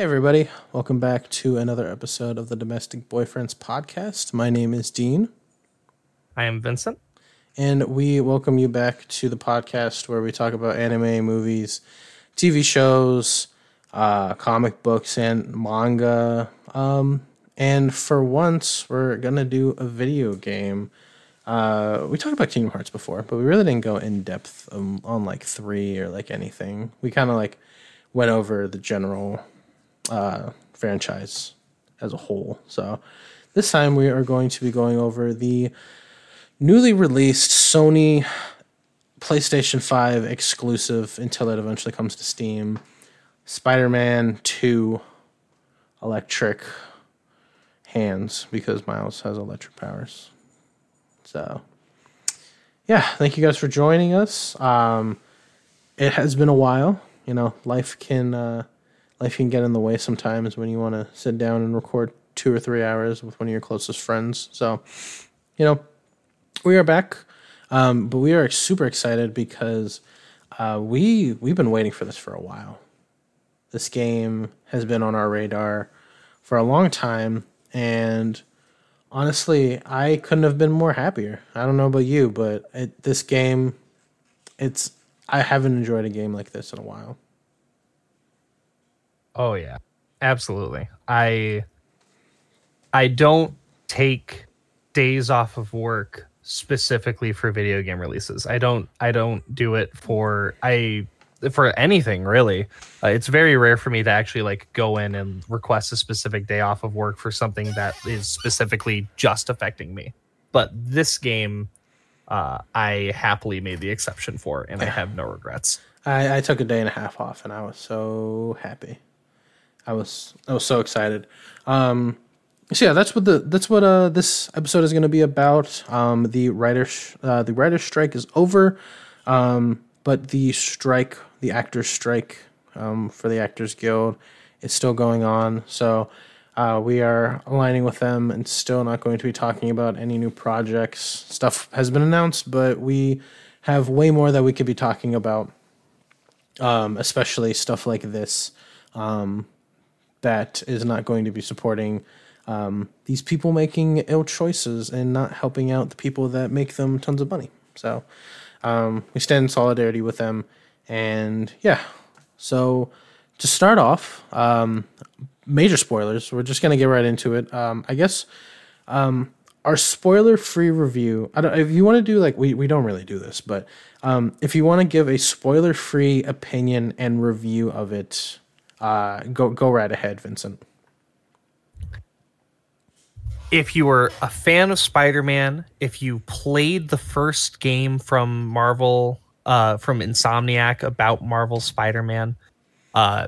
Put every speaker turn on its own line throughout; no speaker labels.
Hey, everybody. Welcome back to another episode of the Domestic Boyfriends podcast. My name is Dean.
I am Vincent.
And we welcome you back to the podcast where we talk about anime, movies, TV shows, uh, comic books, and manga. Um, and for once, we're going to do a video game. Uh, we talked about Kingdom Hearts before, but we really didn't go in depth um, on like three or like anything. We kind of like went over the general uh, franchise as a whole. So this time we are going to be going over the newly released Sony PlayStation 5 exclusive until it eventually comes to Steam Spider Man 2 Electric Hands because Miles has electric powers. So, yeah, thank you guys for joining us. Um, it has been a while. You know, life can. Uh, life can get in the way sometimes when you want to sit down and record two or three hours with one of your closest friends. So, you know, we are back, um, but we are super excited because uh, we we've been waiting for this for a while. This game has been on our radar for a long time, and honestly, I couldn't have been more happier. I don't know about you, but it, this game, it's I haven't enjoyed a game like this in a while.
Oh yeah. Absolutely. I I don't take days off of work specifically for video game releases. I don't I don't do it for I for anything really. Uh, it's very rare for me to actually like go in and request a specific day off of work for something that is specifically just affecting me. But this game uh, I happily made the exception for and I have no regrets.
I, I took a day and a half off and I was so happy. I was I was so excited. Um, so yeah, that's what the that's what uh this episode is going to be about. Um, the writers uh, the writers strike is over, um, but the strike, the actors strike, um, for the Actors Guild, is still going on. So. Uh, we are aligning with them and still not going to be talking about any new projects. Stuff has been announced, but we have way more that we could be talking about, um, especially stuff like this. Um, that is not going to be supporting um, these people making ill choices and not helping out the people that make them tons of money. So um, we stand in solidarity with them. And yeah, so to start off, um, major spoilers. We're just gonna get right into it. Um, I guess um, our spoiler-free review. I don't. If you want to do like we we don't really do this, but um, if you want to give a spoiler-free opinion and review of it, uh, go go right ahead, Vincent.
If you were a fan of Spider-Man, if you played the first game from Marvel, uh, from Insomniac about Marvel Spider-Man, uh,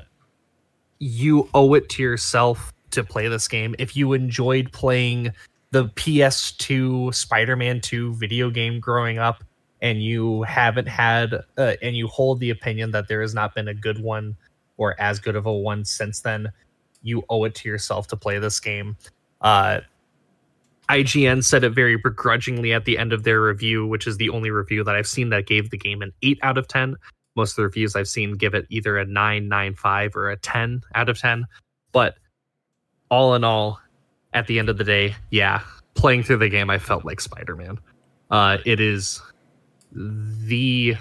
you owe it to yourself to play this game. If you enjoyed playing the PS2 Spider-Man 2 video game growing up, and you haven't had, uh, and you hold the opinion that there has not been a good one or as good of a one since then, you owe it to yourself to play this game. Uh, IGN said it very begrudgingly at the end of their review, which is the only review that I've seen that gave the game an 8 out of 10. Most of the reviews I've seen give it either a 9, 9, 5, or a 10 out of 10. But all in all, at the end of the day, yeah, playing through the game, I felt like Spider Man. Uh, it is the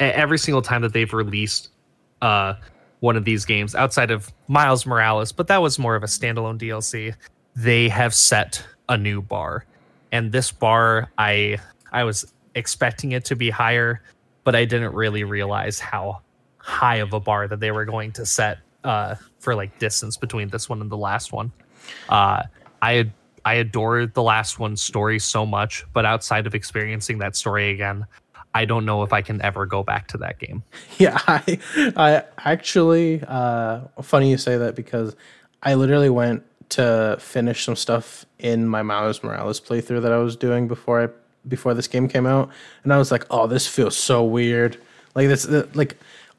every single time that they've released uh, one of these games outside of Miles Morales, but that was more of a standalone DLC. They have set a new bar. And this bar I I was expecting it to be higher, but I didn't really realize how high of a bar that they were going to set uh, for like distance between this one and the last one. Uh, I I adore the last one's story so much, but outside of experiencing that story again, I don't know if I can ever go back to that game.
Yeah, I, I actually, uh, funny you say that because I literally went to finish some stuff in my Miles Morales playthrough that I was doing before I before this game came out, and I was like, oh, this feels so weird. Like this, like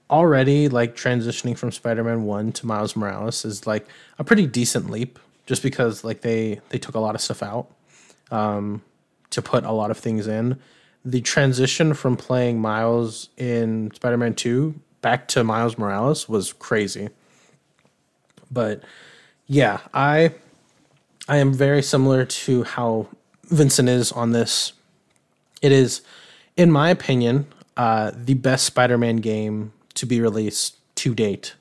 already like transitioning from Spider-Man One to Miles Morales is like a pretty decent leap, just because like they they took a lot of stuff out um, to put a lot of things in the transition from playing Miles in Spider-Man 2 back to Miles Morales was crazy. But yeah, I I am very similar to how Vincent is on this. It is, in my opinion, uh, the best Spider-Man game to be released to date.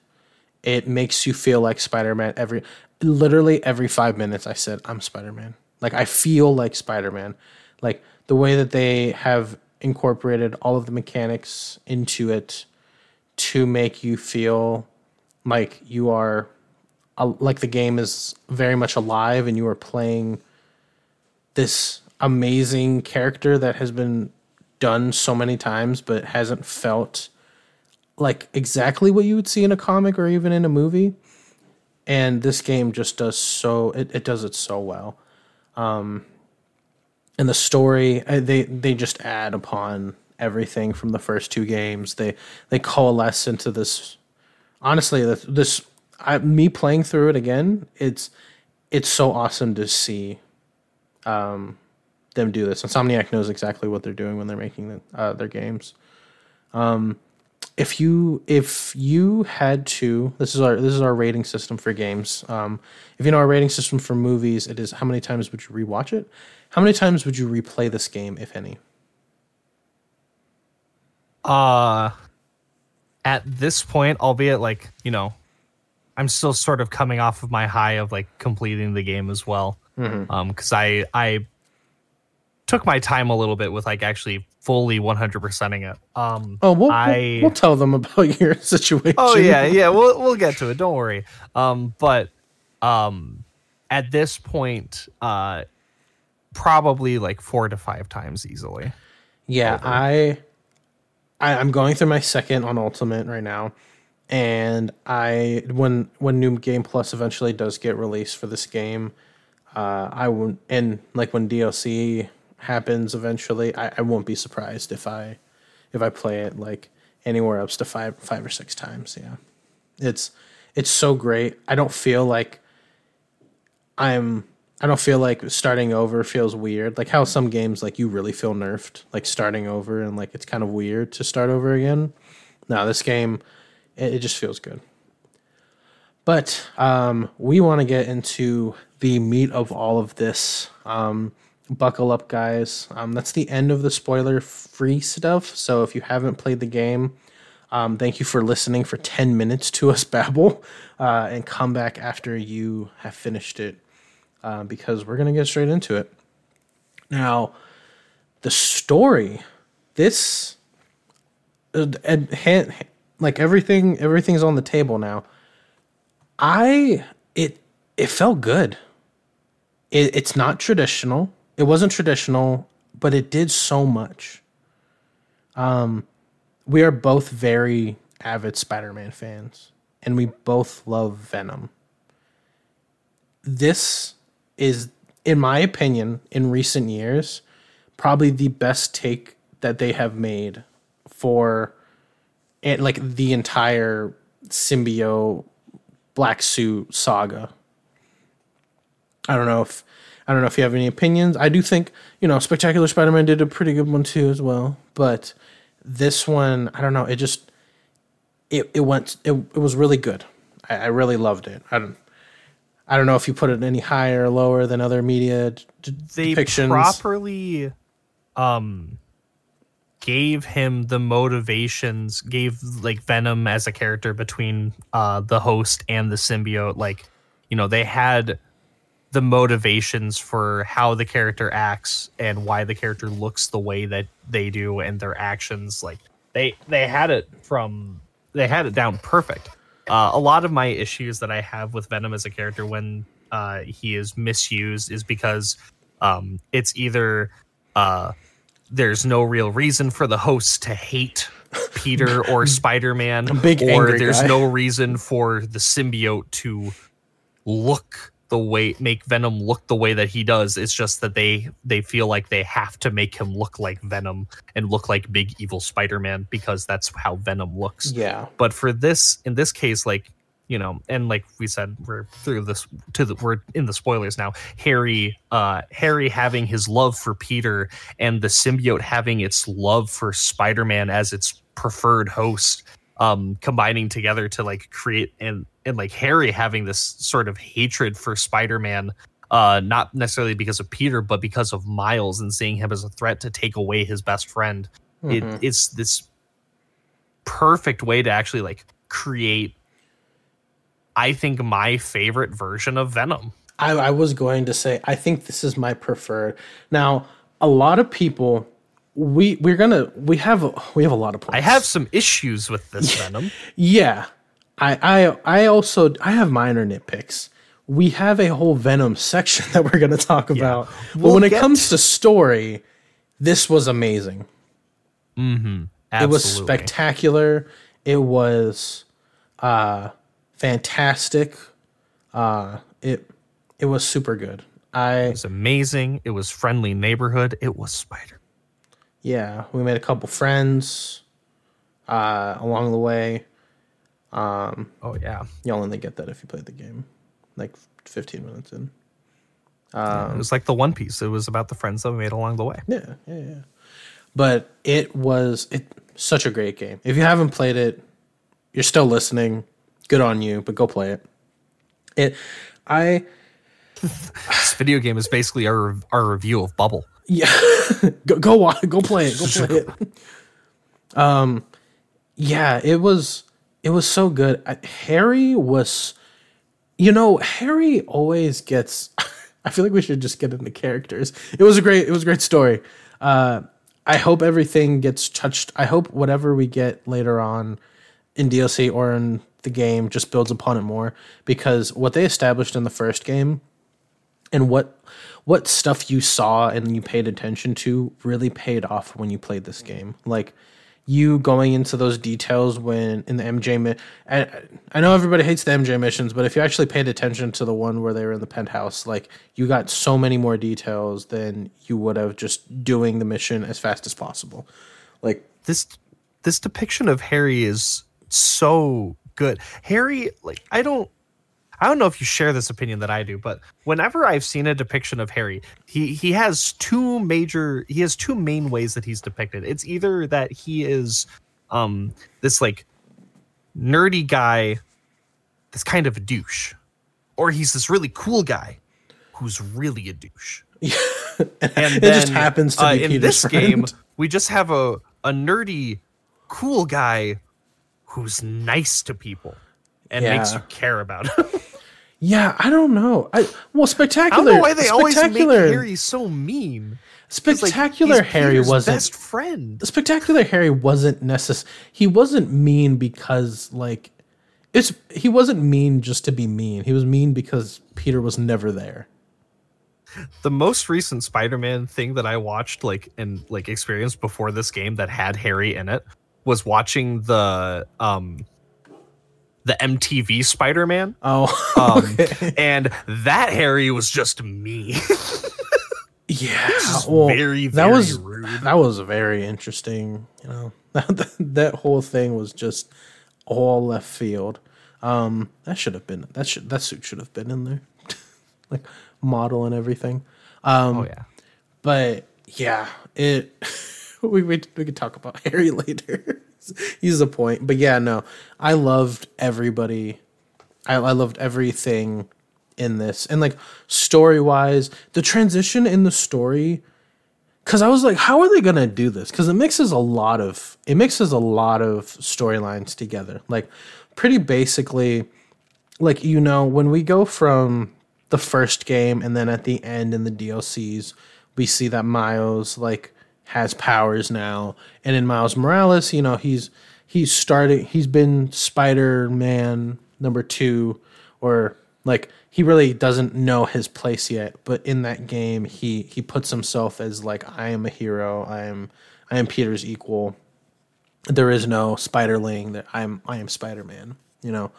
It makes you feel like Spider-Man every literally every 5 minutes I said I'm Spider-Man. Like I feel like Spider-Man. Like the way that they have incorporated all of the mechanics into it to make you feel like you are like the game is very much alive and you are playing this amazing character that has been done so many times but hasn't felt like exactly what you would see in a comic or even in a movie. And this game just does so it, it does it so well. Um and the story uh, they they just add upon everything from the first two games. They they coalesce into this honestly this I, me playing through it again it's it's so awesome to see um them do this. Insomniac knows exactly what they're doing when they're making the, uh, their games. Um if you if you had to this is our this is our rating system for games. Um if you know our rating system for movies it is how many times would you rewatch it how many times would you replay this game if any
uh at this point albeit like you know i'm still sort of coming off of my high of like completing the game as well
Mhm.
um because i i took my time a little bit with like actually fully 100%ing it um
oh we'll,
I-
we'll tell them about your situation
Oh yeah, yeah. We'll we'll get to it. Don't worry. Um, but um, at this point, uh, probably like four to five times easily.
Yeah, I, I I'm going through my second on Ultimate right now, and I when when New Game Plus eventually does get released for this game, uh, I won't and like when DLC happens eventually, I, I won't be surprised if I if I play it like anywhere up to five five or six times. Yeah, it's it's so great. I don't feel like I'm I don't feel like starting over feels weird. Like how some games like you really feel nerfed, like starting over and like it's kind of weird to start over again. No, this game it, it just feels good. But um, we want to get into the meat of all of this. Um, buckle up, guys. Um, that's the end of the spoiler free stuff. So if you haven't played the game, um, thank you for listening for 10 minutes to us babble uh, and come back after you have finished it uh, because we're going to get straight into it. Now, the story, this, uh, and, like everything, everything's on the table now. I, it, it felt good. It, it's not traditional. It wasn't traditional, but it did so much. Um, we are both very avid Spider-Man fans, and we both love Venom. This is, in my opinion, in recent years, probably the best take that they have made for it, like the entire symbiote black suit saga. I don't know if I don't know if you have any opinions. I do think you know Spectacular Spider-Man did a pretty good one too as well, but this one I don't know. It just it it went it, it was really good. I, I really loved it. I don't I don't know if you put it any higher or lower than other media d-
They
depictions.
properly um gave him the motivations, gave like Venom as a character between uh the host and the symbiote. Like, you know, they had the motivations for how the character acts and why the character looks the way that they do and their actions like they they had it from they had it down perfect uh, a lot of my issues that i have with venom as a character when uh, he is misused is because um, it's either uh, there's no real reason for the host to hate peter or spider-man or there's
guy.
no reason for the symbiote to look the way make Venom look the way that he does. It's just that they they feel like they have to make him look like Venom and look like big evil Spider-Man because that's how Venom looks.
Yeah,
But for this in this case like you know, and like we said, we're through this to the we're in the spoilers now. Harry, uh, Harry having his love for Peter and the symbiote having its love for Spider-Man as its preferred host um combining together to like create and and like Harry having this sort of hatred for Spider-Man uh not necessarily because of Peter but because of Miles and seeing him as a threat to take away his best friend. It, it's this perfect way to actually like create I think my favorite version of Venom.
I, I was going to say I think this is my preferred. Now, a lot of people we we're gonna we have a, we have a lot of points.
I have some issues with this Venom.
Yeah. I I I also I have minor nitpicks. We have a whole Venom section that we're going to talk about. But
We'll
when it comes to story, this was amazing.
Absolutely.
It was spectacular. It was uh fantastic. Uh it it was super good. I
It was amazing. It was friendly neighborhood. It was Spider.
yeah, we made a couple friends uh along the way.
Oh yeah.
You'll only get that if you played the game. Like 15 minutes in.
it was like the One Piece. It was about the friends that we made along the way.
Yeah, yeah, yeah. But it was it such a great game. If you haven't played it, you're still listening. Good on you, but go play it. It I
This video game is basically our our review of Bubble.
yeah, go go go play it. Go play it. Um yeah, it was it was so good. I, Harry was you know, Harry always gets I feel like we should just get into characters. It was a great it was a great story. Uh I hope everything gets touched. I hope whatever we get later on in DLC or in the game just builds upon it more because what they established in the first game and what what stuff you saw and you paid attention to really paid off when you played this game. Like you going into those details when in the MJ mi- I, I know everybody hates the MJ missions, but if you actually paid attention to the one where they were in the penthouse, like you got so many more details than you would have just doing the mission as fast as possible. Like
This this depiction of Harry is so good. Harry, like I don't I don't know if you share this opinion that I do, but whenever I've seen a depiction of Harry, he he has two major he has two main ways that he's depicted. It's either that he is um this like nerdy guy that's kind of a douche, or he's this really cool guy who's really a douche. and
it just happens to
uh,
be
in
Peter's
this
friend.
game, we just have a a nerdy, cool guy who's nice to people and makes you care about him.
Yeah, I don't know. I well, spectacular.
I
spectacular.
don't know why they always make Harry so mean.
spectacular
he's
Harry
Peter's
wasn't
best friend.
spectacular Harry wasn't necess. He wasn't mean because like it's he wasn't mean just to be mean. He was mean because Peter was never there.
The most recent Spider-Man thing that I watched, like and like experienced before this game that had Harry in it, was watching the um the MTV Spider-Man.
Oh,
Um,
okay.
and that Harry was just me.
yeah.
just
well,
very,
that was
rude.
that was very interesting. You know, that that whole thing was just all left field. Um, that should have been that should that suit should have been in there, like model and everything. Um,
oh yeah.
but yeah, it. we we we could talk about Harry later. He's the point, but yeah, no, I loved everybody. I, I loved everything in this, and like story wise, the transition in the story. Because I was like, how are they gonna do this? Because it mixes a lot of it mixes a lot of storylines together. Like, pretty basically, like you know when we go from the first game and then at the end in the DLCs we see that Miles like has powers now. And in Miles Morales you know he's he's starting he's been Spider-Man number 2 or like he really doesn't know his place yet. But in that game he he puts himself as like I am a hero. I am I am Peter's equal. There is no spiderling that I'm I am Spider-Man, you know.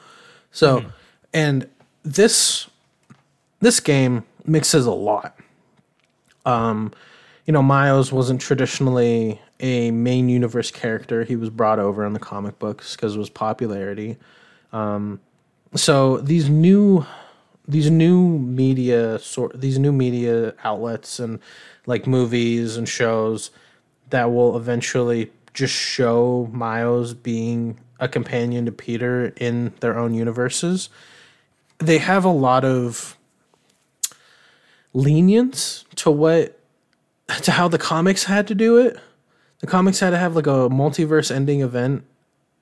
So and this this game mixes a lot. Um you know, Miles wasn't traditionally a main universe character. He was brought over in the comic books because of his popularity. Um so these new these new media sort these new media outlets and like movies and shows that will eventually just show Miles being a companion to Peter in their own universes, they have a lot of lenience to what to how the comics had to do it. The comics had to have like a multiverse ending event,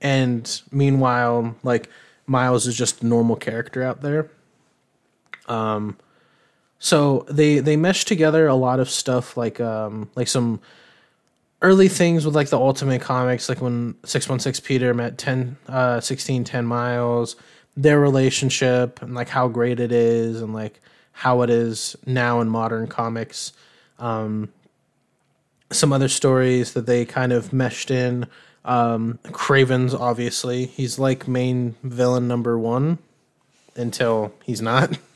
and meanwhile, like Miles is just a normal character out there. Um, so they they meshed together a lot of stuff like um like some early things with like the Ultimate Comics, like when six one six Peter met 10, uh, 16, 10 Miles, their relationship and like how great it is and like how it is now in modern comics. Um, some other stories that they kind of meshed in. Um, Kraven's obviously he's like main villain number one until he's not.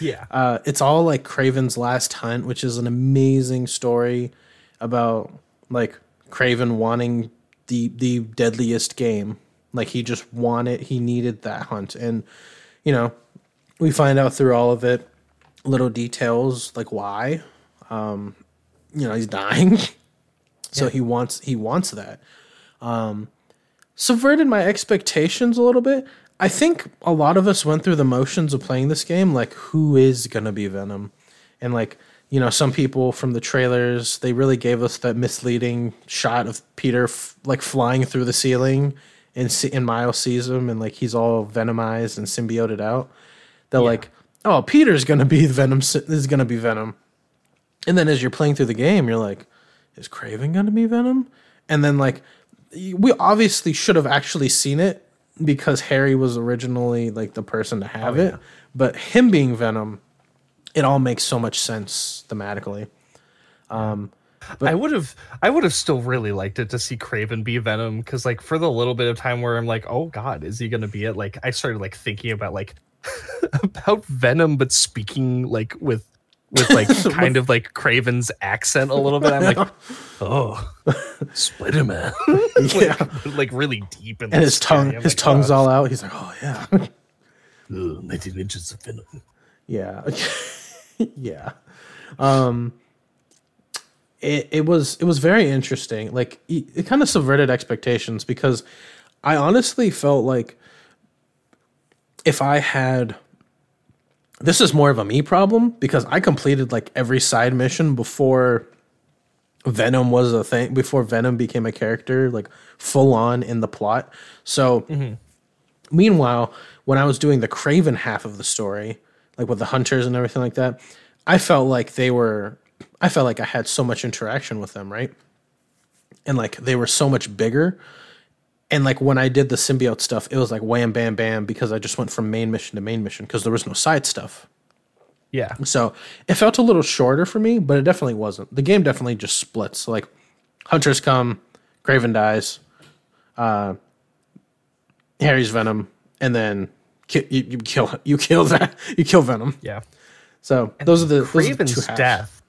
Yeah.
Uh, it's all like Kraven's Last Hunt, which is an amazing story about like Kraven wanting the the deadliest game. Like he just wanted, he needed that hunt, and you know, we find out through all of it little details like why. Um, you know, he's dying, so
Yeah.
he wants he wants that. Um, subverted my expectations a little bit. I think a lot of us went through the motions of playing this game, like who is gonna be Venom, and like you know some people from the trailers they really gave us that misleading shot of Peter f- like flying through the ceiling, and see- and Miles sees him and like he's all venomized and symbioted out. They're
Yeah.
like, oh, Peter's gonna be Venom. This is gonna be Venom, and then as you're playing through the game, you're like, is Kraven gonna be Venom? And then like we obviously should have actually seen it because Harry was originally like the person to have oh, it,
yeah.
but him being Venom, it all makes so much sense thematically.
Um, I would have I would have still really liked it to see Kraven be Venom because like for the little bit of time where I'm like, oh god, is he gonna be it? Like I started like thinking about like about Venom but speaking like with with like kind of like Kraven's accent a little bit. I'm like, oh Spider Man.
Yeah.
like really deep and,
And his tongue, his tongue's all out. He's like, oh yeah,
all 19 inches of Venom.
yeah, yeah. Um, it it was it was very interesting. Like it, it kind of subverted expectations because I honestly felt like if I had this is more of a me problem because I completed like every side mission before Venom was a thing before Venom became a character like full on in the plot. So mm-hmm. meanwhile, when I was doing the Kraven half of the story, like with the hunters and everything like that, I felt like they were I felt like I had so much interaction with them, right? And like they were so much bigger. And like when I did the symbiote stuff, it was like wham bam bam because I just went from main mission to main mission because there was no side stuff.
Yeah.
So it felt a little shorter for me, but it definitely wasn't. The game definitely just splits. Like hunters come, Kraven dies, uh, Harry's Venom, and then ki- you, you kill you kill that you kill Venom.
Yeah.
So those are the those are the
death.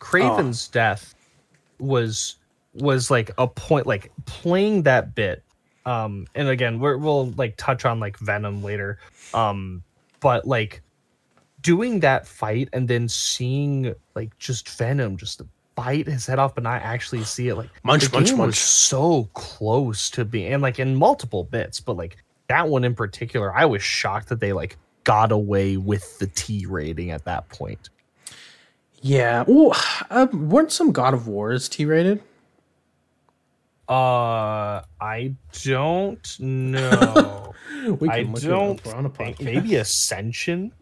Kraven's death was was like a point like playing that bit. Um and again we're, we'll like touch on like Venom later. Um but like doing that fight and then seeing like just Venom just bite his head off but not actually see it like
Munch,
the
munch,
game
munch.
was so close to being and like in multiple bits but like that one in particular I was shocked that they like got away with the T rating at that point.
Yeah. Well, uh, weren't some God of Wars T rated?
Uh, I don't know. I don't
up. We're on a
think maybe Ascension,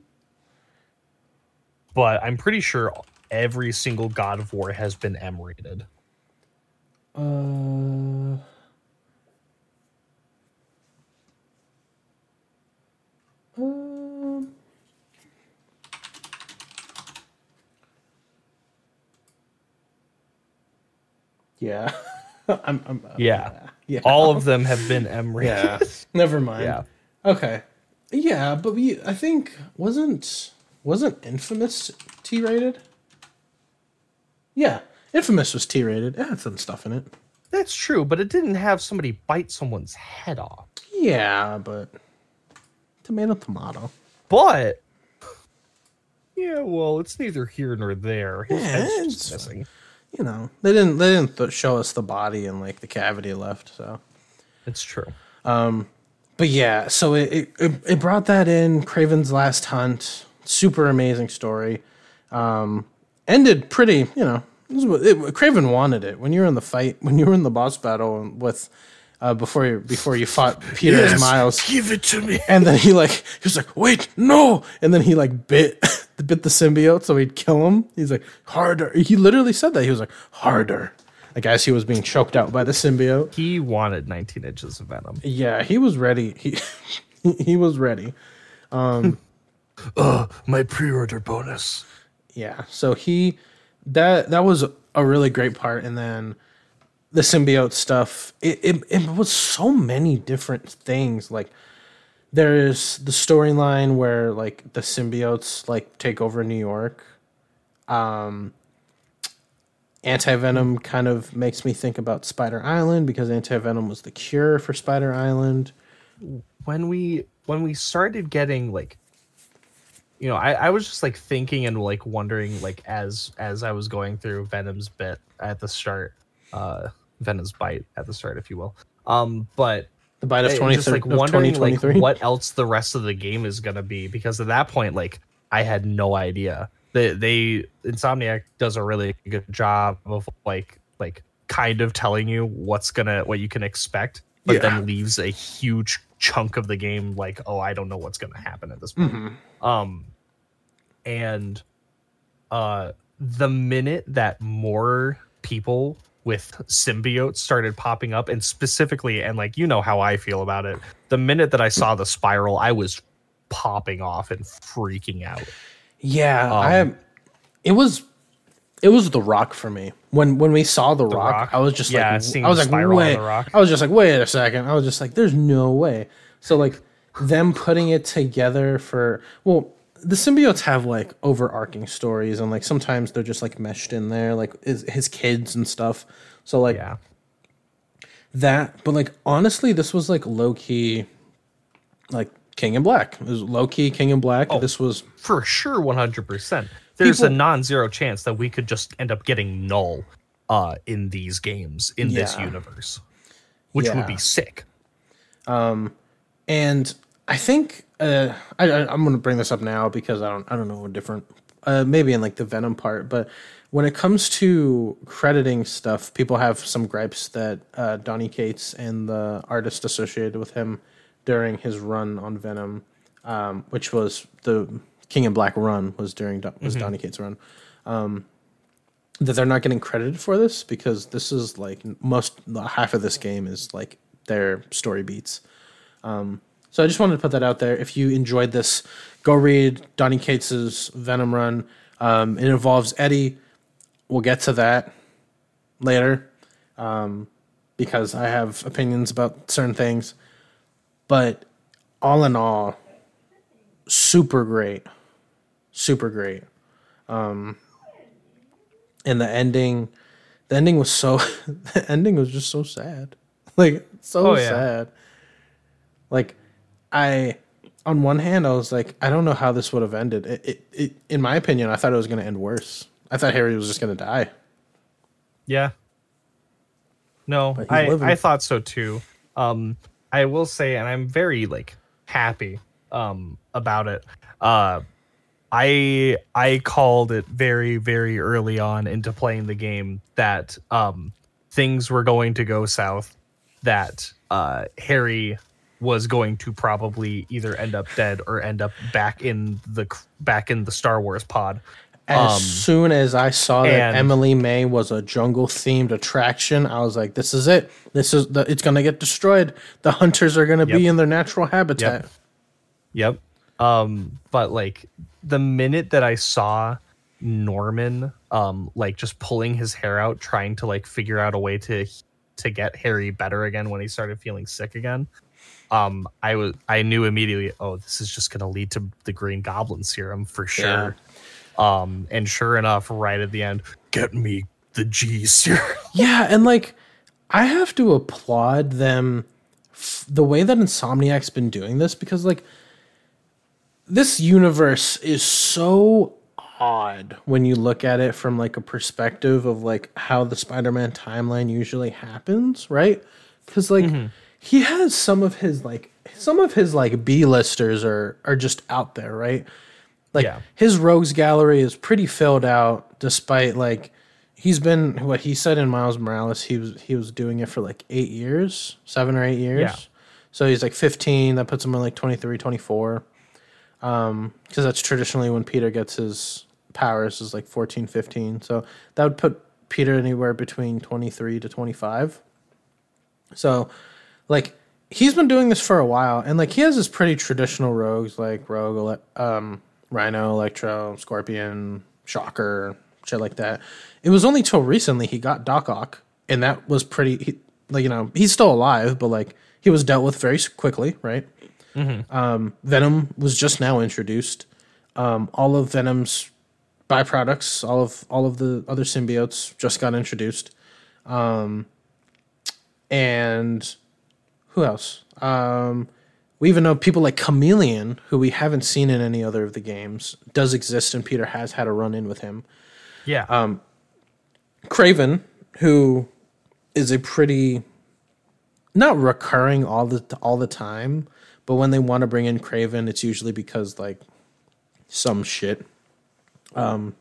but I'm pretty sure every single God of War has been M rated.
Uh, um, yeah. I'm, I'm, uh,
Yeah.
Yeah.
All of them have been M rated.
Yeah. Never mind.
Yeah.
Okay. Yeah, but we, I think wasn't wasn't Infamous T rated? Yeah, Infamous was T rated. It had some stuff in it.
That's true, but it didn't have somebody bite someone's head off.
Yeah, but tomato tomato.
But yeah, well, it's neither here nor there. His
Yeah,
head's
it's
just missing.
You know, they didn't they didn't th- show us the body and like the cavity left. So,
It's true.
But yeah, so it, it, it, it brought that in. Kraven's Last Hunt, super amazing story. Um, ended pretty, you know, it was, it, Kraven wanted it. When you were in the fight, when you were in the boss battle with, uh, before you, before you fought Peter and Miles,
Give it to me.
and then he like, he was like, wait, no. And then he like bit, bit the symbiote so he'd kill him. He's like, harder. He literally said that. He was like, harder. Like as he was being choked out by the symbiote.
He wanted 19 inches of venom.
Yeah, he was ready. He he was ready.
Um, Uh, my pre-order bonus.
Yeah. So he that that was a really great part and then the symbiote stuff it, it, it was so many different things. Like there's the storyline where like the symbiotes like take over New York. Um anti-venom kind of makes me think about Spider Island because anti-venom was the cure for Spider Island.
When we when we started getting like you know, I, I was just like thinking and like wondering like as as I was going through Venom's bit at the start, uh Venom's bite at the start, if you will. Um, but
the bite of
I-
20,
just like
of
wondering like
2023
what else the rest of the game is gonna be because at that point like I had no idea. They they Insomniac does a really good job of like like kind of telling you what's gonna what you can expect, but
Yeah.
then leaves a huge chunk of the game like oh I don't know what's gonna happen at this point.
Mhm.
Um, and uh, the minute that more people with symbiotes started popping up, and specifically, and like you know how I feel about it, the minute that I saw the spiral, I was popping off and freaking out.
Yeah,
Um,
I am. It was, it was the Rock for me. When when we saw the, rock,
Rock?
I was just
Yeah,
like, I was
the
like, wait.
The Rock.
I was just like, wait a second. I was just like, there's no way. So like, them putting it together for well, the symbiotes have like overarching stories, and like sometimes they're just like meshed in there, like his, his kids and stuff. So like
Yeah,
that, but like honestly, this was like low key, like King in Black. It was low key King in Black.
Oh.
This was
for sure, one hundred percent. There's a non-zero chance that we could just end up getting Knull uh, in these games in this universe, which
Yeah.
would be sick.
um and I think uh, I, I'm going to bring this up now because I don't I don't know a different uh, maybe in like the Venom part, but when it comes to crediting stuff, people have some gripes that uh, Donny Cates and the artist associated with him during his run on Venom, um, which was the King in Black run was during was Donny Cates' run. Um, that they're not getting credited for this because this is like most half of this game is like their story beats. So I just wanted to put that out there. If you enjoyed this, go read Donny Cates's Venom run. Um, it involves Eddie. We'll get to that later um, because I have opinions about certain things. But all in all, super great, super great. Um, and the ending, the ending was so, the ending was just so sad, like so
Oh, yeah.
sad. Like I on one hand I was like I don't know how this would have ended. It, it, it in my opinion I thought it was going to end worse. I thought Harry was just going to die.
Yeah. No, I
living.
I thought so too. Um, I will say, and I'm very like happy um about it. Uh, I I called it very very early on into playing the game that um things were going to go south. That uh Harry was going to probably either end up dead or end up back in the back in the stasis pod.
As
Um,
soon as I saw that Emily May was a jungle themed attraction, I was like, "This is it. This is the. It's gonna get destroyed. The hunters are gonna be in their natural habitat."
Yep. Yep. Um, but like the minute that I saw Norman, um, like just pulling his hair out, trying to like figure out a way to to get Harry better again when he started feeling sick again, um, I was I knew immediately, oh, this is just gonna lead to the Green Goblin serum for sure. Um, and sure enough, right at the end, get me the G serum.
Yeah, and like I have to applaud them f- the way that Insomniac's been doing this because like this universe is so odd when you look at it from like a perspective of like how the Spider-Man timeline usually happens, right? Cuz like he has some of his like some of his like B listers are are just out there, right? Like
Yeah.
his rogues gallery is pretty filled out, despite like he's been what he said in Miles Morales. He was he was doing it for like eight years, seven or eight years.
Yeah.
So he's like 15. That puts him in like 23, 24. Um, because that's traditionally when Peter gets his powers is like 14, 15. So that would put Peter anywhere between 23 to 25. So, like, he's been doing this for a while, and like he has his pretty traditional rogues like Rogue, um, Rhino, Electro, Scorpion, Shocker, shit like that. It was only till recently he got Doc Ock, and that was pretty. He, like you know, he's still alive, but like he was dealt with very quickly, right? Um, Venom was just now introduced. Um, all of Venom's byproducts, all of all of the other symbiotes just got introduced. Um, and who else? Um, we even know people like Chameleon, who we haven't seen in any other of the games, does exist, and Peter has had a run in with him.
Yeah.
Um, Kraven, who is a pretty not recurring all the all the time, but when they want to bring in Kraven, it's usually because like some shit. Um,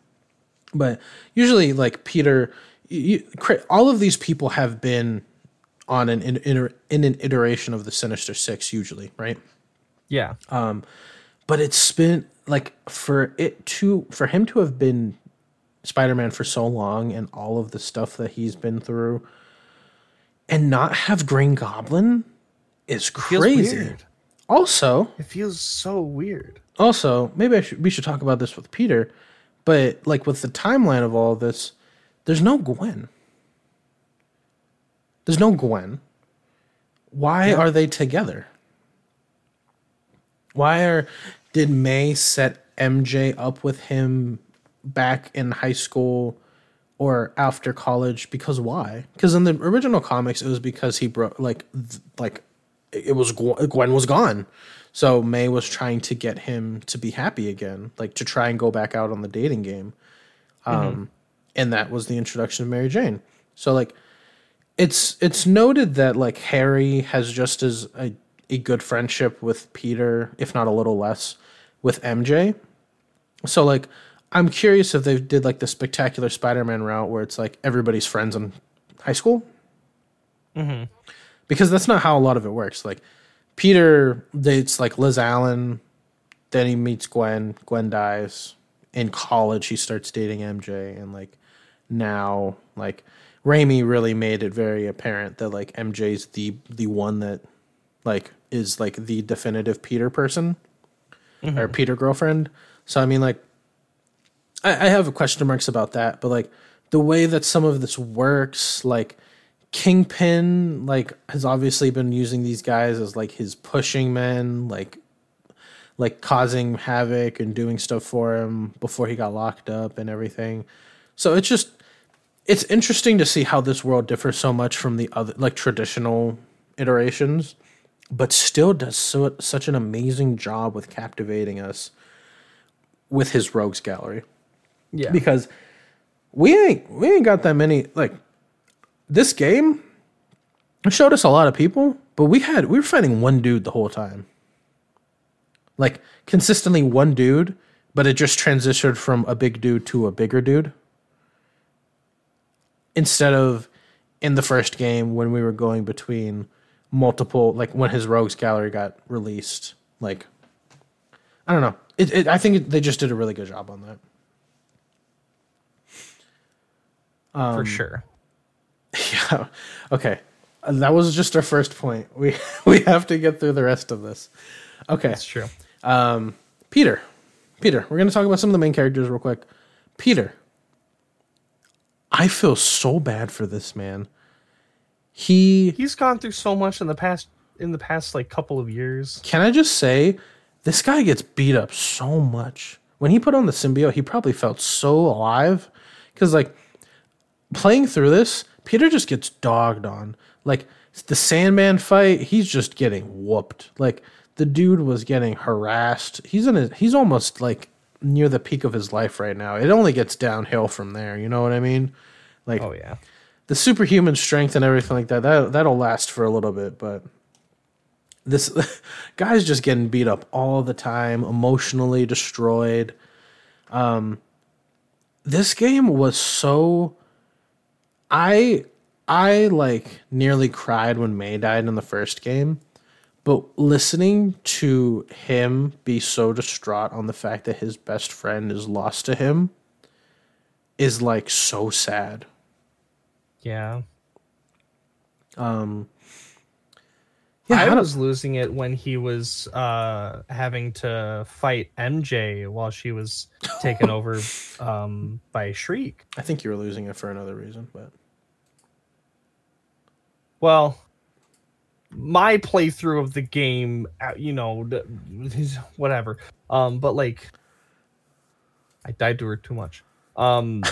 but usually like Peter, you, all of these people have been on an in, in, in an iteration of the Sinister Six, usually, right?
yeah.
Um, but it's been like for it to for him to have been spider-man for so long and all of the stuff that he's been through and not have green goblin is crazy also
It feels so weird.
also maybe I should, we should talk about this with peter but like with the timeline of all of this there's no gwen there's no gwen. Why are they together? Why are did may set mj up with him back in high school or after college? Because why? Because in the original comics it was because he broke like th- like it was Gwen, Gwen was gone. So may was trying to get him to be happy again like to try and go back out on the dating game. Um and that was the introduction of mary jane. So like it's it's noted that like harry has just as a, a good friendship with peter if not a little less with mj so like i'm curious if they did like the spectacular spider-man route where it's like everybody's friends in high school. Mm-hmm. Because that's not how a lot of it works. Like peter dates like liz allan then he meets gwen gwen dies. In college he starts dating mj and like now like Raimi really made it very apparent that like MJ's the the one that like is like the definitive Peter person mm-hmm. or Peter girlfriend. So I mean like I, I have question marks about that, but like the way that some of this works, like Kingpin like has obviously been using these guys as like his pushing men, like like causing havoc and doing stuff for him before he got locked up and everything. So it's just it's interesting to see how this world differs so much from the other like traditional iterations, but still does so, such an amazing job with captivating us with his rogues gallery
Yeah.
because we ain't we ain't got that many like this game showed us a lot of people, but we had we were fighting one dude the whole time. Like consistently one dude, but it just transitioned from a big dude to a bigger dude. Instead of in the first game when we were going between multiple like when his rogues gallery got released, like I don't know. It, it I think it, they just did a really good job on that. Um,
for sure.
Yeah. Okay. Uh, That was just our first point. We we have to get through the rest of this. Okay.
That's true.
um, Peter. Peter. We're going to talk about some of the main characters real quick. Peter. I feel so bad for this man. He
He's gone through so much in the past in the past like couple of years.
can I just say this guy gets beat up so much. When he put on the symbiote, he probably felt so alive cuz like playing through this, Peter just gets dogged on. Like the Sandman fight, he's just getting whooped. Like the dude was getting harassed. He's in he's almost like near the peak of his life right now. It only gets downhill from there, you know what I mean? Like
Oh yeah.
the superhuman strength and everything like that, that that'll last for a little bit, but this guy's just getting beat up all the time, emotionally destroyed. Um, this game was so. I I like nearly cried when May died in the first game, but listening to him be so distraught on the fact that his best friend is lost to him is like so sad.
Yeah.
Um
Yeah, I
do-
was losing it when he was uh, having to fight MJ while she was taken over um, by Shriek.
I think you were losing it for another reason, but
Well, my playthrough of the game, uh, you know, whatever. Um, but like, I died to her too much. Um,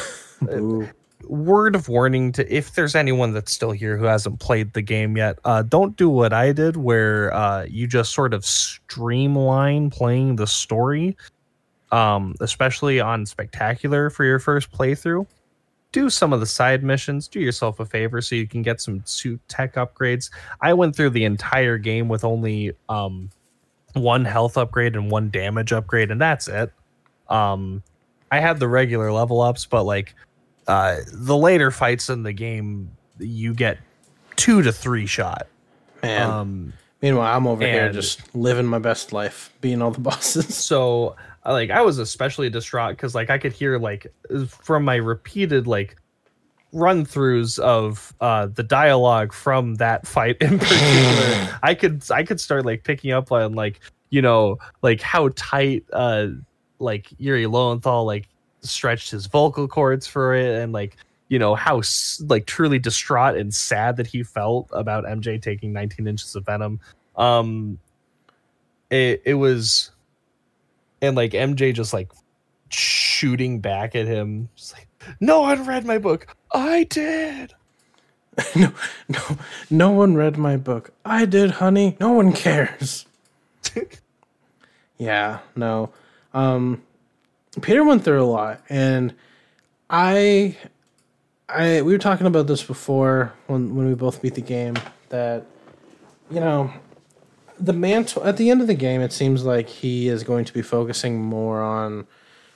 word of warning to if there's anyone that's still here who hasn't played the game yet, uh, don't do what I did, where uh, you just sort of streamline playing the story, um, especially on spectacular for your first playthrough. Do some of the side missions. Do yourself a favor so you can get some suit tech upgrades. I went through the entire game with only um, one health upgrade and one damage upgrade, and that's it. Um, I had the regular level ups, but like uh, the later fights in the game, you get two to three shot.
Man.
Um,
Meanwhile, I'm over here just living my best life, being all the bosses.
so like I was especially distraught because like I could hear like from my repeated like run throughs of uh the dialogue from that fight in particular i could i could start like picking up on like you know like how tight uh like yuri lowenthal like stretched his vocal cords for it and like you know how like truly distraught and sad that he felt about mj taking 19 inches of venom. Um it it was and like mj just like shooting back at him like no one read my book i did
no, no, no one read my book. I did, honey. No one cares. yeah, no. Um, Peter went through a lot, and I, I, we were talking about this before when when we both beat the game. That, you know, the mantle at the end of the game, it seems like he is going to be focusing more on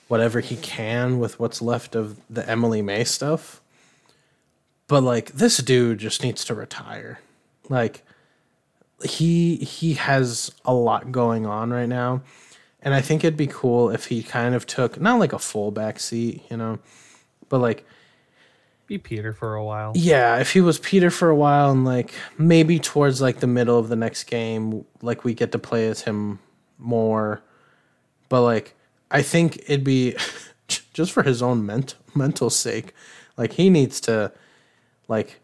whatever he can with what's left of the Emily May stuff. But like this dude just needs to retire. Like he he has a lot going on right now. And i think it'd be cool if he kind of took not like a full back seat you know but like
be peter for a while.
Yeah if he was peter for a while and like maybe towards like the middle of the next game like we get to play as him more. But like i think it'd be just for his own ment- mental sake like he needs to like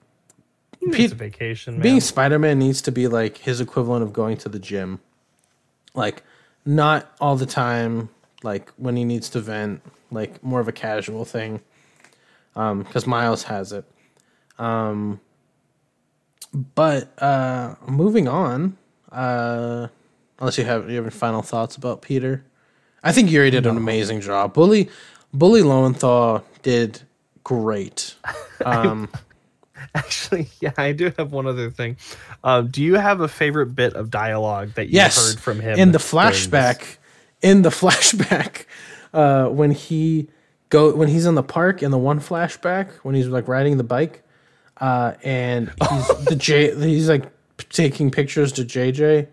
he needs a vacation man.
being spider-man needs to be like his equivalent of going to the gym. Like not all the time like when he needs to vent like more of a casual thing um because miles has it. Um but uh moving on uh unless you have you have any final thoughts about peter. I think yuri did an amazing job. Bully bully lowenthal did great. Um
Actually, yeah, I do have one other thing. Um, do you have a favorite bit of dialogue that you
yes
heard from him
in the flashback in the flashback uh when he go when he's in the park in the one flashback when he's like riding the bike uh and he's the j he's like taking pictures to jj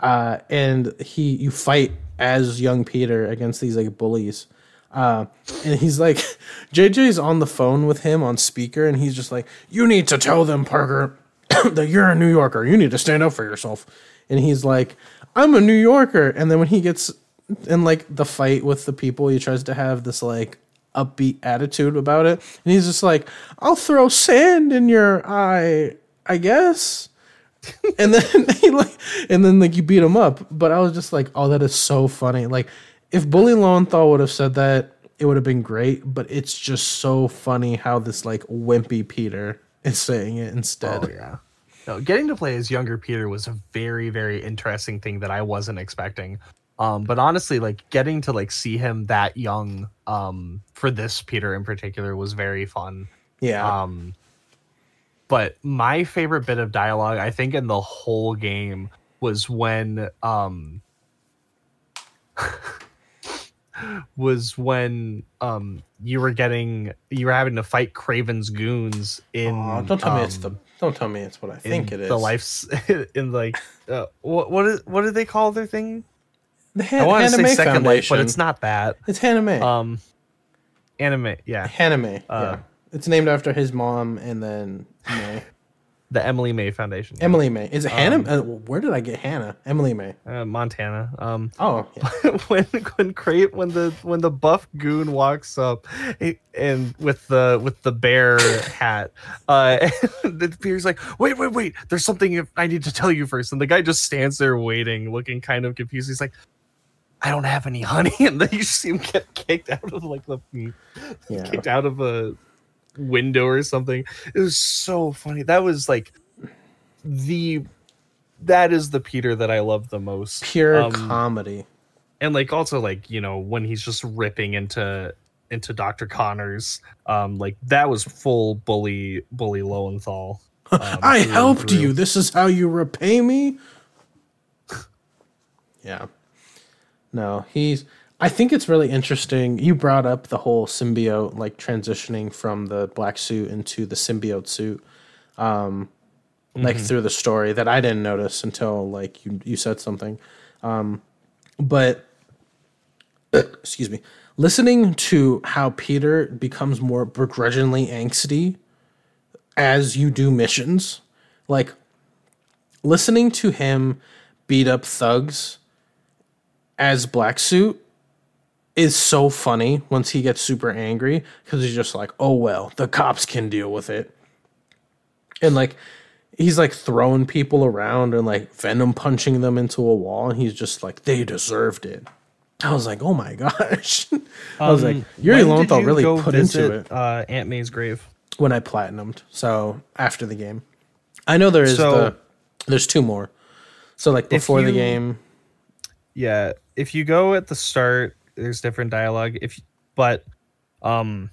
uh and he you fight as young peter against these like bullies uh, and he's like, JJ's on the phone with him on speaker, and he's just like, "You need to tell them, Parker, that you're a New Yorker. You need to stand up for yourself." And he's like, "I'm a New Yorker." And then when he gets in like the fight with the people, he tries to have this like upbeat attitude about it, and he's just like, "I'll throw sand in your eye, I guess." and then he like, and then like you beat him up. But I was just like, "Oh, that is so funny!" Like if Bully Lowenthal would have said that, it would have been great. But it's just so funny how this like wimpy Peter is saying it instead.
Oh yeah. No, getting to play as younger Peter was a very, very interesting thing that I wasn't expecting. Um, but honestly, like getting to like see him that young, um, for this Peter in particular was very fun.
Yeah,
Um, but my favorite bit of dialogue, I think, in the whole game was when um was when um you were getting you were having to fight Kraven's goons in
don't tell me it's the.
um,
Don't tell me it's what I think it is.
the life in like uh, what what is what do they call their thing?
The
I
Han-
want to say Second Life, but it's not that.
It's Haname.
Um, anime, yeah,
Haname.
uh,
yeah. It's named after his mom and then May.
the Emily May Foundation,
Emily May. Is it Hannah?
Um,
Uh, where did I get Hannah? Emily May.
uh, Montana. Um,
Oh, yeah.
when when Crate when the when the buff goon walks up he- and with the with the bear hat, uh, the Peter's like, wait, wait, wait, there's something I need to tell you first, and the guy just stands there waiting, looking kind of confused. He's like. I don't have any honey, and then you see him get kicked out of like the
yeah.
kicked out of a window or something. It was so funny. That was like the that is the Peter that I love the most.
Pure
Um,
comedy.
and like also like you know when he's just ripping into into Dr. Connors, um, like that was full bully bully Lowenthal. Um,
I helped you. This is how you repay me. yeah. No, he's. I think it's really interesting. You brought up the whole symbiote, like transitioning from the black suit into the symbiote suit, um, like through the story that I didn't notice until like you you said something. Um, but excuse me, listening to how Peter becomes more begrudgingly angsty as you do missions. Like listening to him beat up thugs as Black Suit is so funny once he gets super angry because he's just like, oh well, the cops can deal with it. And like he's like throwing people around and like venom punching them into a wall, and he's just like, they deserved it. I was like, oh my gosh. I was like, Yuri
Um,
Lowenthal
you
really put into it
Uh, Aunt May's grave.
when I platinumed. So after the game, I know there is
So-
the there's two more. So like before the game,
yeah if you go at the start there's different dialogue. If but um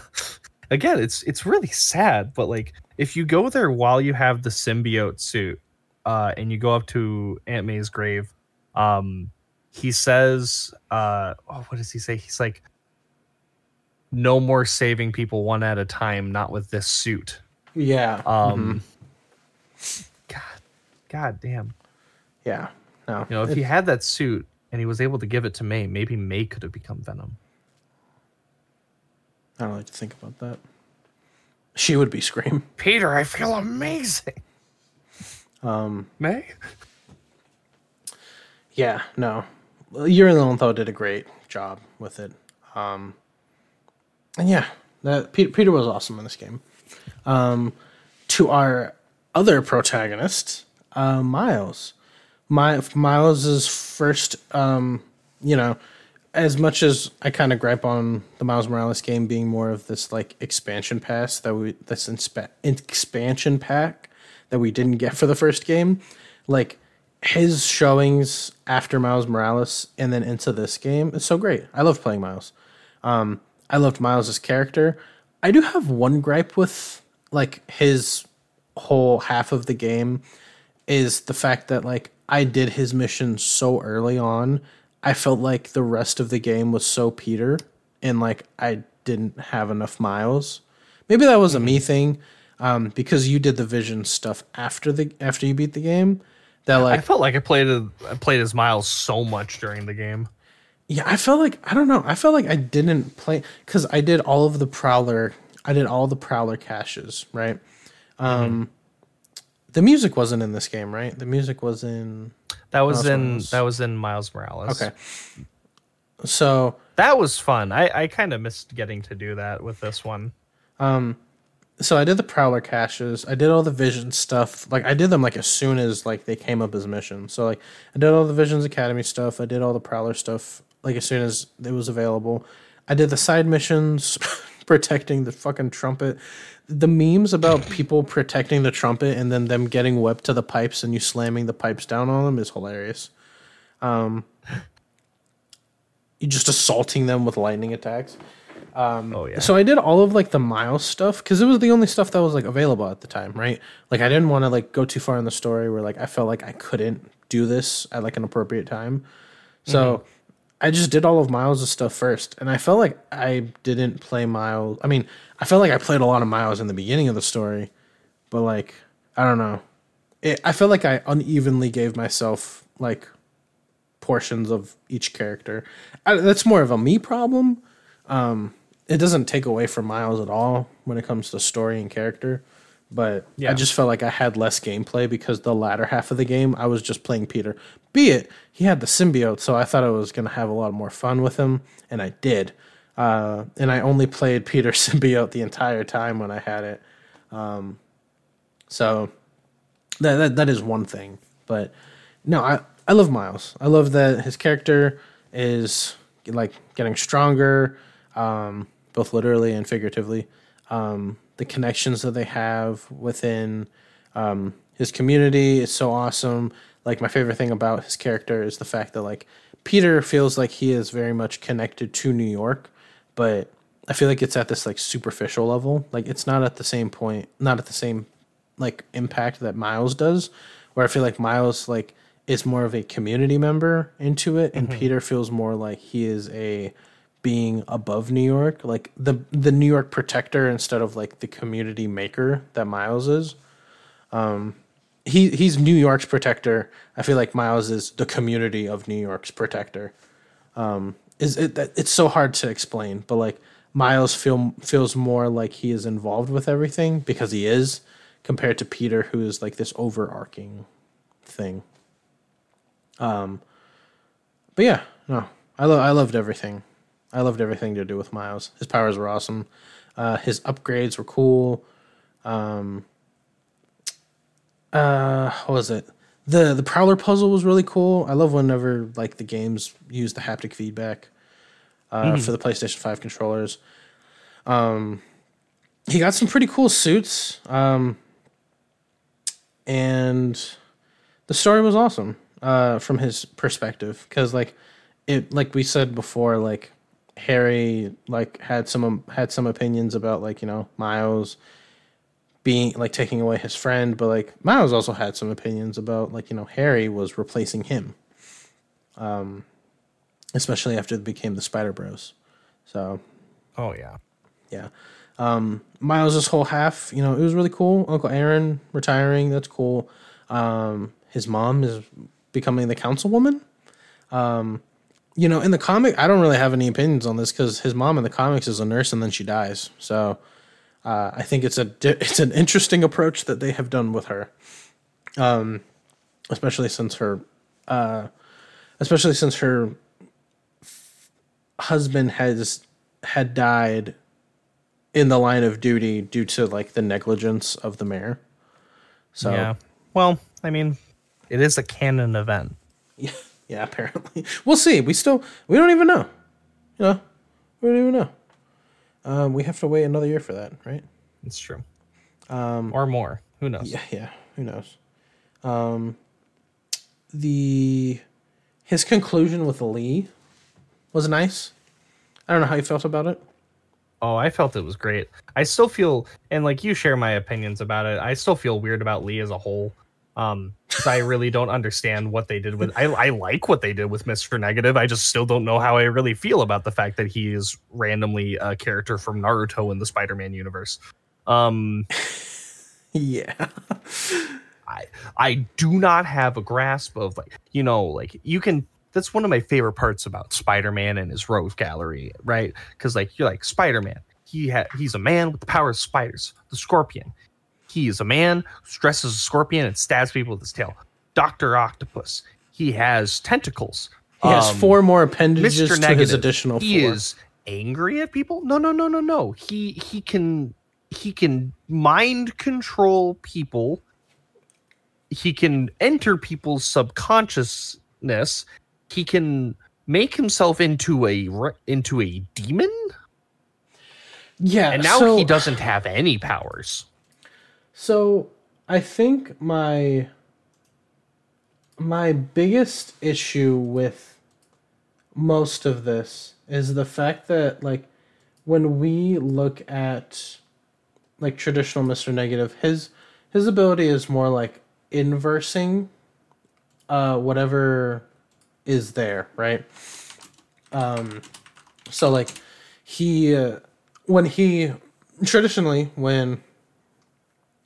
again it's it's really sad but like if you go there while you have the symbiote suit uh and you go up to aunt may's grave um he says uh oh, what does he say? He's like no more saving people one at a time not with this suit.
Yeah,
um god god damn.
Yeah, no,
you know, if he had that suit and he was able to give it to May, maybe May could have become Venom.
I don't like to think about that. She would be Scream.
Peter, I feel amazing.
Um,
May?
yeah, no, Yuri Lowenthal did a great job with it. Um, and yeah, that Peter, Peter was awesome in this game. Um, to our other protagonist, uh, Miles. My Miles's first, um, you know, as much as I kind of gripe on the Miles Morales game being more of this like expansion pass that we this inspa- expansion pack that we didn't get for the first game, like his showings after Miles Morales and then into this game is so great. I love playing Miles. Um, I loved Miles's character. I do have one gripe with like his whole half of the game is the fact that like I did his mission so early on. I felt like the rest of the game was so Peter and like I didn't have enough miles. Maybe that was a me thing um, because you did the vision stuff after the after you beat the game. That like I
felt like I played a, I played as Miles so much during the game.
yeah, I felt like I don't know. I felt like I didn't play because I did all of the prowler. I did all the prowler caches, right? Um, the music wasn't in this game, right? The music was in
That was in that was in Miles Morales.
okay. So
That was fun. I, I kind of missed getting to do that with this one.
Um so I did the prowler caches. I did all the vision stuff. Like I did them like as soon as like they came up as missions. So like I did all the Visions Academy stuff. I did all the prowler stuff like as soon as it was available. I did the side missions protecting the fucking trumpet. The memes about people protecting the trumpet and then them getting webbed to the pipes and you slamming the pipes down on them is hilarious. Um you just assaulting them with lightning attacks. Um,
Oh, yeah.
So I did all of like the Miles stuff because it was the only stuff that was like available at the time, right? Like I didn't want to like go too far in the story where like I felt like I couldn't do this at like an appropriate time. So I just did all of Miles' stuff first, and I felt like I didn't play Miles. I mean, I felt like I played a lot of Miles in the beginning of the story, but like I don't know. It, I felt like I unevenly gave myself like portions of each character. I, that's more of a me problem. Um, it doesn't take away from Miles at all when it comes to story and character, but
Yeah.
I just felt like I had less gameplay because the latter half of the game I was just playing Peter. Be it he had the symbiote, so I thought I was gonna have a lot more fun with him, and I did. Uh, and I only played Peter symbiote the entire time when I had it. Um, so that, that that is one thing. But no, I I love Miles. I love that his character is like getting stronger, um, both literally and figuratively. Um, the connections that they have within um, his community is so awesome. Like my favorite thing about his character is the fact that like Peter feels like he is very much connected to New York, but I feel like it's at this like superficial level. Like it's not at the same point, not at the same like impact that Miles does, where I feel like Miles like is more of a community member into it, and Peter feels more like he is a being above New York, like the the New York protector instead of like the community maker that Miles is. Um, he he's New York's protector. I feel like Miles is the community of New York's protector. Um, is it it's so hard to explain, but like Miles feel feels more like he is involved with everything because he is, compared to Peter, who is like this overarching thing. Um, but yeah, no, I love I loved everything. I loved everything to do with Miles. His powers were awesome. Uh, his upgrades were cool. Um, uh, what was it? the The Prowler puzzle was really cool. I love whenever like the games use the haptic feedback uh, for the PlayStation Five controllers. Um, he got some pretty cool suits. Um, and the story was awesome uh, from his perspective because like it like we said before like harry like had some had some opinions about like you know miles being like taking away his friend but like miles also had some opinions about like you know harry was replacing him um especially after they became the spider bros so
Oh yeah.
yeah. Um, Miles' whole half, you know, it was really cool. Uncle Aaron retiring, that's cool. Um, his mom is becoming the councilwoman. Um, you know, in the comic, I don't really have any opinions on this because his mom in the comics is a nurse and then she dies. So uh, I think it's a it's an interesting approach that they have done with her, um, especially since her, uh, especially since her husband has had died in the line of duty due to like the negligence of the mayor. So
Yeah. Well, I mean, it is a canon event.
yeah, yeah, apparently. We'll see. We still we don't even know. You know, we don't even know. Um, we have to wait another year for that, right?
It's true. Um, or more. Who knows?
Yeah, yeah. Who knows? Um, the his conclusion with Lee was nice. I don't know how you felt about it.
Oh, I felt it was great. I still feel, and like you share my opinions about it. I still feel weird about Lee as a whole. Um, I really don't understand what they did with. I I like what they did with Mister Negative. I just still don't know how I really feel about the fact that he is randomly a character from Naruto in the Spider-Man universe. Um,
Yeah.
I I do not have a grasp of like you know like you can that's one of my favorite parts about Spider-Man and his rogue gallery, right? Because like you're like Spider-Man, he ha- he's a man with the power of spiders, the Scorpion. He is a man who dresses as a scorpion and stabs people with his tail. Doctor Octopus, he has tentacles.
He has
Um,
four more appendages
Mr.
to his additional
he
four.
is angry at people. No, no, no, no, no. He he can he can mind control people. He can enter people's subconsciousness. He can make himself into a into a demon,
yeah,
and now
so,
he doesn't have any powers.
So I think my my biggest issue with most of this is the fact that like when we look at like traditional Mr. Negative, his his ability is more like inversing uh whatever is there, right? Um so like he uh, when he traditionally when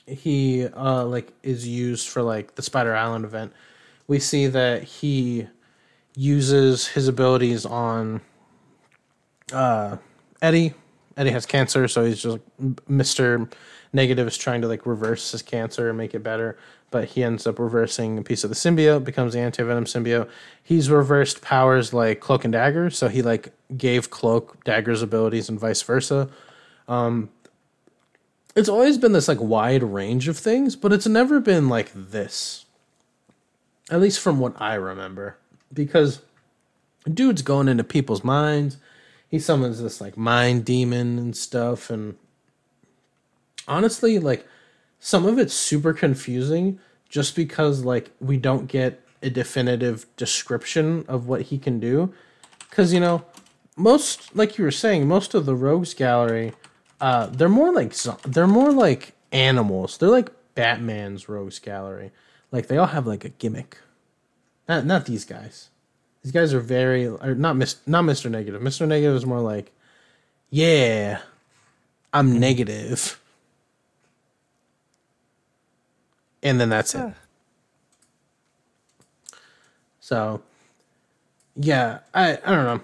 he uh like is used for like the Spider Island event, we see that he uses his abilities on uh Eddie. Eddie has cancer, so he's just Mr. Negative is trying to like reverse his cancer and make it better, but he ends up reversing a piece of the symbiote, becomes the anti-venom symbiote. He's reversed powers like Cloak and Dagger, so he like gave Cloak Dagger's abilities and vice versa. Um it's always been this like wide range of things, but it's never been like this. At least from what I remember. Because dude's going into people's minds he summons this like mind demon and stuff and honestly like some of it's super confusing just because like we don't get a definitive description of what he can do cuz you know most like you were saying most of the rogues gallery uh they're more like they're more like animals they're like batman's rogues gallery like they all have like a gimmick not not these guys these guys are very or not Mis, not Mr. Negative. Mr. Negative is more like, yeah, I'm negative. And then that's it. So, yeah, I I don't know.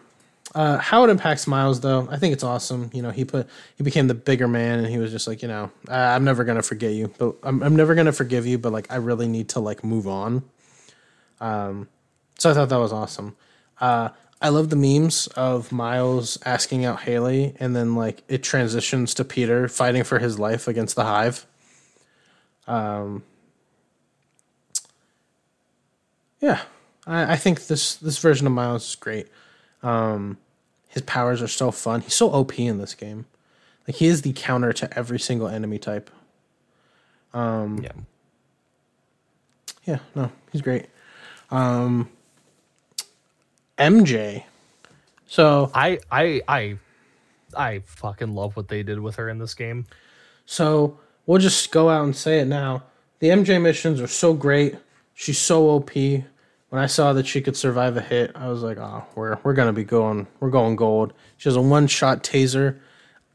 Uh, how it impacts Miles, though, I think it's awesome. You know, he put he became the bigger man, and he was just like, you know, I'm never gonna forget you, but I'm I'm never gonna forgive you, but like I really need to like move on. Um, so I thought that was awesome. Uh, I love the memes of Miles asking out Haley, and then like it transitions to Peter fighting for his life against the Hive. Um, yeah, I, I think this this version of Miles is great. Um, his powers are so fun. He's so OP in this game. Like he is the counter to every single enemy type. Um, yeah. Yeah, no, he's great. Um, MJ. So
I I I I fucking love what they did with her in this game.
So we'll just go out and say it now. The MJ missions are so great. She's so OP. When I saw that she could survive a hit, I was like, "Oh, we're we're gonna be going. We're going gold." She has a one shot taser.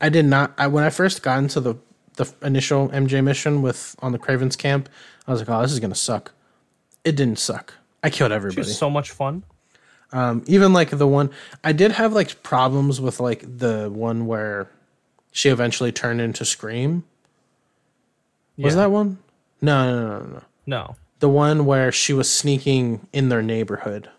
I did not. I when I first got into the the initial MJ mission with on the Kraven's camp, I was like, "Oh, this is gonna suck." It didn't suck. I killed everybody.
She's so much fun.
Um, even like the one I did have like problems with like the one where she eventually turned into Scream. Was yeah. that one? No, no, no, no,
no.
The one where she was sneaking in their neighborhood.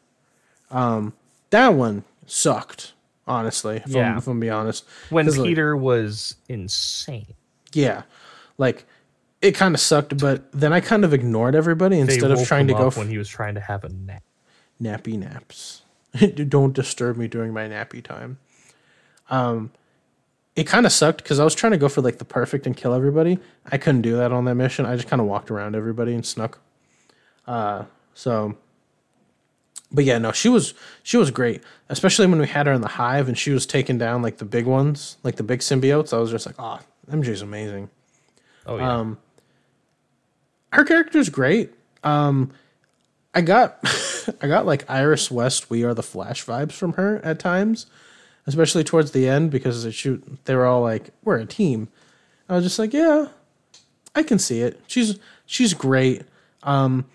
Um, that one sucked. Honestly, if, yeah. I'm, if I'm being honest,
when Peter like, was insane.
Yeah, like it kind of sucked, but then I kind of ignored everybody instead of trying to go.
F- when he was trying to have a nap
nappy naps. Don't disturb me during my nappy time. Um, it kind of sucked because I was trying to go for like the perfect and kill everybody. I couldn't do that on that mission. I just kind of walked around everybody and snuck. Uh, so, but yeah, no, she was she was great, especially when we had her in the hive and she was taking down like the big ones, like the big symbiotes. I was just like, oh, MJ's amazing. Oh yeah. Um, her character's great. Um, I got I got like Iris West, We Are the Flash vibes from her at times, especially towards the end because they shoot they were all like, We're a team. I was just like, Yeah, I can see it. She's she's great. Um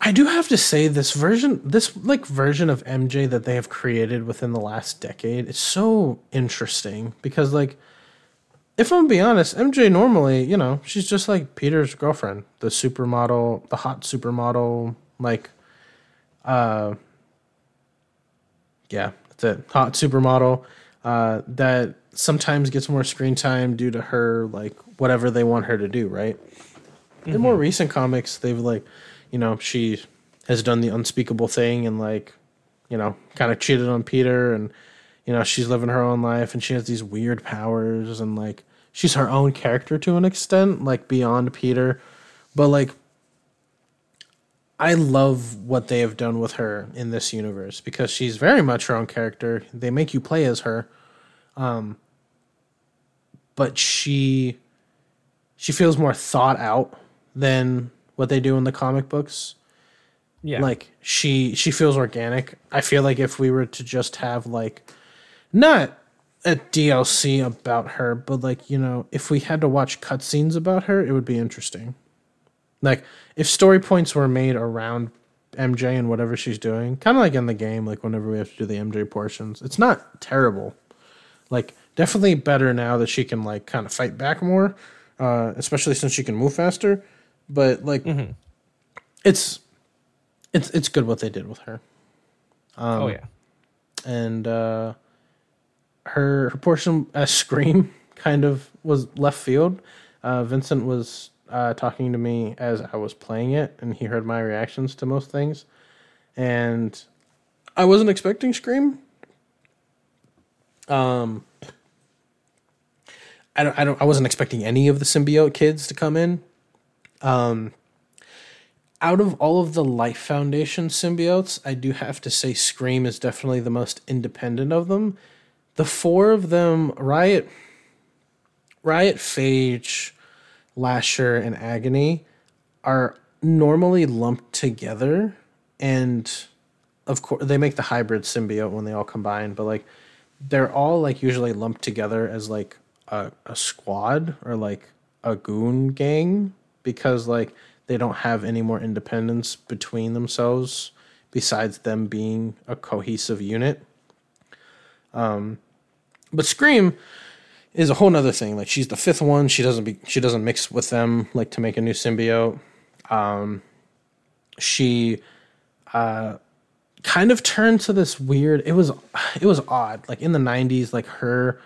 I do have to say this version this like version of MJ that they have created within the last decade is so interesting because like if I'm be honest, MJ normally, you know, she's just like Peter's girlfriend, the supermodel, the hot supermodel, like, uh, yeah, that's it, hot supermodel, uh, that sometimes gets more screen time due to her like whatever they want her to do, right? Mm-hmm. In more mm-hmm. recent comics, they've like, you know, she has done the unspeakable thing and like, you know, kind of cheated on Peter and you know she's living her own life and she has these weird powers and like she's her own character to an extent, like beyond Peter. But like I love what they have done with her in this universe because she's very much her own character. They make you play as her. Um, but she she feels more thought out than what they do in the comic books.
Yeah.
Like she she feels organic. I feel like if we were to just have like not a DLC about her, but like, you know, if we had to watch cutscenes about her, it would be interesting. Like if story points were made around MJ and whatever she's doing, kind of like in the game, like whenever we have to do the MJ portions, it's not terrible. Like definitely better now that she can like kind of fight back more, uh, especially since she can move faster. But like, it's it's it's good what they did with her.
oh yeah.
and uh, her her portion as Scream kind of was left field. Uh, Vincent was uh, talking to me as I was playing it, and he heard my reactions to most things, and I wasn't expecting Scream. Um, I don't, I don't, I wasn't expecting any of the symbiote kids to come in. Um, out of all of the Life Foundation symbiotes, I do have to say Scream is definitely the most independent of them. The four of them, Riot, Riot, Phage, Lasher, and Agony, are normally lumped together, and of course they make the hybrid symbiote when they all combine. But like, they're all like usually lumped together as like a, a squad or like a goon gang because like they don't have any more independence between themselves besides them being a cohesive unit. Um, but Scream is a whole nother thing. Like she's the fifth one. She doesn't be she doesn't mix with them like to make a new symbiote. Um, she uh, kind of turned to this weird. It was it was odd. Like in the '90s, like her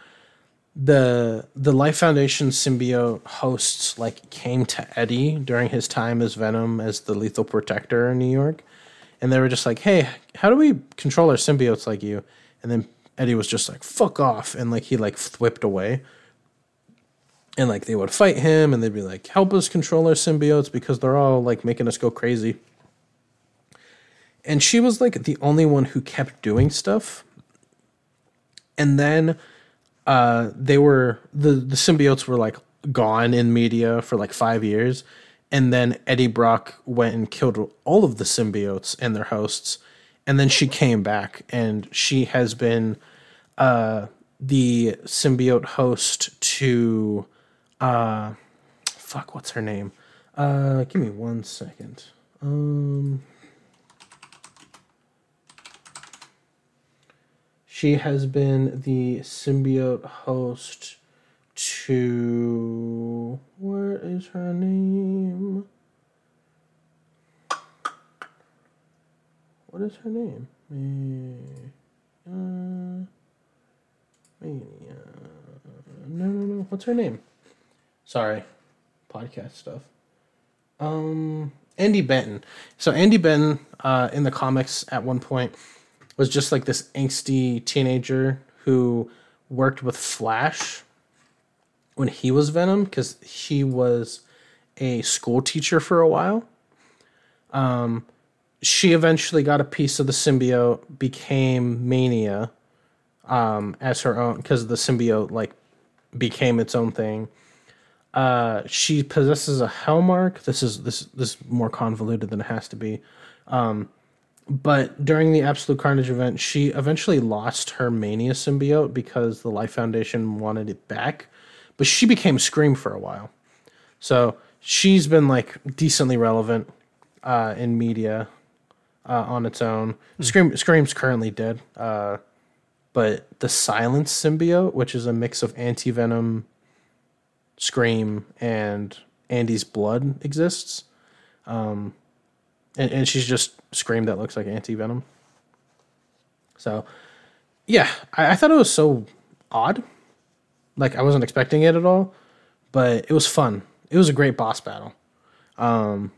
the the Life Foundation symbiote hosts like came to Eddie during his time as Venom as the lethal protector in New York. And they were just like, Hey, how do we control our symbiotes like you? And then Eddie was just like, fuck off and like he like whipped away. And like they would fight him and they'd be like, help us control our symbiotes because they're all like making us go crazy. And she was like the only one who kept doing stuff. And then uh, they were the the symbiotes were like gone in media for like five years, and then Eddie Brock went and killed all of the symbiotes and their hosts, and then she came back and she has been uh, the symbiote host to uh, fuck what's her name? Uh, give me one second. Um. She has been the symbiote host to. Where is her name? What is her name? Ma- Mania. No, no, no. What's her name? Sorry. Podcast stuff. Um, Andi Benton. So Andi Benton, uh, in the comics at one point was just like this angsty teenager who worked with Flash when he was Venom because he was a school teacher for a while. Um, she eventually got a piece of the symbiote, became Mania um, as her own because the symbiote like became its own thing. Uh, she possesses a Hellmark. This is this this is more convoluted than it has to be. Um, but during the Absolute Carnage event, she eventually lost her Mania symbiote because the Life Foundation wanted it back. But she became Scream for a while. So she's been like decently relevant uh, in media uh, on its own. Scream Scream's currently dead. Uh, but the Silence symbiote, which is a mix of anti venom, Scream, and Andi's blood, exists. Um, and, and she's just Scream that looks like anti venom. So, yeah, I, I thought it was so odd. Like I wasn't expecting it at all, but it was fun. It was a great boss battle. Um,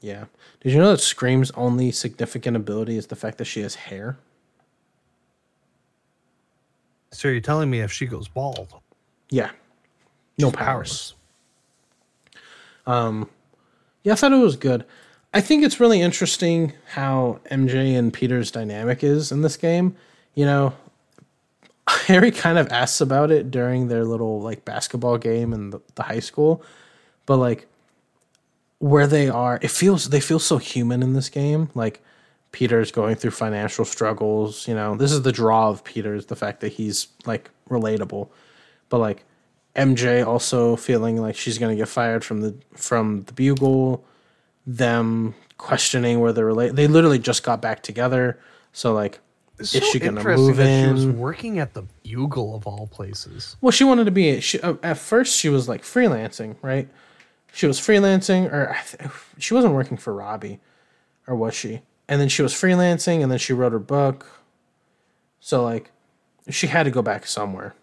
yeah. Did you know that Scream's only significant ability is the fact that she has hair?
So you're telling me if she goes bald,
Yeah. No powers. Um, yeah, I thought it was good. I think it's really interesting how MJ and Peter's dynamic is in this game. You know, Harry kind of asks about it during their little like basketball game in the, the high school, but like where they are, it feels they feel so human in this game. Like Peter's going through financial struggles. You know, this is the draw of Peter's the fact that he's like relatable, but like MJ also feeling like she's gonna get fired from the from the Bugle. Them questioning where they're related. They literally just got back together, so like
It's
is
so
she gonna move
that She was
in?
working at the Bugle of all places.
Well, she wanted to be. She, uh, at first, she was like freelancing, right? She was freelancing, or she wasn't working for Robbie, or was she? And then she was freelancing, and then she wrote her book. So like, she had to go back somewhere.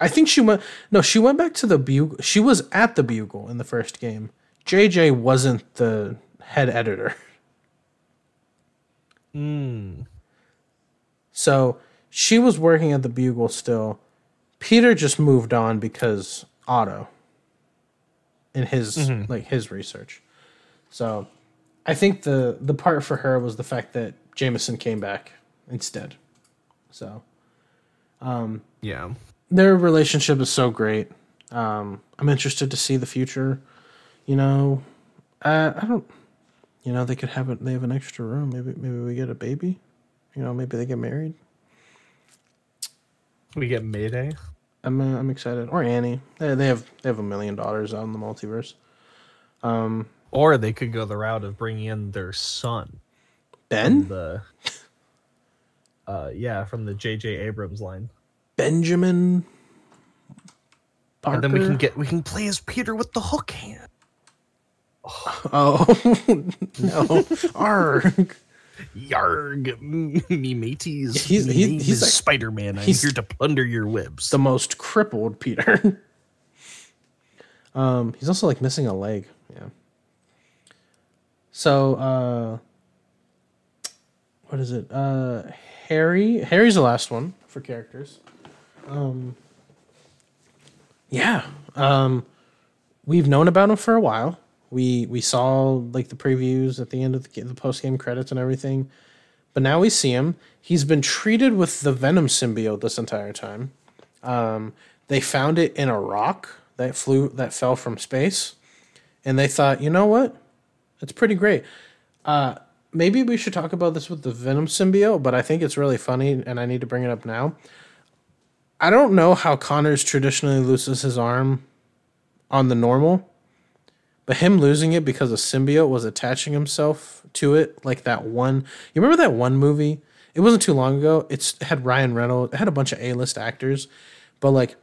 I think she went. No, she went back to the Bugle. She was at the Bugle in the first game. JJ wasn't the head editor. So she was working at the Bugle still. Peter just moved on because Otto in his like his research. So I think the the part for her was the fact that Jameson came back instead. So um
Yeah.
their relationship is so great. Um, I'm interested to see the future. You know, uh, I don't. You know, they could have it. They have an extra room. Maybe maybe we get a baby. You know, maybe they get married.
We get Mayday.
I'm uh, I'm excited. Or Annie. They, they have they have a million dollars out in the multiverse.
Um, Or they could go the route of bringing in their son.
Ben
The uh yeah, from the JJ Abrams line.
Benjamin. Parker.
And then we can get we can play as Peter with the hook hand.
Oh no! Arg.
Yarg, me mateys.
He's-
me
he-
name
he's like-
Spider-Man. I'm
he's-
here to plunder your webs.
the most crippled Peter. um, he's also like missing a leg. Yeah. So, uh, what is it? Uh, Harry. Harry's the last one for characters. Um, yeah. Um, we've known about him for a while. We we saw like the previews at the end of the, the post game credits and everything. But now we see him. He's been treated with the Venom symbiote this entire time. Um, they found it in a rock that flew that fell from space, and they thought, you know what, it's pretty great. Uh, maybe we should talk about this with the Venom symbiote, but I think it's really funny, and I need to bring it up now. I don't know how Connors traditionally loses his arm on the normal, but him losing it because a symbiote was attaching himself to it, like that one. You remember that one movie? It wasn't too long ago. It's it had Ryan Reynolds. It had a bunch of A list actors, but like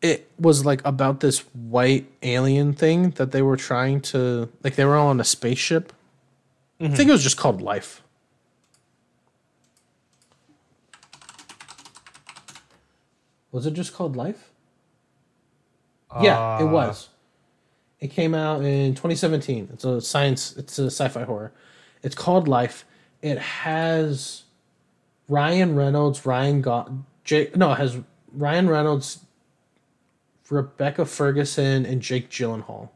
it was like about this white alien thing that they were trying to like they were all on a spaceship. I think it was just called Life. Was it just called Life? Yeah, it uh, was. It came out in 2017. It's a science. It's a sci-fi horror. It's called Life. It has Ryan Reynolds, Ryan Go- Jake. No, it has Ryan Reynolds, Rebecca Ferguson, and Jake Gyllenhaal.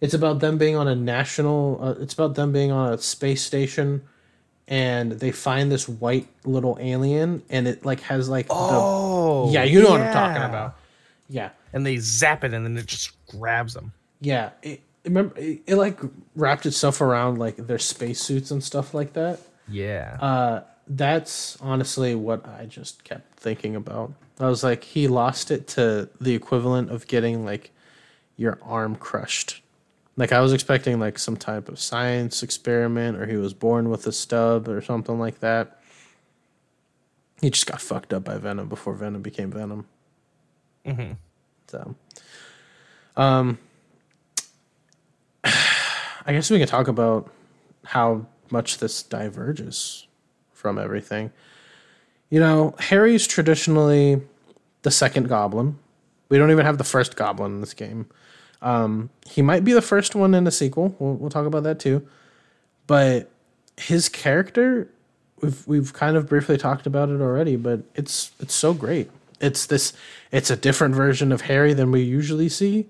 It's about them being on a national. Uh, it's about them being on a space station, and they find this white little alien, and it like has like
Oh,
the yeah, you know what I'm talking about. Yeah,
And they zap it, and then it just grabs them.
yeah. It, remember, it, it like wrapped itself around like their spacesuits and stuff like that.
Yeah.
Uh, that's honestly what I just kept thinking about. I was like, he lost it to the equivalent of getting like your arm crushed. Like I was expecting like some type of science experiment, or he was born with a stub or something like that. He just got fucked up by Venom before Venom became Venom. So, um, I guess we can talk about how much this diverges from everything. You know, Harry's traditionally the second goblin. We don't even have the first goblin in this game. Um, he might be the first one in the sequel. We'll, we'll talk about that too. But his character, we've we've kind of briefly talked about it already, but it's it's so great. It's this. It's a different version of Harry than we usually see.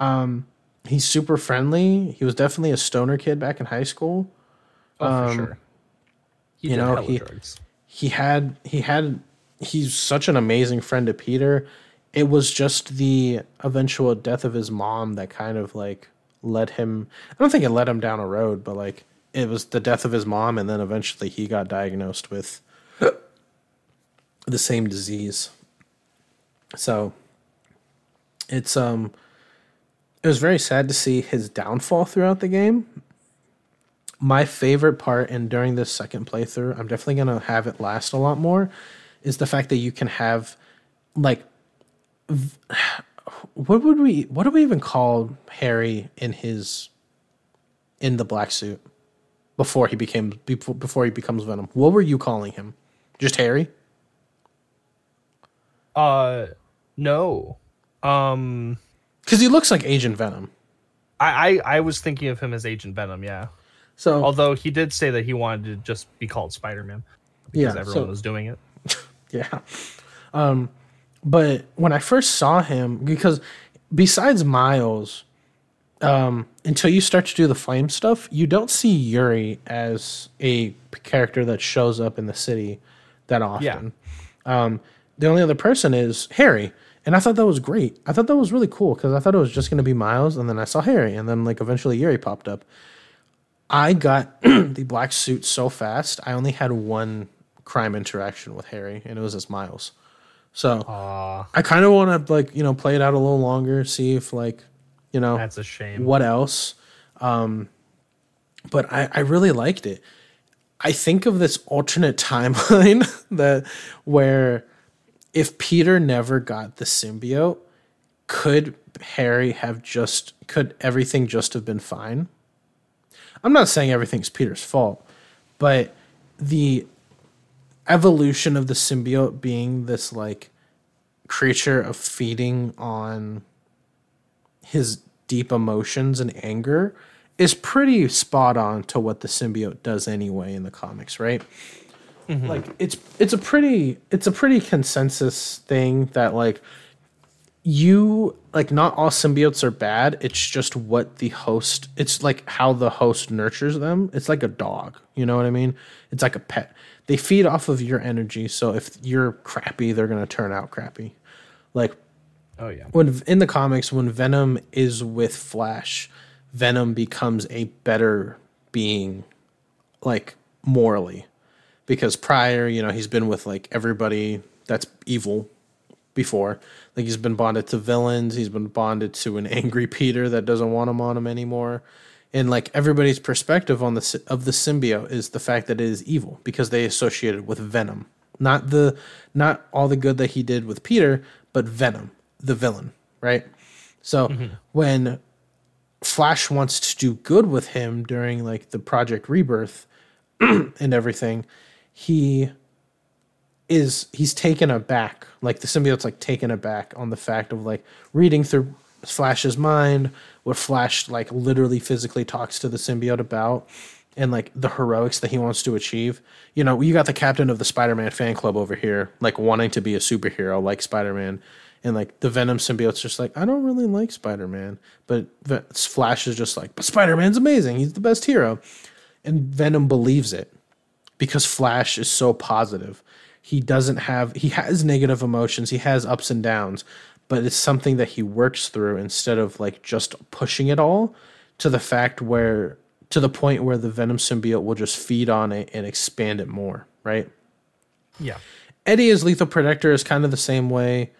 Um, he's super friendly. He was definitely a stoner kid back in high school.
oh, for sure. He
you know, he-
drugs.
he had he had he's such an amazing friend to Peter. It was just the eventual death of his mom that kind of like led him. I don't think it led him down a road, but like it was the death of his mom, and then eventually he got diagnosed with the same disease. So it's um it was very sad to see his downfall throughout the game. My favorite part, and during this second playthrough, I'm definitely gonna have it last a lot more, is the fact that you can have like what would we what do we even call Harry in his in the black suit before he became before, before he becomes Venom? What were you calling him? Just Harry?
Uh no. Um
Because he looks like Agent Venom.
I, I I was thinking of him as Agent Venom, yeah.
So
Although he did say that he wanted to just be called Spider-Man because
Yeah,
everyone
so-
was doing it.
Yeah. Um, but when I first saw him, because besides Miles, um, until you start to do the flame stuff, you don't see Yuri as a character that shows up in the city that often. Yeah. Um, the only other person is Harry. And I thought that was great. I thought that was really cool because I thought it was just going to be Miles, and then I saw Harry, and then like eventually Yuri popped up. I got the black suit so fast. I only had one crime interaction with Harry, and it was as Miles. So
Aw,
I kind of want to like you know play it out a little longer, see if like you know
that's a shame.
what else. Um, but I, I really liked it. I think of this alternate timeline that where if Peter never got the symbiote, could Harry have just could everything just have been fine? I'm not saying everything's Peter's fault, but the evolution of the symbiote being this like creature of feeding on his deep emotions and anger is pretty spot on to what the symbiote does anyway in the comics, right? Mm-hmm. Like it's it's a pretty it's a pretty consensus thing that like you like not all symbiotes are bad. It's just what the host it's like how the host nurtures them. It's like a dog. You know what i mean? It's like a pet. They feed off of your energy so if you're crappy they're going to turn out crappy. Like
oh yeah.
when in the comics when venom is with flash venom becomes a better being like morally because prior you know he's been with like everybody that's evil before. Like he's been bonded to villains. He's been bonded to an angry peter that doesn't want him on him anymore. And like everybody's perspective on the of the symbiote is the fact that it is evil because they associate it with venom. Not the not all the good that he did with peter but venom the villain right? So mm-hmm. when flash wants to do good with him during like the project rebirth and everything he is he's taken aback like the symbiote's like taken aback on the fact of like reading through flash's mind what flash like literally physically talks to the symbiote about and like the heroics that he wants to achieve. You know you got the captain of the spider-man fan club over here like wanting to be a superhero like spider-man and like the venom symbiote's just like i don't really like spider-man but flash is just like but spider-man's amazing. He's the best hero. And venom believes it because Flash is so positive. He doesn't have he has negative emotions, he has ups and downs, but it's something that he works through instead of like just pushing it all to the fact where to the point where the Venom symbiote will just feed on it and expand it more, right?
Yeah.
Eddie as Lethal Protector is kind of the same way.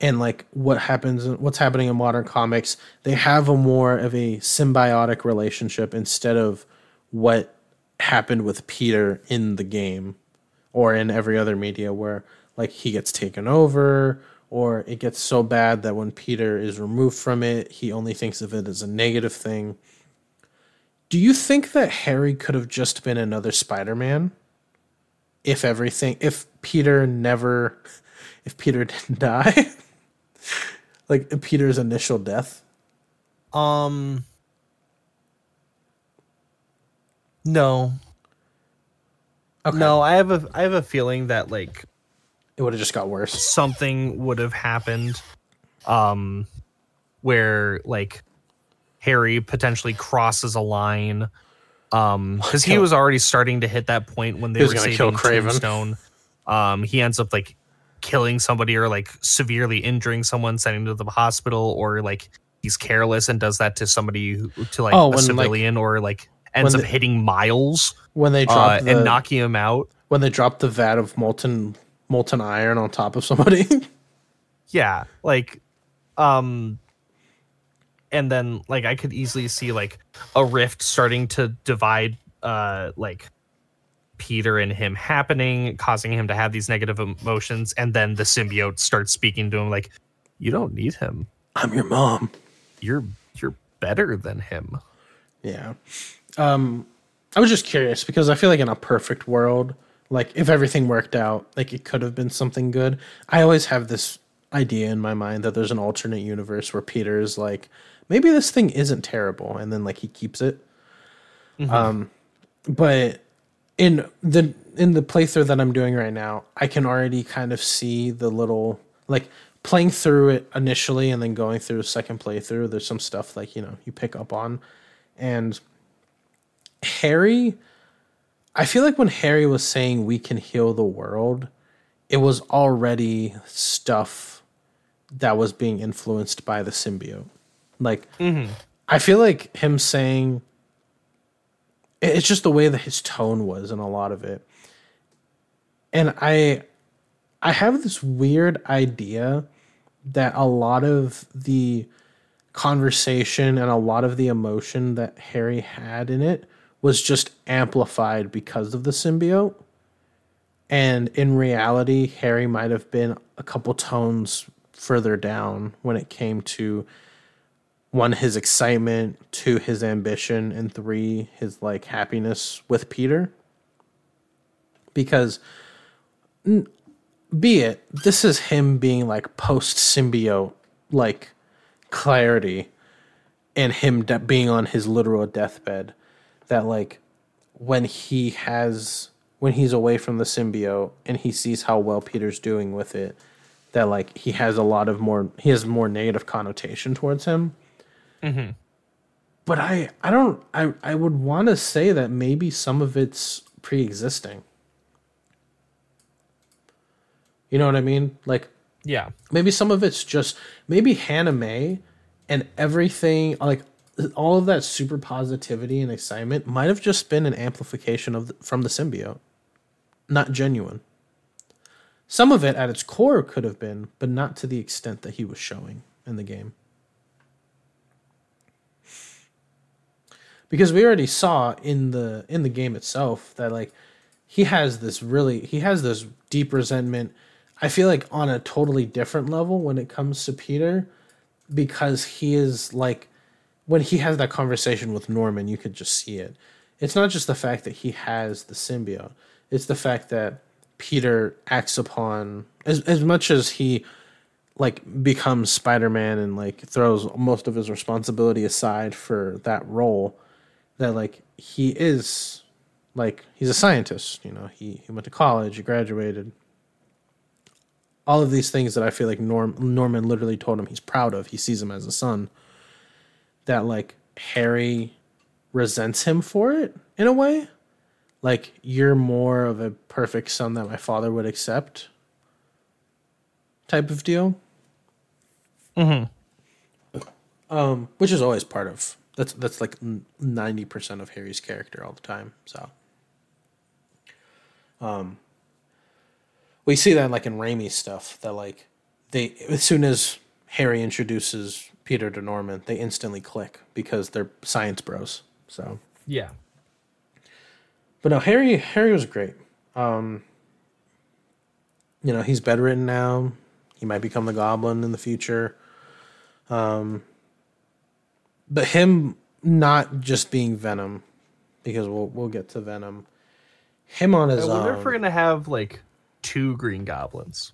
And like what happens, what's happening in modern comics, they have a more of a symbiotic relationship instead of what happened with Peter in the game or in every other media where like he gets taken over or it gets so bad that when Peter is removed from it, he only thinks of it as a negative thing. Do you think that Harry could have just been another Spider-Man? if everything if peter never if peter didn't die like peter's initial death
Um. No.
Okay.
No, I have a I have a feeling that like
it would have just got worse
something would have happened um where like Harry potentially crosses a line um cuz he was already starting to hit that point when they were
gonna kill
saving Tombstone. Um he ends up like killing somebody or like severely injuring someone, sending them to the hospital, or like he's careless and does that to somebody who, to like
Oh,
a
when, like-
civilian or like ends up hitting Miles
when they
uh,
drop the,
and knocking him out.
when they drop the vat of molten molten iron on top of somebody.
Yeah, like um and then like I could easily see like a rift starting to divide uh like Peter and him happening, causing him to have these negative emotions, and then the symbiote starts speaking to him like, You don't need him.
I'm your mom.
You're you're better than him.
Yeah. Um I was just curious because I feel like in a perfect world, like if everything worked out, like it could have been something good. I always have this idea in my mind that there's an alternate universe where Peter is like, maybe this thing isn't terrible, and then like he keeps it. Um but in the in the playthrough that I'm doing right now, I can already kind of see the little like playing through it initially and then going through a second playthrough. There's some stuff like you know you pick up on, and Harry. I feel like when Harry was saying we can heal the world, it was already stuff that was being influenced by the symbiote. Like mm-hmm. I feel like him saying it's just the way that his tone was in a lot of it. And I I have this weird idea that a lot of the conversation and a lot of the emotion that Harry had in it was just amplified because of the symbiote. And in reality, Harry might have been a couple tones further down when it came to one his excitement, two his ambition, and three his like happiness with Peter. Because be it this is him being like post symbiote like clarity and him de- being on his literal deathbed that like when he has when he's away from the symbiote and he sees how well Peter's doing with it that like he has a lot of more he has more negative connotation towards him mm-hmm. but I I don't I I would want to say that maybe some of it's pre-existing. You know what I mean? Like
Yeah.
maybe some of it's just maybe Hannah May and everything like all of that super positivity and excitement might have just been an amplification of the, from the symbiote, not genuine. Some of it at its core could have been, but not to the extent that he was showing in the game. because we already saw in the in the game itself that like he has this really he has this deep resentment i feel like on a totally different level when it comes to peter because he is like when he has that conversation with norman you could just see it. It's not just the fact that he has the symbiote. It's the fact that peter acts upon as, as much as he like becomes spider-man and like throws most of his responsibility aside for that role that like he is like he's a scientist you know? He, he went to college he graduated. All of these things that i feel like Norm, norman literally told him he's proud of he sees him as a son that like harry resents him for it in a way like you're more of a perfect son that my father would accept type of deal Hmm. um, which is always part of that's that's like ninety percent of Harry's character all the time. So, um, we see that like in Raimi's stuff that like they as soon as Harry introduces Peter to Norman, they instantly click because they're science bros. So,
Yeah.
but no, Harry Harry was great. Um, you know, he's bedridden now. He might become the Goblin in the future. Um, but him not just being Venom, because we'll we'll get to Venom. Him on his
I wonder
own.
if we're gonna have like two Green Goblins,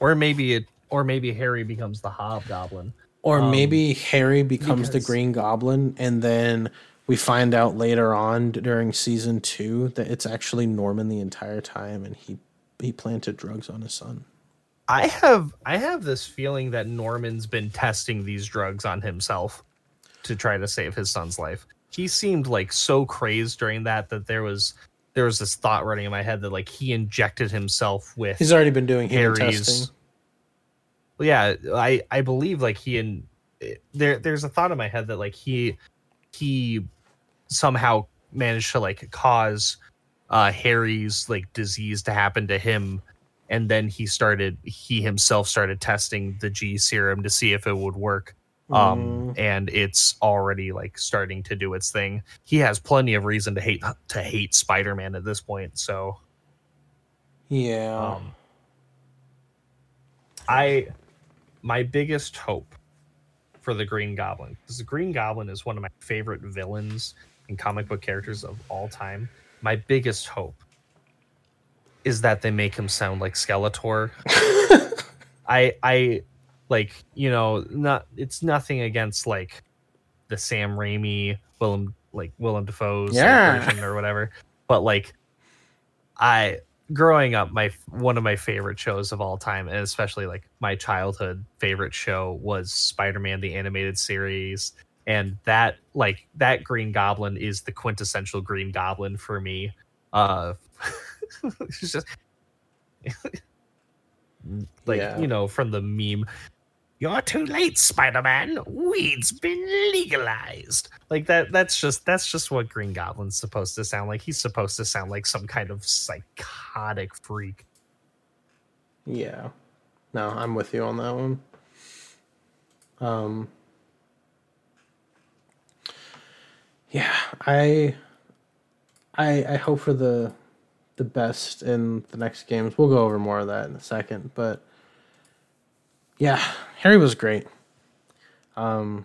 or maybe it, or maybe Harry becomes the Hobgoblin.
Or um, maybe Harry becomes the Green Goblin, and then we find out later on during season two that it's actually Norman the entire time, and he he planted drugs on his son.
I have I have this feeling that Norman's been testing these drugs on himself to try to save his son's life. He seemed like so crazed during that that there was there was this thought running in my head that like he injected himself with
He's already been doing human
Harry's.
testing.
Well, yeah, I I believe like he and there there's a thought in my head that like he he somehow managed to like cause uh Harry's like disease to happen to him and then he started he himself started testing the G serum to see if it would work um and it's already like starting to do its thing. He has plenty of reason to hate to hate Spider-Man at this point, so
Yeah.
um, I my biggest hope for the Green Goblin because the Green Goblin is one of my favorite villains and comic book characters of all time. My biggest hope is that they make him sound like Skeletor. I I like you know not it's nothing against like the Sam Raimi Willem like Willem Dafoe's
Yeah.
version or whatever, but like I growing up my one of my favorite shows of all time and especially like my childhood favorite show was Spider-Man the animated series and that like that Green Goblin is the quintessential Green Goblin for me. Uh it's just like
Yeah.
you know from the meme you're too late spider-man weed's been legalized like that that's just that's just what green goblin's supposed to sound like he's supposed to sound like some kind of psychotic freak
Yeah. No, I'm with you on that one. Um Yeah, I I I hope for the the best in the next games. We'll go over more of that in a second, but yeah, Harry was great. Um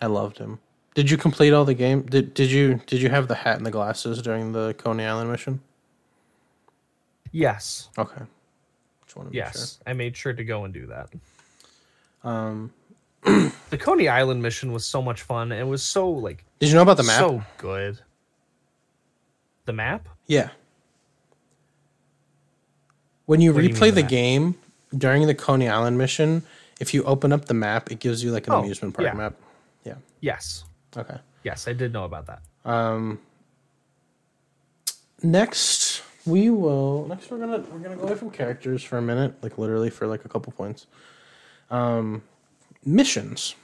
I loved him. Did you complete all the game? Did did you did you have the hat and the glasses during the Coney Island mission?
yes
Okay. Just wanted to make sure.
yes i made sure to go and do that
Um
the coney island mission was so much fun and it was so like
Did you know about the map?
so good the map
yeah. When you
What do you
replay the
the
game during the Coney Island mission, if you open up the map, it gives you like an
Oh,
amusement park
yeah.
map. Yeah.
yes
Okay.
yes i did know about that
Um next we will next we're gonna we're gonna go away from characters for a minute, like literally for like a couple points. Um missions.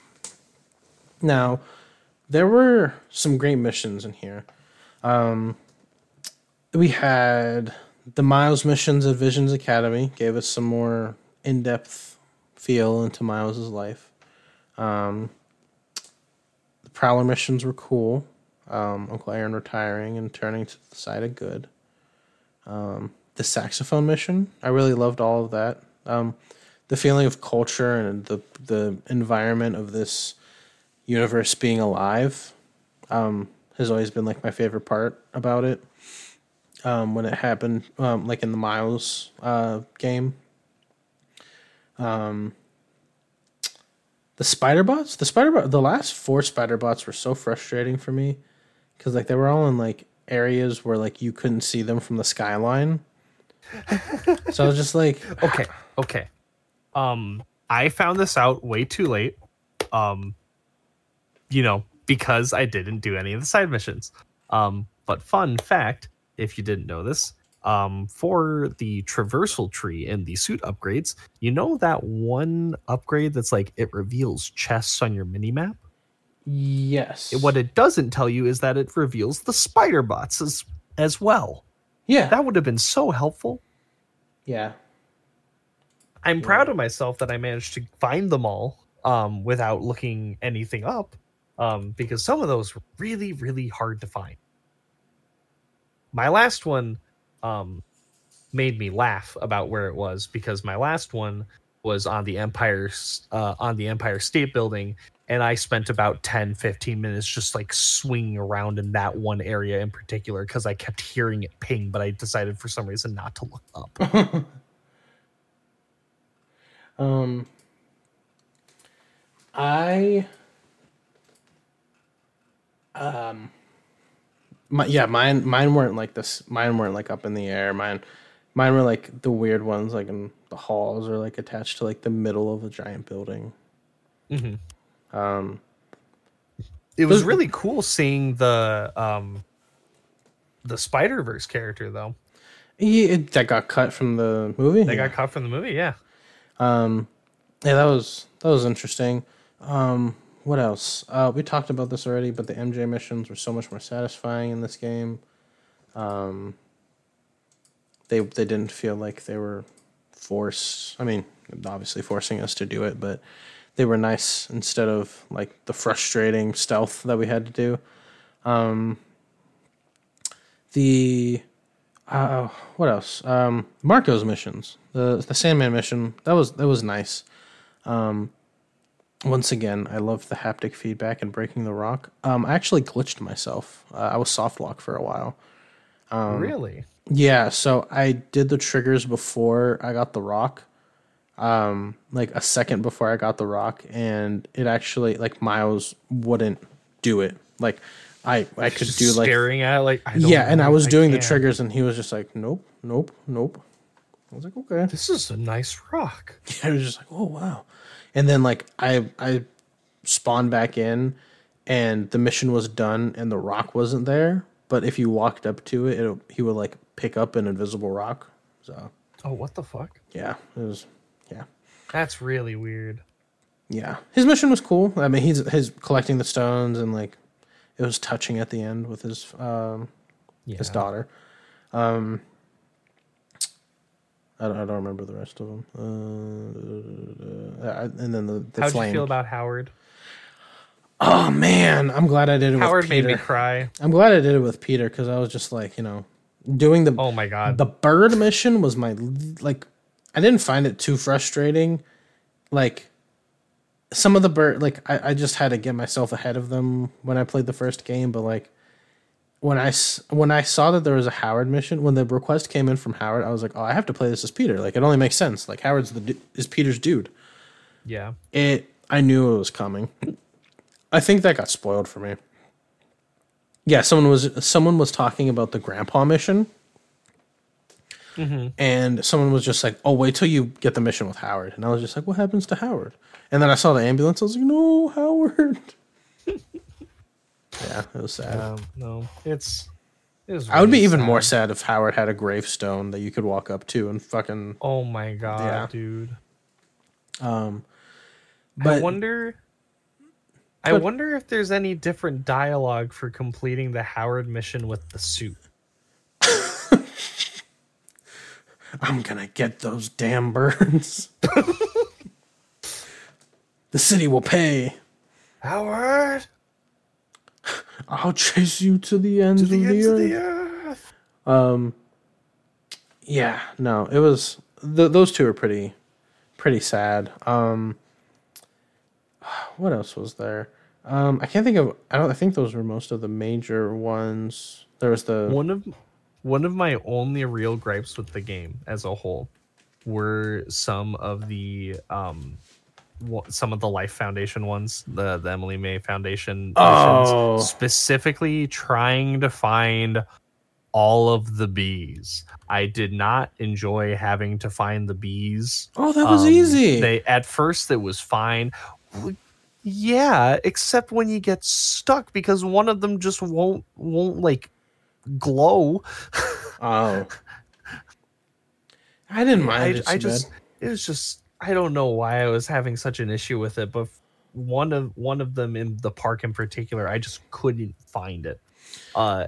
Now, there were some great missions in here. Um we had the Miles missions at Visions Academy, gave us some more in-depth feel into Miles's life. Um the Prowler missions were cool um, Uncle Aaron retiring and turning to the side of good. Um, the saxophone mission, I really loved all of that. Um, the feeling of culture and the the environment of this universe being alive um, has always been like my favorite part about it. Um, when it happened, um, like in the Miles uh, game. Um, the spider bots, the spider bot, the last four spider bots were so frustrating for me because like they were all in like areas where like you couldn't see them from the skyline. so I was just like,
okay okay um i found this out way too late um you know because i didn't do any of the side missions um but fun fact if you didn't know this um for the traversal tree and the suit upgrades you know that one upgrade that's like it reveals chests on your mini map
yes,
what it doesn't tell you is that it reveals the spider bots as as well.
Yeah,
that would have been so helpful.
Yeah,
I'm proud of myself that I managed to find them all um, without looking anything up um, because some of those were really, really hard to find. My last one um, made me laugh about where it was because my last one was on the Empire uh, on the Empire State Building, and I spent about 10, 15 minutes just like swinging around in that one area in particular because I kept hearing it ping, but I decided for some reason not to look up.
um, I, um, my yeah, mine mine weren't like this. Mine weren't like up in the air. Mine, mine were like the weird ones, like in the halls or like attached to like the middle of a giant building.
Mhm.
Um,
it was
Those-
really cool seeing the um the Spider Verse character though.
He, it, that got cut from the movie.
They
yeah.
got cut from the movie. Yeah.
Um, yeah, that was that was interesting. Um, what else? Uh, we talked about this already, but the MJ missions were so much more satisfying in this game. Um, they they didn't feel like they were forced. I mean, obviously forcing us to do it, but they were nice instead of like the frustrating stealth that we had to do. Um, the uh, what else? Um, Marko's missions, the the Sandman mission. That was that was nice. Um, once again, I loved the haptic feedback and breaking the rock. Um, I actually glitched myself. Uh, I was soft lock for a while. Um,
really?
Yeah, so I did the triggers before I got the rock. Um, like a second before I got the rock, and it actually like Miles wouldn't do it. Like I I could do like
staring at it, like I don't
yeah, and I was doing the triggers, and he was just like, nope, nope, nope. I was like, okay.
This is a nice rock.
Yeah, I was just like, oh wow. And then like I I spawned back in, and the mission was done, and the rock wasn't there. But if you walked up to it, it he would like pick up an invisible rock. So
Oh, what the fuck?
yeah, it was yeah.
That's really weird.
Yeah, his mission was cool. I mean, he's his collecting the stones and like it was touching at the end with his um
Yeah.
his daughter. Um, I don't, I don't remember the rest of them. Uh, I- and then the, the
How'd you feel about Howard?
oh man, I'm glad I did it
Howard
with
made
Peter.
me cry.
I'm glad I did it with Peter because I was just like, you know, doing the
Oh my god.
the bird mission was my like i didn't find it too frustrating like some of the bird like I, I just had to get myself ahead of them when i played the first game but like when i when i saw that there was a howard mission when the request came in from howard i was like oh i have to play this as peter. Like it only makes sense. Like howard's the is peter's dude.
Yeah.
it i knew it was coming. I think that got spoiled for me. Yeah someone was someone was talking about the grandpa mission. Mm-hmm. And someone was just like oh wait till you get the mission with howard. And i was just like what happens to howard? And then i saw the ambulance. I was like no howard yeah it was sad
Um, no, it's. It was
i would be
really
even more
sad.
if howard had a gravestone that you could walk up to and fucking
Oh my god,
Yeah.
dude.
um
I
but
wonder. I wonder if there's any different dialogue for completing the Howard mission with the suit.
I'm gonna get those damn birds. the city will pay.
Howard,
I'll chase you to the ends, of, the earth.
earth.
Um, yeah, no, it was th- those two are pretty, pretty sad. Um, what else was there? Um, I can't think of. I don't. I think those were most of the major ones. There was the
One of one of my only real gripes with the game as a whole were some of the um wa- some of the Life Foundation ones, the the Emily May Foundation
Oh.
missions, specifically trying to find all of the bees. I did not enjoy having to find the bees.
Oh, that was
Um,
easy.
They at first it was fine. Yeah, except when you get stuck because one of them just won't won't like glow.
oh, I didn't mind
I,
it.
I just
bad.
it was just I don't know why I was having such an issue with it, but one of one of them in the park in particular, I just couldn't find it. Uh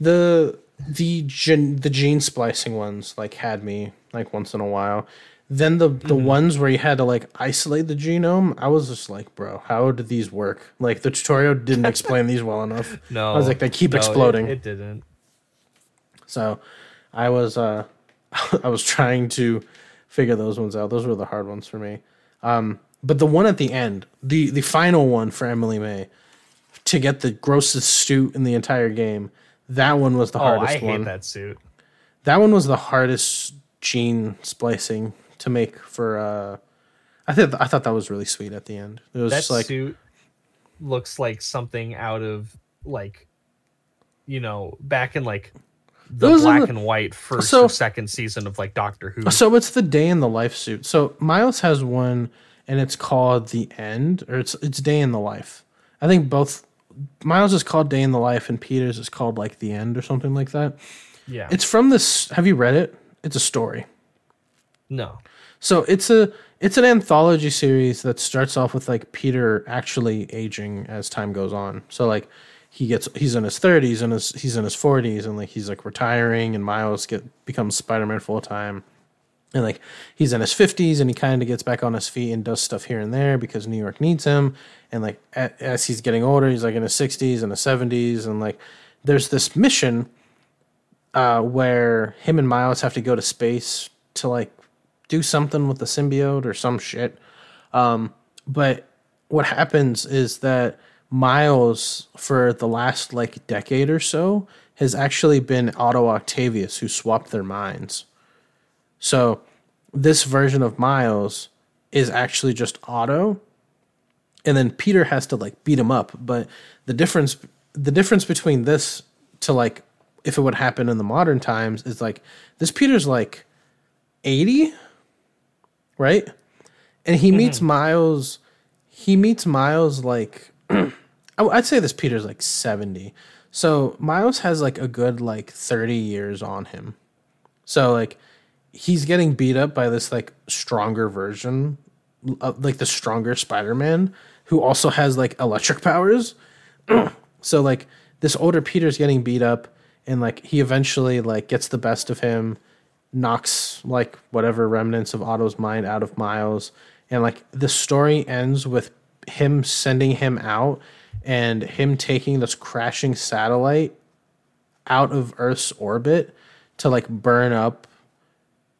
the the gen, the gene splicing ones like had me like once in a while. Then the the
Mm-hmm.
ones where you had to like isolate the genome, I was just like, bro, how did these work? Like the tutorial didn't explain these well enough.
no.
I was like, they keep
no, it-
exploding.
It, didn't.
So I was uh I was trying to figure those ones out. Those were the hard ones for me. Um but the one at the end, the the final one for Emily May to get the grossest suit in the entire game, that one was the
Oh,
hardest
I hate
one.
that suit.
That one was the hardest gene splicing to make for uh I thought I thought that was really sweet at the end. It was
That
like
suit looks like something out of like you know, back in like the
Those
black
the-
and white first
So-
or second season of like Doctor Who.
So it's the day in the life suit. So Miles has one, and it's called the end, or it's it's day in the life. I think both Miles is called Day in the Life, and Peter's is called like The End or something like that.
Yeah.
It's from this. Have you read it? It's a story.
no.
So it's a it's an anthology series that starts off with like Peter actually aging as time goes on. So like he gets he's in his 30s and his, he's in his 40s and like he's like retiring and Miles get becomes Spider-Man full time. And like he's in his 50s and he kind of gets back on his feet and does stuff here and there because New York needs him. And like as he's getting older, he's like in his 60s and his 70s and like there's this mission uh, where him and Miles have to go to space to like do something with the symbiote or some shit. Um, but what happens is that Miles, for the last like decade or so, has actually been Otto Octavius who swapped their minds. So this version of Miles is actually just Otto, and then Peter has to like beat him up. But the difference, the difference between this to like if it would happen in the modern times is like this Peter's like eighty, right? And he mm-hmm. meets Miles. He meets Miles like I'd say this Peter's like seventy. So Miles has like a good like thirty years on him. So like he's getting beat up by this like stronger version, uh, like the stronger Spider-Man, who also has like electric powers. so like this older Peter's getting beat up, and like he eventually like gets the best of him, knocks like whatever remnants of Otto's mind out of Miles, and like the story ends with him sending him out and him taking this crashing satellite out of Earth's orbit to like burn up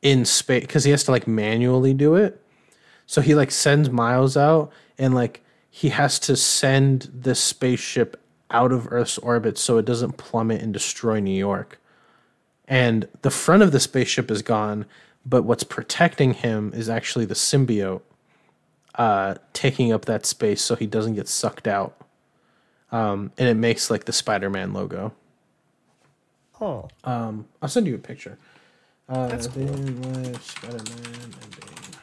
in space because he has to like manually do it. So he like sends Miles out and like he has to send this spaceship out of Earth's orbit so it doesn't plummet and destroy New York. And the front of the spaceship is gone, but what's protecting him is actually the symbiote uh, taking up that space so he doesn't get sucked out. Um, and it makes like the Spider-Man logo.
Oh,
Um, I'll send you a picture. Uh,
That's cool.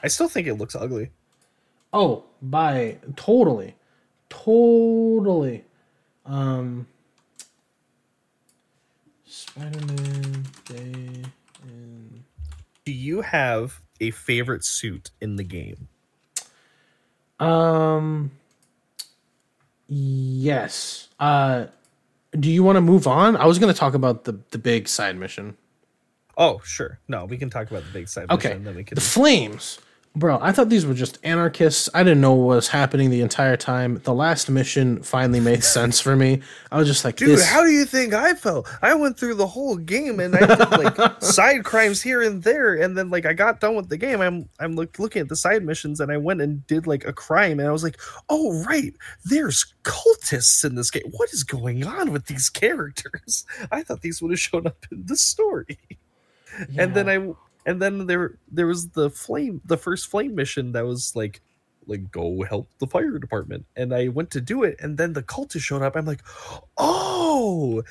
I still think it looks ugly.
Oh, by totally, totally. Um, Spider-Man Day in.
Do you have a favorite suit in the game?
Um. Yes. Uh, do you want to move on? I was going to talk about the the big side mission.
Oh, sure. No, we can talk about the big side
Okay.
mission, and then we can.
The flames. Bro, I thought these were just anarchists. I didn't know what was happening the entire time. The last mission finally made sense for me. I was just like,
Dude,
this,
how do you think I felt? I went through the whole game and I did like side crimes here and there, and then like I got done with the game. I'm I'm look, looking at the side missions and I went and did like a crime, and I was like, oh right, there's cultists in this game. What is going on with these characters? I thought these would have shown up in the story. And then I and then there there was the flame the first flame mission that was like like go help the fire department and i went to do it and then the cultist showed up i'm like oh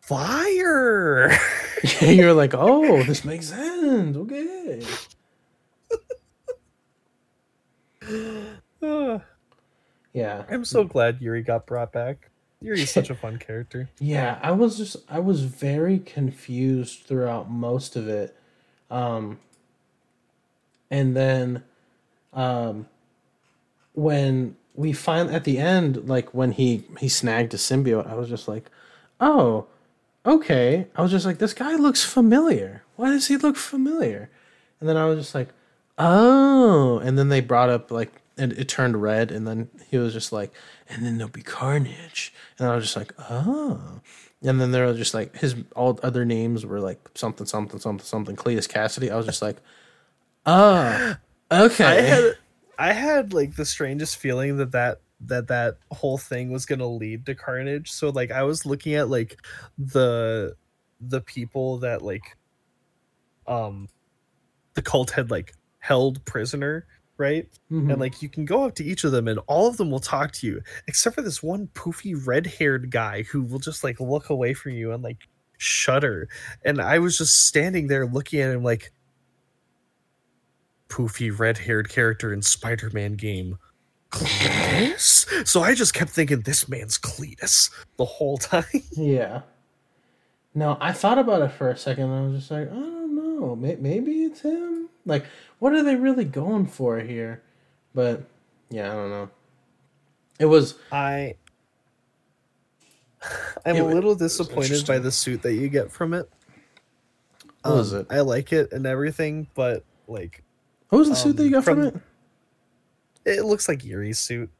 fire
you're like, oh, this makes sense. Okay.
Ah,
Yeah.
i'm so glad yuri got brought back yuri's such a fun character
Yeah, I was just I was very confused throughout most of it. Um and then um when we find at the end like when he he snagged a symbiote, I was just like, "Oh, okay." I was just like, "This guy looks familiar. Why does he look familiar?" And then I was just like, "Oh." And then they brought up like and it turned red and then he was just like, "And then there'll be carnage." And I was just like, "Oh." And then there were just like his all other names were like something something something something Cletus Kasady. I was just like, "Oh, okay."
i had i had like the strangest feeling that that that that whole thing was going to lead to carnage so like i was looking at like the the people that like um the cult had like held prisoner right
Mhm.
and like you can go up to each of them and all of them will talk to you except for this one poofy red-haired guy who will just like look away from you and like shudder and i was just standing there looking at him like poofy red-haired character in spider-man game Cletus. So I just kept thinking this man's Cletus the whole time.
Yeah. No, I thought about it for a second. And I was just like, I don't know. Maybe it's him. Like, what are they really going for here? But yeah, I don't know. It was
I I'm
It
a little disappointed by the suit that you get from it.
What was
Um,
it?
I like it and everything, but like
what was the suit that you
um,
got from,
from-
it?
it looks like Yuri's suit.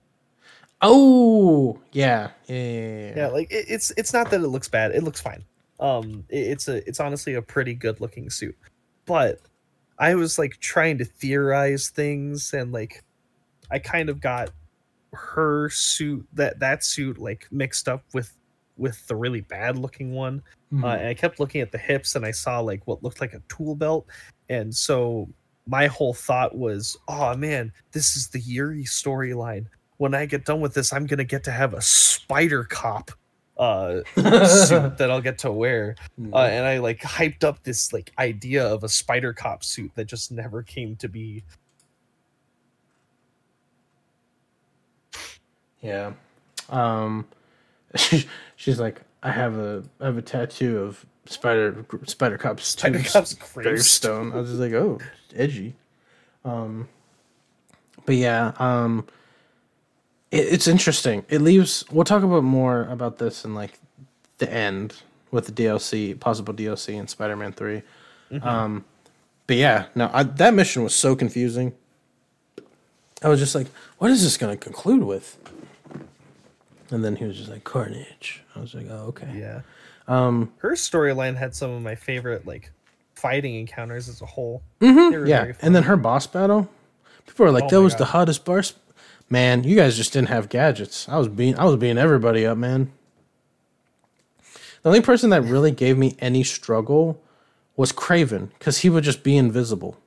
Oh, yeah, yeah, yeah. yeah,
Yeah, like it, it's it's not that it looks bad. It looks fine. Um, it, it's a it's honestly a pretty good looking suit, but I was like trying to theorize things and like I kind of got her suit that that suit like mixed up with with the really bad looking one.
Mhm.
Uh, and I kept looking at the hips and I saw like what looked like a tool belt, and so my whole thought was, oh man, this is the Yuri storyline. When I get done with this, I'm gonna get to have a spider cop uh suit that I'll get to wear.
Mhm.
Uh, and I like hyped up this like idea of a spider cop suit that just never came to be.
Yeah. Um she's like, I have a I have a tattoo of Spider Spider Cop's
Spider
tombs-
Cop's gravestone.
gravestone. I was just like, oh, edgy. Um but yeah, um it, it's interesting. It leaves we'll talk about more about this in like the end with the DLC, possible DLC in Spider-Man 3. Um but yeah, no, I, that mission was so confusing. I was just like, what is this going to conclude with? And then he was just like, Carnage. I was like, oh, okay.
Yeah.
Um,
Her storyline had some of my favorite like fighting encounters as a whole.
mhm, yeah. And then her boss battle, people were like,
Oh
that was the hottest boss. Man, you guys just didn't have gadgets. I was being, I was being everybody up, man. The only person that really gave me any struggle was Kraven because he would just be invisible,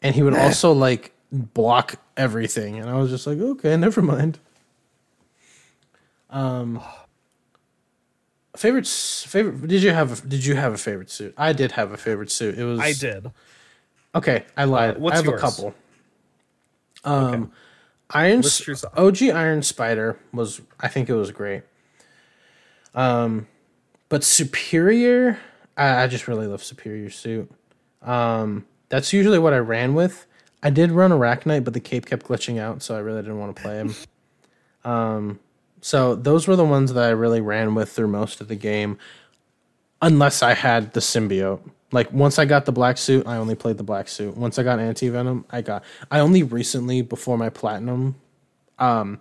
and he would also like block everything, and I was just like, okay, never mind. Um, favorite favorite. Did you have a, did you have a favorite suit? I did have a favorite suit. It was
I did.
Okay, I lied.
Uh,
I have
yours?
a couple. Um, Iron
List
S-
yours off.
OG Iron Spider was I think it was great. Um, but Superior, I, I just really love Superior suit. Um, that's usually what I ran with. I did run Arachknight, but the cape kept glitching out, so I really didn't want to play him. um, so those were the ones that I really ran with through most of the game, unless I had the symbiote. Like once I got the black suit, I only played the black suit. Once I got anti venom, I got. I only recently before my platinum, um,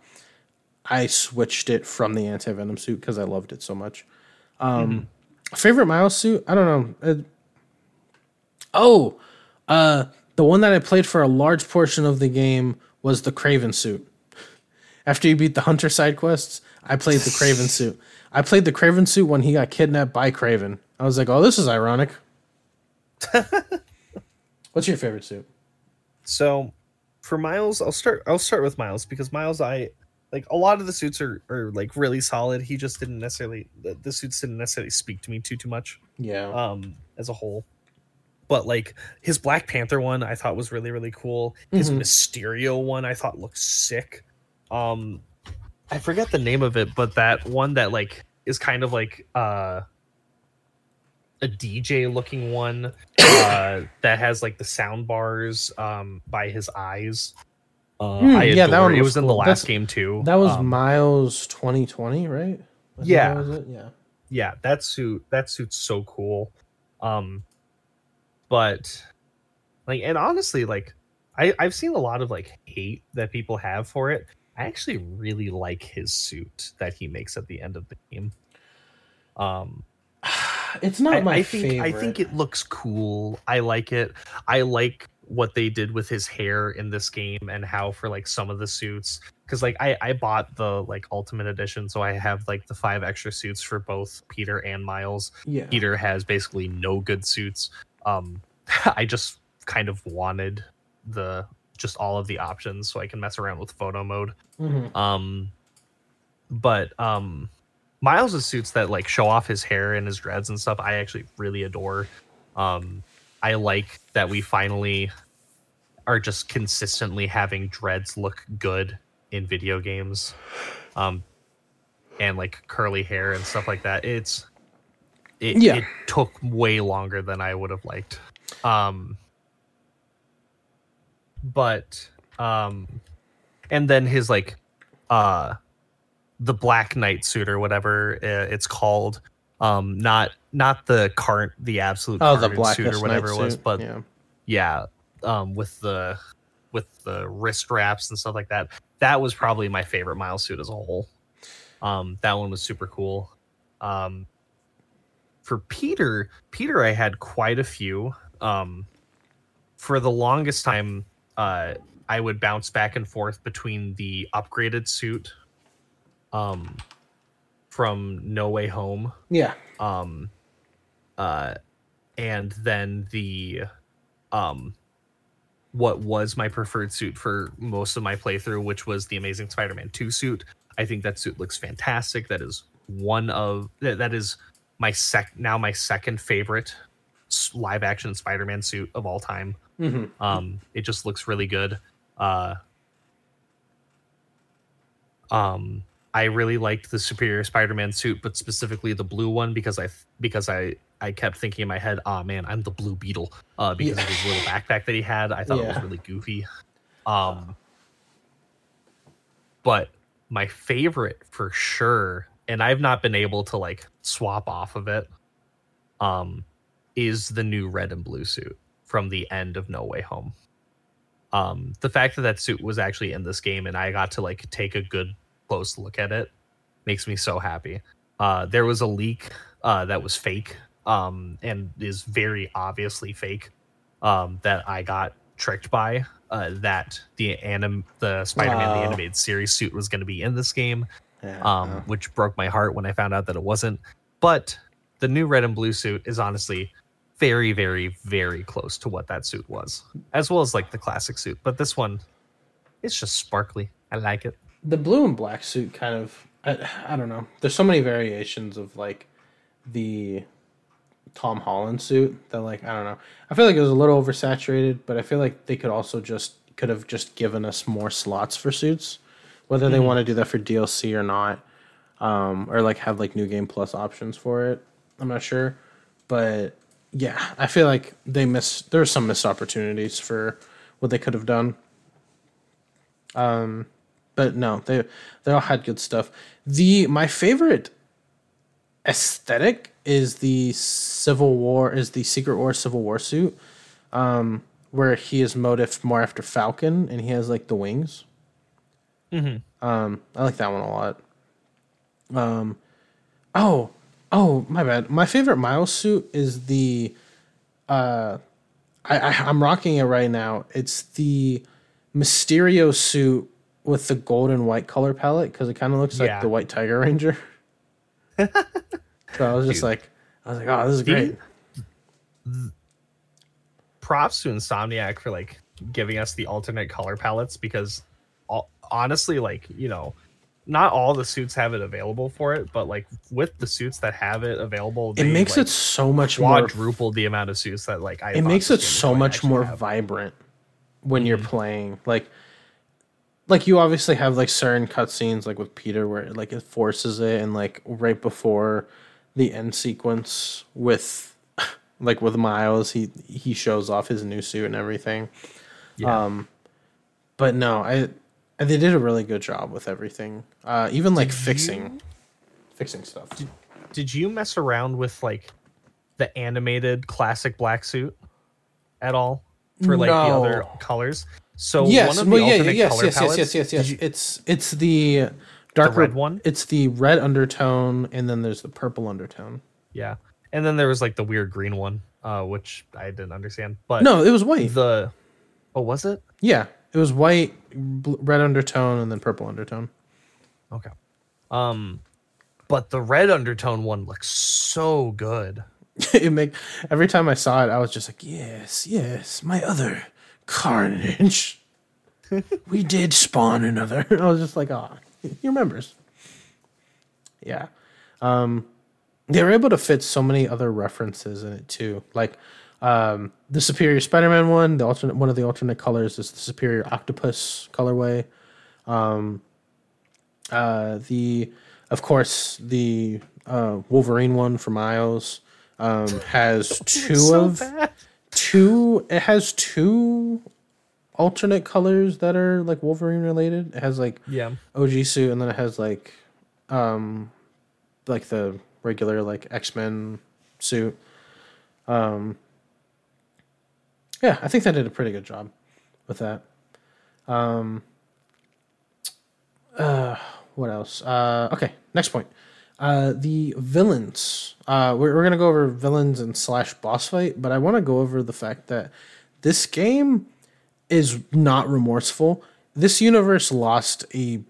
I switched it from the anti venom suit because I loved it so much. Um, favorite Miles suit? I don't know. It- oh, uh, the one that I played for a large portion of the game was the Kraven suit. After you beat the Hunter side quests, I played the Kraven suit. I played the Kraven suit when he got kidnapped by Kraven. I was like, oh, this is ironic. What's your favorite suit?
So for Miles, I'll start I'll start with Miles because Miles I like a lot of the suits are, are like really solid. He just didn't necessarily the, the suits didn't necessarily speak to me too too much
Yeah.
um as a whole. But like his Black Panther one I thought was really really cool. His
Mhm.
Mysterio one I thought looked sick. Um I forget the name of it, but that one that like is kind of like uh a DJ looking one uh that has like the sound bars um by his eyes. Uh, I
yeah, that one
it. It
was
was in the last
That's-
game too.
that was
Um,
Miles 2020, right?
Yeah.
was? Yeah.
yeah that suit that suit's so cool um but like and honestly like i i've seen a lot of like hate that people have for it i actually really like his suit that he makes at the end of the game um
It's not
I,
my
I think
favorite.
i think it looks cool i like it i like what they did with his hair in this game and how for like some of the suits because like I, I bought the like ultimate edition so i have like the five extra suits for both peter and miles
yeah.
Peter has basically no good suits. Um, I just kind of wanted the just all of the options so I can mess around with photo mode.
Mhm.
Um, but um, Miles' suits that like show off his hair and his dreads and stuff, I actually really adore. Um, I like that we finally are just consistently having dreads look good in video games, um, and like curly hair and stuff like that. It's it,
Yeah.
it took way longer than I would have liked. Um, but um, and then his like uh the black knight suit or whatever uh, it's called. Um not not the cart the absolute
Oh, the black
suit or whatever it was but
yeah.
yeah um with the with the wrist wraps and stuff like that. That was probably my favorite miles suit as a whole. Um that one was super cool. Um for peter peter i had quite a few. Um for the longest time uh i would bounce back and forth between the upgraded suit um from no way home.
Yeah.
um uh and then the um what was my preferred suit for most of my playthrough which was the amazing spider-man 2 suit. I think that suit looks fantastic. That is one of that, that is my sec now my second favorite live action spider-man suit of all time.
Hmm
um, it just looks really good. Uh, um, I really liked the Superior Spider-Man suit, but specifically the blue one because I because I I kept thinking in my head, oh man, I'm the Blue Beetle uh, because
Yeah.
of his little backpack that he had. I thought it was really goofy. Um, but my favorite for sure, and I've not been able to like swap off of it, um, is the new red and blue suit from the end of No Way Home. Um, the fact that that suit was actually in this game and I got to like take a good close look at it makes me so happy. Uh, there was a leak uh, that was fake um, and is very obviously fake um, that I got tricked by. Uh, that the anim the Spider-Man the animated series suit was going to be in this game
Yeah.
um, which broke my heart when I found out that it wasn't. But the new red and blue suit is honestly very, very, very close to what that suit was, as well as like the classic suit. But this one, it's just sparkly. I like it.
The blue and black suit kind of I, I don't know. There's so many variations of like the tom holland suit that like i don't know. I feel like it was a little oversaturated but i feel like they could also just could have just given us more slots for suits whether they want to do that for dlc or not um or like have like new game plus options for it. I'm not sure. But yeah i feel like they missed there were some missed opportunities for what they could have done but no, they they all had good stuff. The my favorite aesthetic is the Civil War is the Secret War Civil War suit, um, where he is motive more after Falcon and he has like the wings. Mm-hmm. Um, I like that one a lot. Um, oh, oh, my bad. My favorite Miles suit is the, uh, I, I I'm rocking it right now. It's the Mysterio suit with the gold and white color palette because it kind of looks
Yeah.
like the White Tiger Ranger. so I was just
Dude.
like, I was like, oh, this is
The-
great.
Props to Insomniac for like giving us the alternate color palettes because all, honestly, like, you know, not all the suits have it available for it, but like with the suits that have it available,
It makes
like,
it so much more.
quadruple the amount of suits that like I
It makes it so much more
have.
vibrant when you're
Mhm.
playing. Like, like you obviously have like certain cutscenes, like with Peter, where like it forces it, and like right before the end sequence with, like with Miles, he he shows off his new suit and everything.
Yeah.
Um, but no, I they did a really good job with everything. Uh, even like
Did
fixing,
you-
fixing stuff.
did you mess around with like the animated classic black suit at all for like the other colors? So
yes,
one of the
well, yeah,
alternate
yes,
color
yes, yes,
palettes,
yes, yes,
did
yes.
you-
It's it's the dark
red
red
one?
It's the red undertone, and then there's the purple undertone.
yeah, and then there was like the weird green one, uh, which I didn't understand. But
No, it was white.
the oh, was it?
yeah, it was white, bl- red undertone, and then purple undertone.
Okay. Um, but the red undertone one looks so good.
it make every time I saw it, I was just like, yes, yes, my other carnage. we did spawn another. I was just like, ah, he remembers. Yeah. Um, they were able to fit so many other references in it too. Like um, the Superior Spider-Man one, the alternate one of the alternate colors is the Superior Octopus colorway. Um, uh, the of course the uh, Wolverine one for Miles um, has two
so
of
bad.
Two. It has two alternate colors that are like Wolverine related. It has like
Yeah.
OG suit, and then it has like, um, like the regular like X Men suit. Um, yeah, I think they did a pretty good job with that. Um, uh, what else? Uh, okay, next point. Uh, the villains. Uh, we're, we're gonna go over villains and slash boss fight, but I want to go over the fact that this game is not remorseful. This universe lost a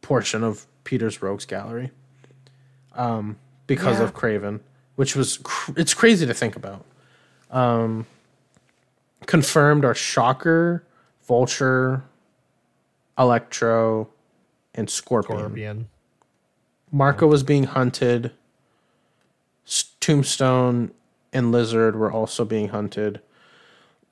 portion of Peter's Rogues Gallery um, because
Yeah.
of Kraven, which was cr- it's crazy to think about. Um, confirmed are Shocker, Vulture, Electro, and Scorpion.
Scorpion.
Marko was being hunted. Tombstone and Lizard were also being hunted.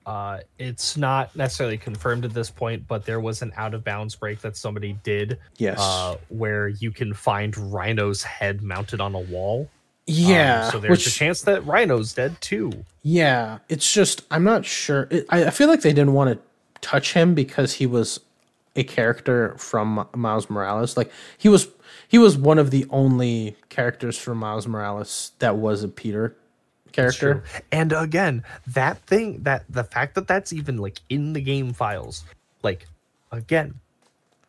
Uh, it's not necessarily confirmed at this point, but there was an out of bounds break that somebody did.
Yes.
Uh, where you can find Rhino's head mounted on a wall. Um,
yeah.
so there's
which,
a chance that Rhino's dead too.
Yeah, it's just I'm not sure. It, I, I feel like they didn't want to touch him because he was a character from Miles Morales. Like he was he was one of the only characters from Miles Morales that was a Peter character.
And again, that thing that the fact that that's even like in the game files, like again,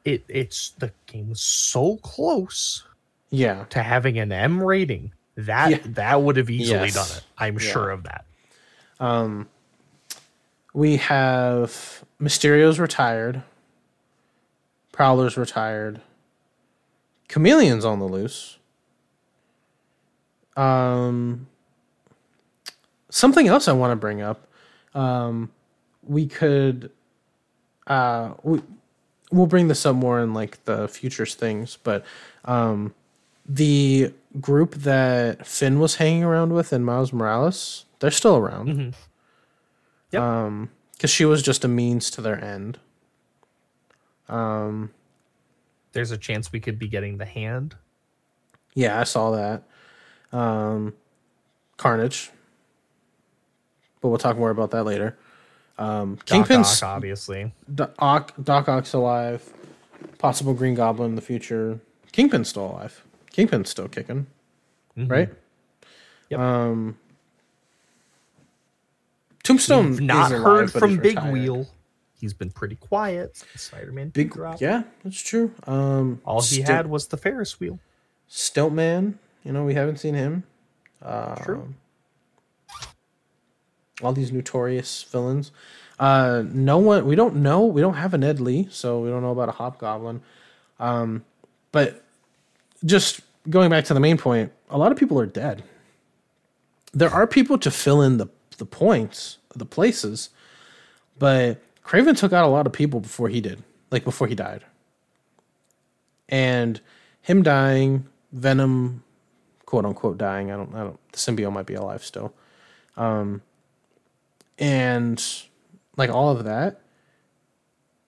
it it's the game was so close
Yeah.
to having an M rating. That
Yeah.
that would have easily
Yes.
done it. I'm
Yeah.
sure of that.
Um, we have Mysterio's retired. Prowler's retired. Chameleon's on the loose. Um, something else I want to bring up. Um, we could, uh, we we'll bring this up more in like the futures things, but um, the group that Phin was hanging around with and Miles Morales, they're still around.
Yep.
Um, because she was just a means to their end. Um,
There's a chance we could be getting the hand.
yeah, I saw that. Um, Carnage, but we'll talk more about that later. Um,
Doc
Kingpin's
Ock, obviously.
Doc, Doc Ock's alive. Possible Green Goblin in the future. Kingpin's still alive. Kingpin's still kicking, right?
Yep.
Um, Tombstone
We've not
is alive,
heard from
is
Big
retired.
Wheel. He's been pretty quiet. Spider-Man
Big,
drop.
yeah, that's true. Um,
All he had was the Ferris wheel.
Stiltman, you know, we haven't seen him.
True.
All these notorious villains. Uh, no one, we don't know. We don't have an Ed Lee, so we don't know about a Hobgoblin. Um, but just going back to the main point, a lot of people are dead. There are people to fill in the the points, the places, but Kraven took out a lot of people before he did, like before he died. And him dying, Venom, quote unquote dying. I don't, I don't. The symbiote might be alive still. Um, and like all of that,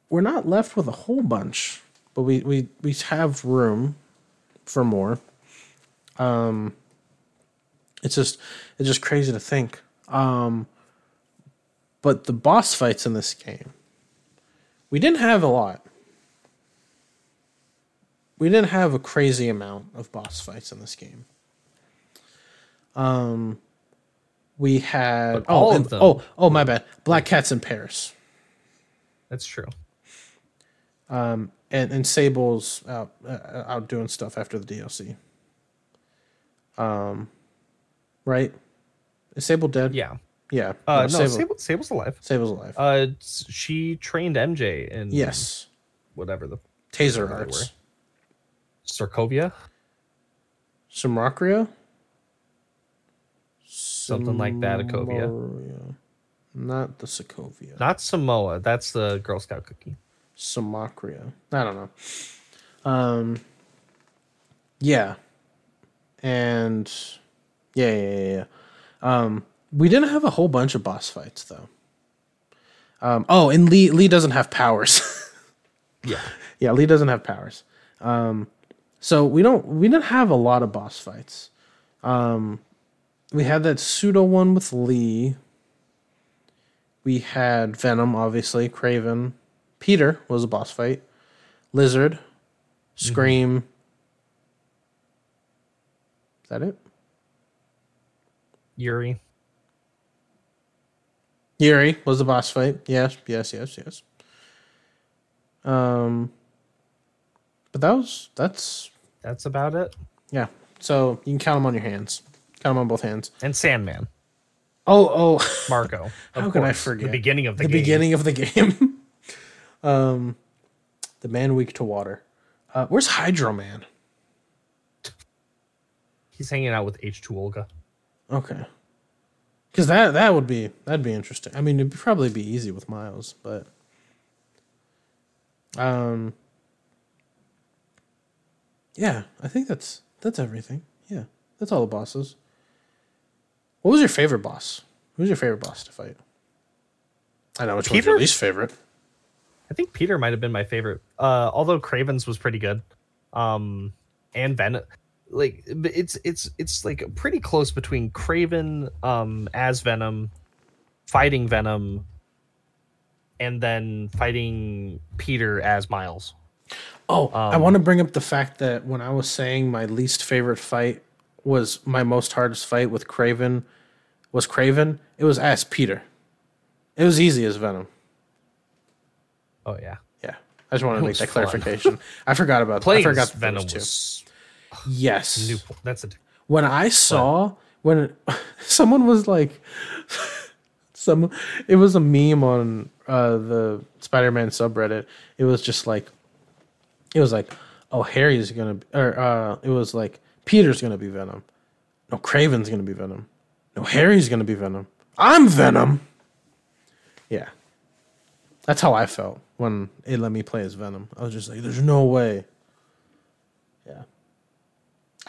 we're not left with a whole bunch, but we we we have room for more. Um, it's just it's just crazy to think. Um, but the boss fights in this game, we didn't have a lot. We didn't have a crazy amount of boss fights in this game. Um, we had
But all
oh
of
and- oh oh my bad, Black Cats in Paris.
That's true.
Um, and and Sable's out uh, out doing stuff after the DLC. Um, right? Is Sable dead?
Yeah.
Yeah.
Uh, no,
Sable,
Sable, Sable's alive.
Sable's alive.
Uh, she trained MJ in
yes.
whatever the
Taser
whatever
arts.
were. Sarkovia,
Simrakria?
something like that.
Simoria. Not the Sokovia.
not Samoa. That's the Girl Scout cookie.
Samakria. I don't know. Um, yeah, and yeah, yeah, yeah, yeah. Um, we didn't have a whole bunch of boss fights though. Um, oh, and Lee Lee doesn't have powers.
Yeah.
Yeah, Lee doesn't have powers. Um, so we don't we didn't have a lot of boss fights. Um, we had that pseudo one with Lee. We had Venom, obviously, Kraven. Peter was a boss fight. Lizard, Scream. Is that it?
Yuri.
Yuri was the boss fight. Yes, yes, yes, yes. Um, but that was that's
That's about it.
yeah. So you can count them on your hands. Count them on both hands.
And Sandman.
Oh, oh,
Marko.
How could I forget?
The beginning of the,
the
game.
beginning of the game. um, the man weak to water. Uh, where's Hydro Man?
He's hanging out with H2 Olga.
Okay, because that that would be that'd be interesting. I mean, it'd probably be easy with Miles, but um, yeah, I think that's that's everything. Yeah, that's all the bosses. What was your favorite boss? Who was your favorite boss to fight? I know which one's your least favorite.
I think Peter might have been my favorite. Uh, although Kraven's was pretty good. Um, and Venom, like it's it's it's like pretty close between Kraven um as Venom, fighting Venom, and then fighting Peter as Miles.
Oh, I want to bring up the fact that when I was saying my least favorite fight was my most hardest fight with Kraven was Kraven, it was as Peter. It was easy as Venom.
Oh yeah,
Yeah. I just wanted to make that
fun.
clarification. I forgot about
playing
I forgot that
Venom
was Yes.
new. That's a
When I saw when someone was like some it was a meme on uh the Spider-Man subreddit. It was just like it was like, oh Harry's gonna be, or uh it was like Peter's gonna be Venom. No, Kraven's gonna be Venom. No, Harry's gonna be Venom. I'm Venom. Yeah. That's how I felt when it let me play as Venom. I was just like, there's no way.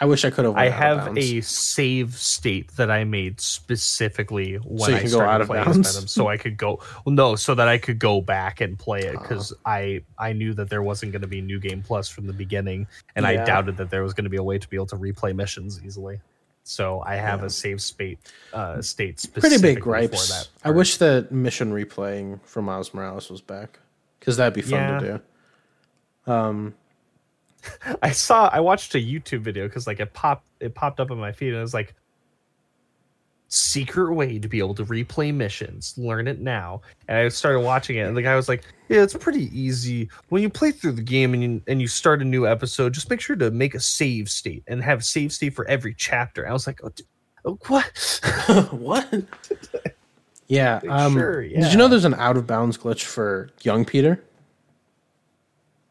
Yeah. I wish I could have.
I
went out of
have a save state that I made specifically when
So
I
can go
started
out of
playing
bounds?
Venom, so I could go. Well, no, so that I could go back and play it because I I knew that there wasn't going to be new game plus from the beginning, and
Yeah.
I doubted that there was going to be a way to be able to replay missions easily. So I have
Yeah.
a save state uh, state
pretty
specifically
big
for
gripes.
that.
I wish that mission replaying for Miles Morales was back because that'd be fun to do. Um,
I saw I watched a YouTube video because like it popped it popped up on my feed and it was like secret way to be able to replay missions. Learn it now. And I started watching it and the guy was like, Yeah, it's pretty easy. When you play through the game and you and you start a new episode, just make sure to make a save state and have a save state for every chapter. I was like, Oh, d- oh what?
what? yeah.
Like,
Um,
sure,
Did you know there's an out of bounds glitch for young Peter?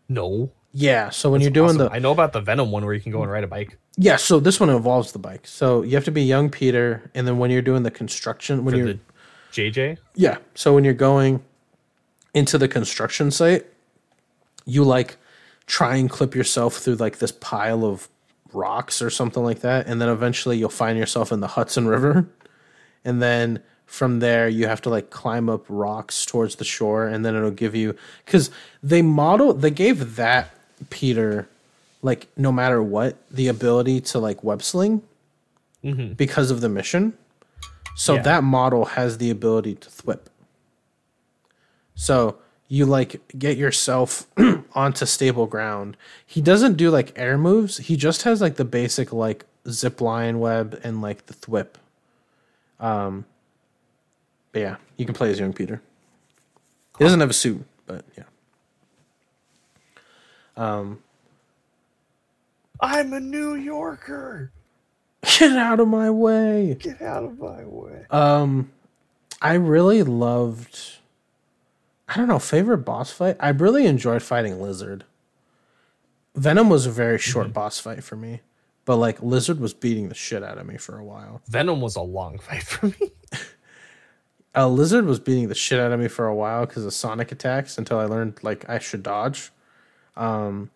no.
Yeah. So when you're doing
Awesome.
the
I know about the Venom one where you can go and ride a bike.
yeah, so this one involves the bike. So you have to be young Peter, and then when you're doing the construction, when
For
you're
the JJ.
Yeah. So when you're going into the construction site, you like try and clip yourself through like this pile of rocks or something like that. And then eventually you'll find yourself in the Hudson River. And then from there, you have to like climb up rocks towards the shore. And then it'll give you, because they model, they gave that Peter, like no matter what, the ability to like web sling because of the mission. So
Yeah.
that model has the ability to thwip. So you like get yourself onto stable ground. He doesn't do like air moves. He just has like the basic like zip line web and like the thwip. Um but yeah, you can play as young Peter. He doesn't have a suit, but yeah.
I'm a New Yorker.
Get out of my way.
Get out of my way.
Um, I really loved. I don't know favorite boss fight. I really enjoyed fighting Lizard. Venom was a very short boss fight for me, but like Lizard was beating the shit out of me for a while.
Venom was a long fight for me.
Uh, Lizard was beating the shit out of me for a while because of Sonic attacks until I learned like I should dodge. Um,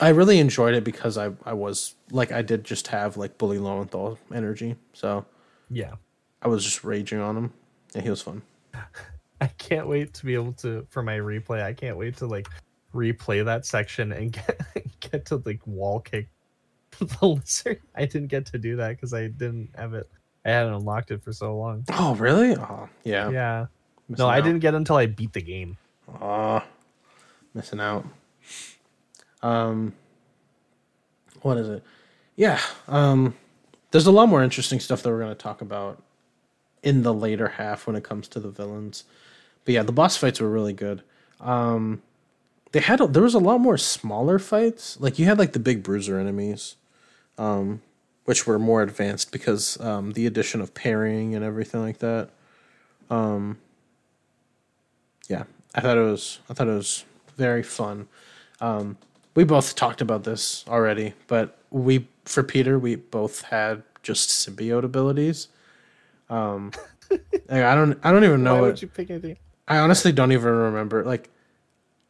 I really enjoyed it because I I was like I did just have like Bully Lowenthal energy, so
Yeah.
I was just raging on him, and he was fun.
I can't wait to be able to for my replay. I can't wait to like replay that section and get get to like wall kick the lizard. I didn't get to do that because I didn't have it. I hadn't unlocked it for so long.
Oh, really? Oh, yeah.
Yeah.
Missing
No, I didn't get until I beat the game.
Aw, missing out. Um, what is it? Yeah. Um, there's a lot more interesting stuff that we're going to talk about in the later half when it comes to the villains. But yeah, the boss fights were really good. Um, they had a, there was a lot more smaller fights. Like you had like the big bruiser enemies, um, which were more advanced because um, the addition of parrying and everything like that. Um, yeah, I thought it was I thought it was very fun. Um, we both talked about this already, but we for Peter we both had just symbiote abilities. Um, like, I don't I don't even know
Why
what
would you pick anything?
I honestly don't even remember. Like,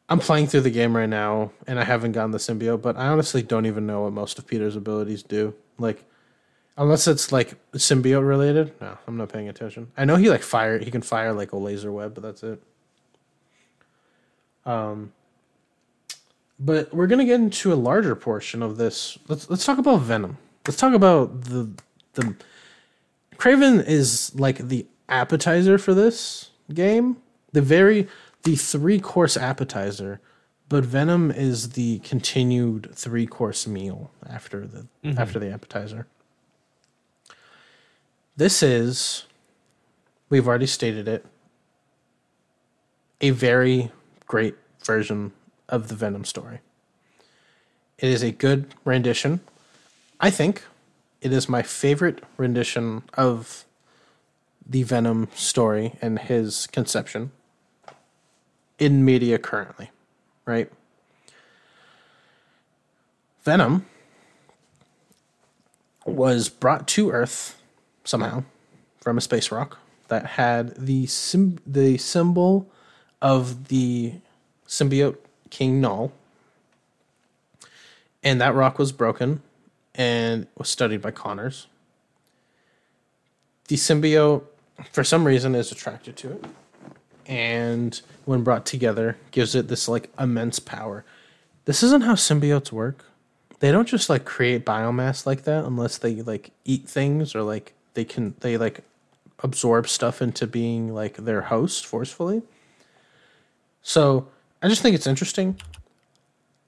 I'm playing through the game right now, and I haven't gotten the symbiote, but I honestly don't even know what most of Peter's abilities do. Like, unless it's like symbiote related. No, I'm not paying attention. I know he like fire. He can fire like a laser web, but that's it. Um, but we're gonna get into a larger portion of this. Let's let's talk about Venom. Let's talk about the the Kraven is like the appetizer for this game. The very the three course appetizer, but Venom is the continued three course meal after the mm-hmm. after the appetizer. This is we've already stated it. A very great version of the Venom story. It is a good rendition. I think it is my favorite rendition of the Venom story and his conception in media currently, right? Venom was brought to Earth somehow from a space rock that had the the symbol of the symbiote King Knull. And that rock was broken and was studied by Connors. The symbiote, for some reason, is attracted to it. And when brought together, gives it this like immense power. This isn't how symbiotes work. They don't just like create biomass like that unless they like eat things or like they can they like absorb stuff into being like their host forcefully. So I just think it's interesting.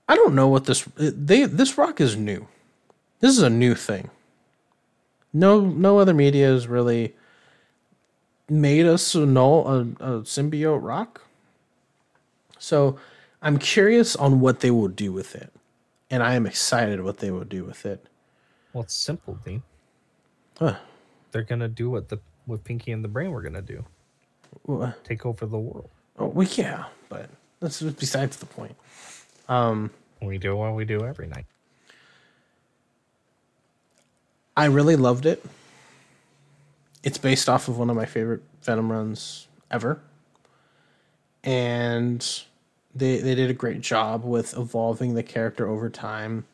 I don't know what this they this rock is new. This is a new thing. No no other media has really made us know a, a symbiote rock. So I'm curious on what they will do with it. And I am excited what they will do with it.
Well, it's simple, Dean.
Huh.
They're gonna do what the what Pinky and the Brain were gonna do.
Wha-
Take over the world.
Oh, well, yeah, but that's besides the point.
Um, we do what we do every night.
I really loved it. It's based off of one of my favorite Venom runs ever. And they they did a great job with evolving the character over time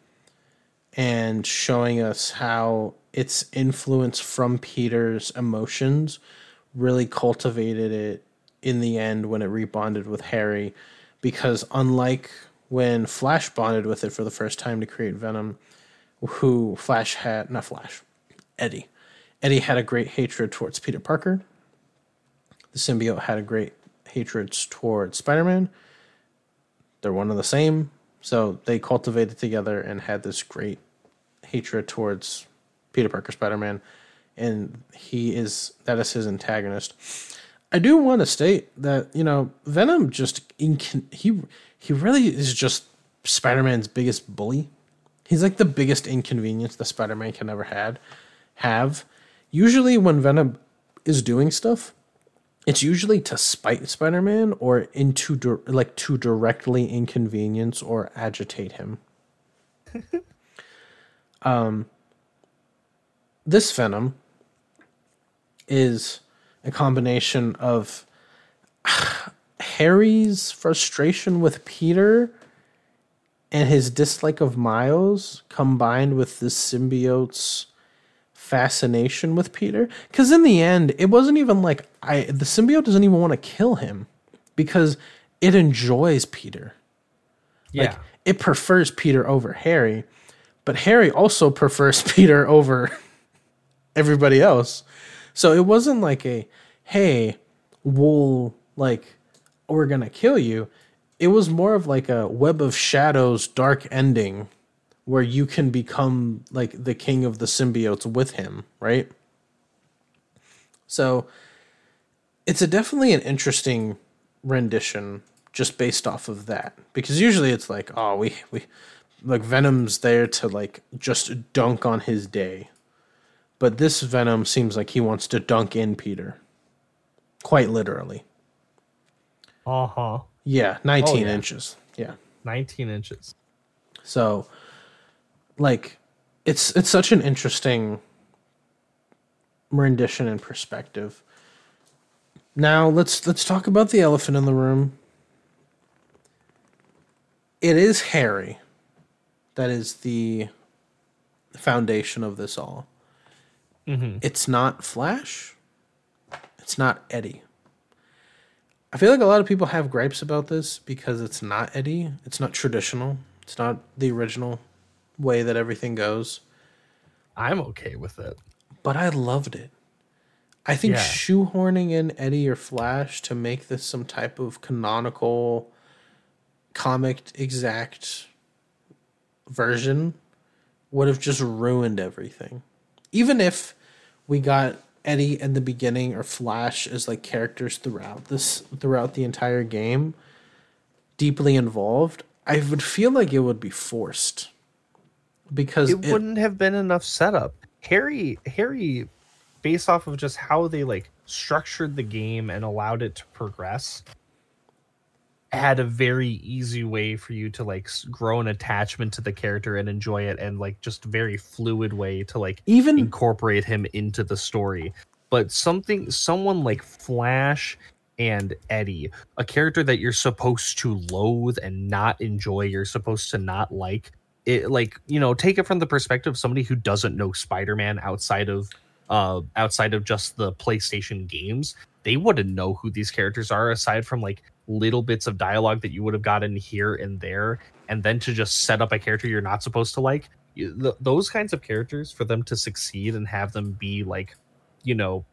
and showing us how its influence from Peter's emotions really cultivated it in the end when it rebonded with Harry because unlike when Flash bonded with it for the first time to create Venom, who Flash had, not Flash, Eddie. Eddie had a great hatred towards Peter Parker. The symbiote had a great hatred towards Spider Man. They're one and the same. So they cultivated together and had this great hatred towards Peter Parker, Spider Man. And he is, that is his antagonist. I do want to state that, you know, Venom just, incon- he, he really is just Spider Man's biggest bully. He's like the biggest inconvenience that Spider-Man can ever had have. Usually when Venom is doing stuff, it's usually to spite Spider-Man or into dir- like to directly inconvenience or agitate him. um this Venom is a combination of Harry's frustration with Peter and his dislike of Miles combined with the symbiote's fascination with Peter. Because in the end, it wasn't even like I the symbiote doesn't even want to kill him because it enjoys Peter.
Yeah.
Like it prefers Peter over Harry, but Harry also prefers Peter over everybody else. So it wasn't like a hey, we'll like we're to kill you. It was more of like a web of shadows dark ending where you can become like the king of the symbiotes with him, right? So it's a definitely an interesting rendition just based off of that because usually it's like oh we we like venom's there to like just dunk on his day but this venom seems like he wants to dunk in peter. Quite literally.
Uh-huh.
Yeah 19
Oh, yeah.
inches. Yeah.
19 inches.
So like it's it's such an interesting rendition and perspective. Now let's let's talk about the elephant in the room. It is harry that is the foundation of this all Mm-hmm. it's not flash. It's not eddie. I feel like a lot of people have gripes about this because it's not eddie. It's not traditional. It's not the original way that everything goes.
I'm okay with it.
But I loved it. I think
Yeah.
shoehorning in Eddie or Flash to make this some type of canonical comic exact version would have just ruined everything. Even if we got Eddie in the beginning or Flash as like characters throughout this throughout the entire game deeply involved, I would feel like it would be forced. Because
it, wouldn't have been enough setup. Harry Harry based off of just how they like structured the game and allowed it to progress had a very easy way for you to like grow an attachment to the character and enjoy it and like just very fluid way to like
even
incorporate him into the story. But something someone like Flash and Eddie, a character that you're supposed to loathe and not enjoy, you're supposed to not like it like, you know, take it from the perspective of somebody who doesn't know Spider-Man outside of uh outside of just the PlayStation games. They wouldn't know who these characters are aside from like little bits of dialogue that you would have gotten here and there and then to just set up a character you're not supposed to like th- those kinds of characters for them to succeed and have them be like you know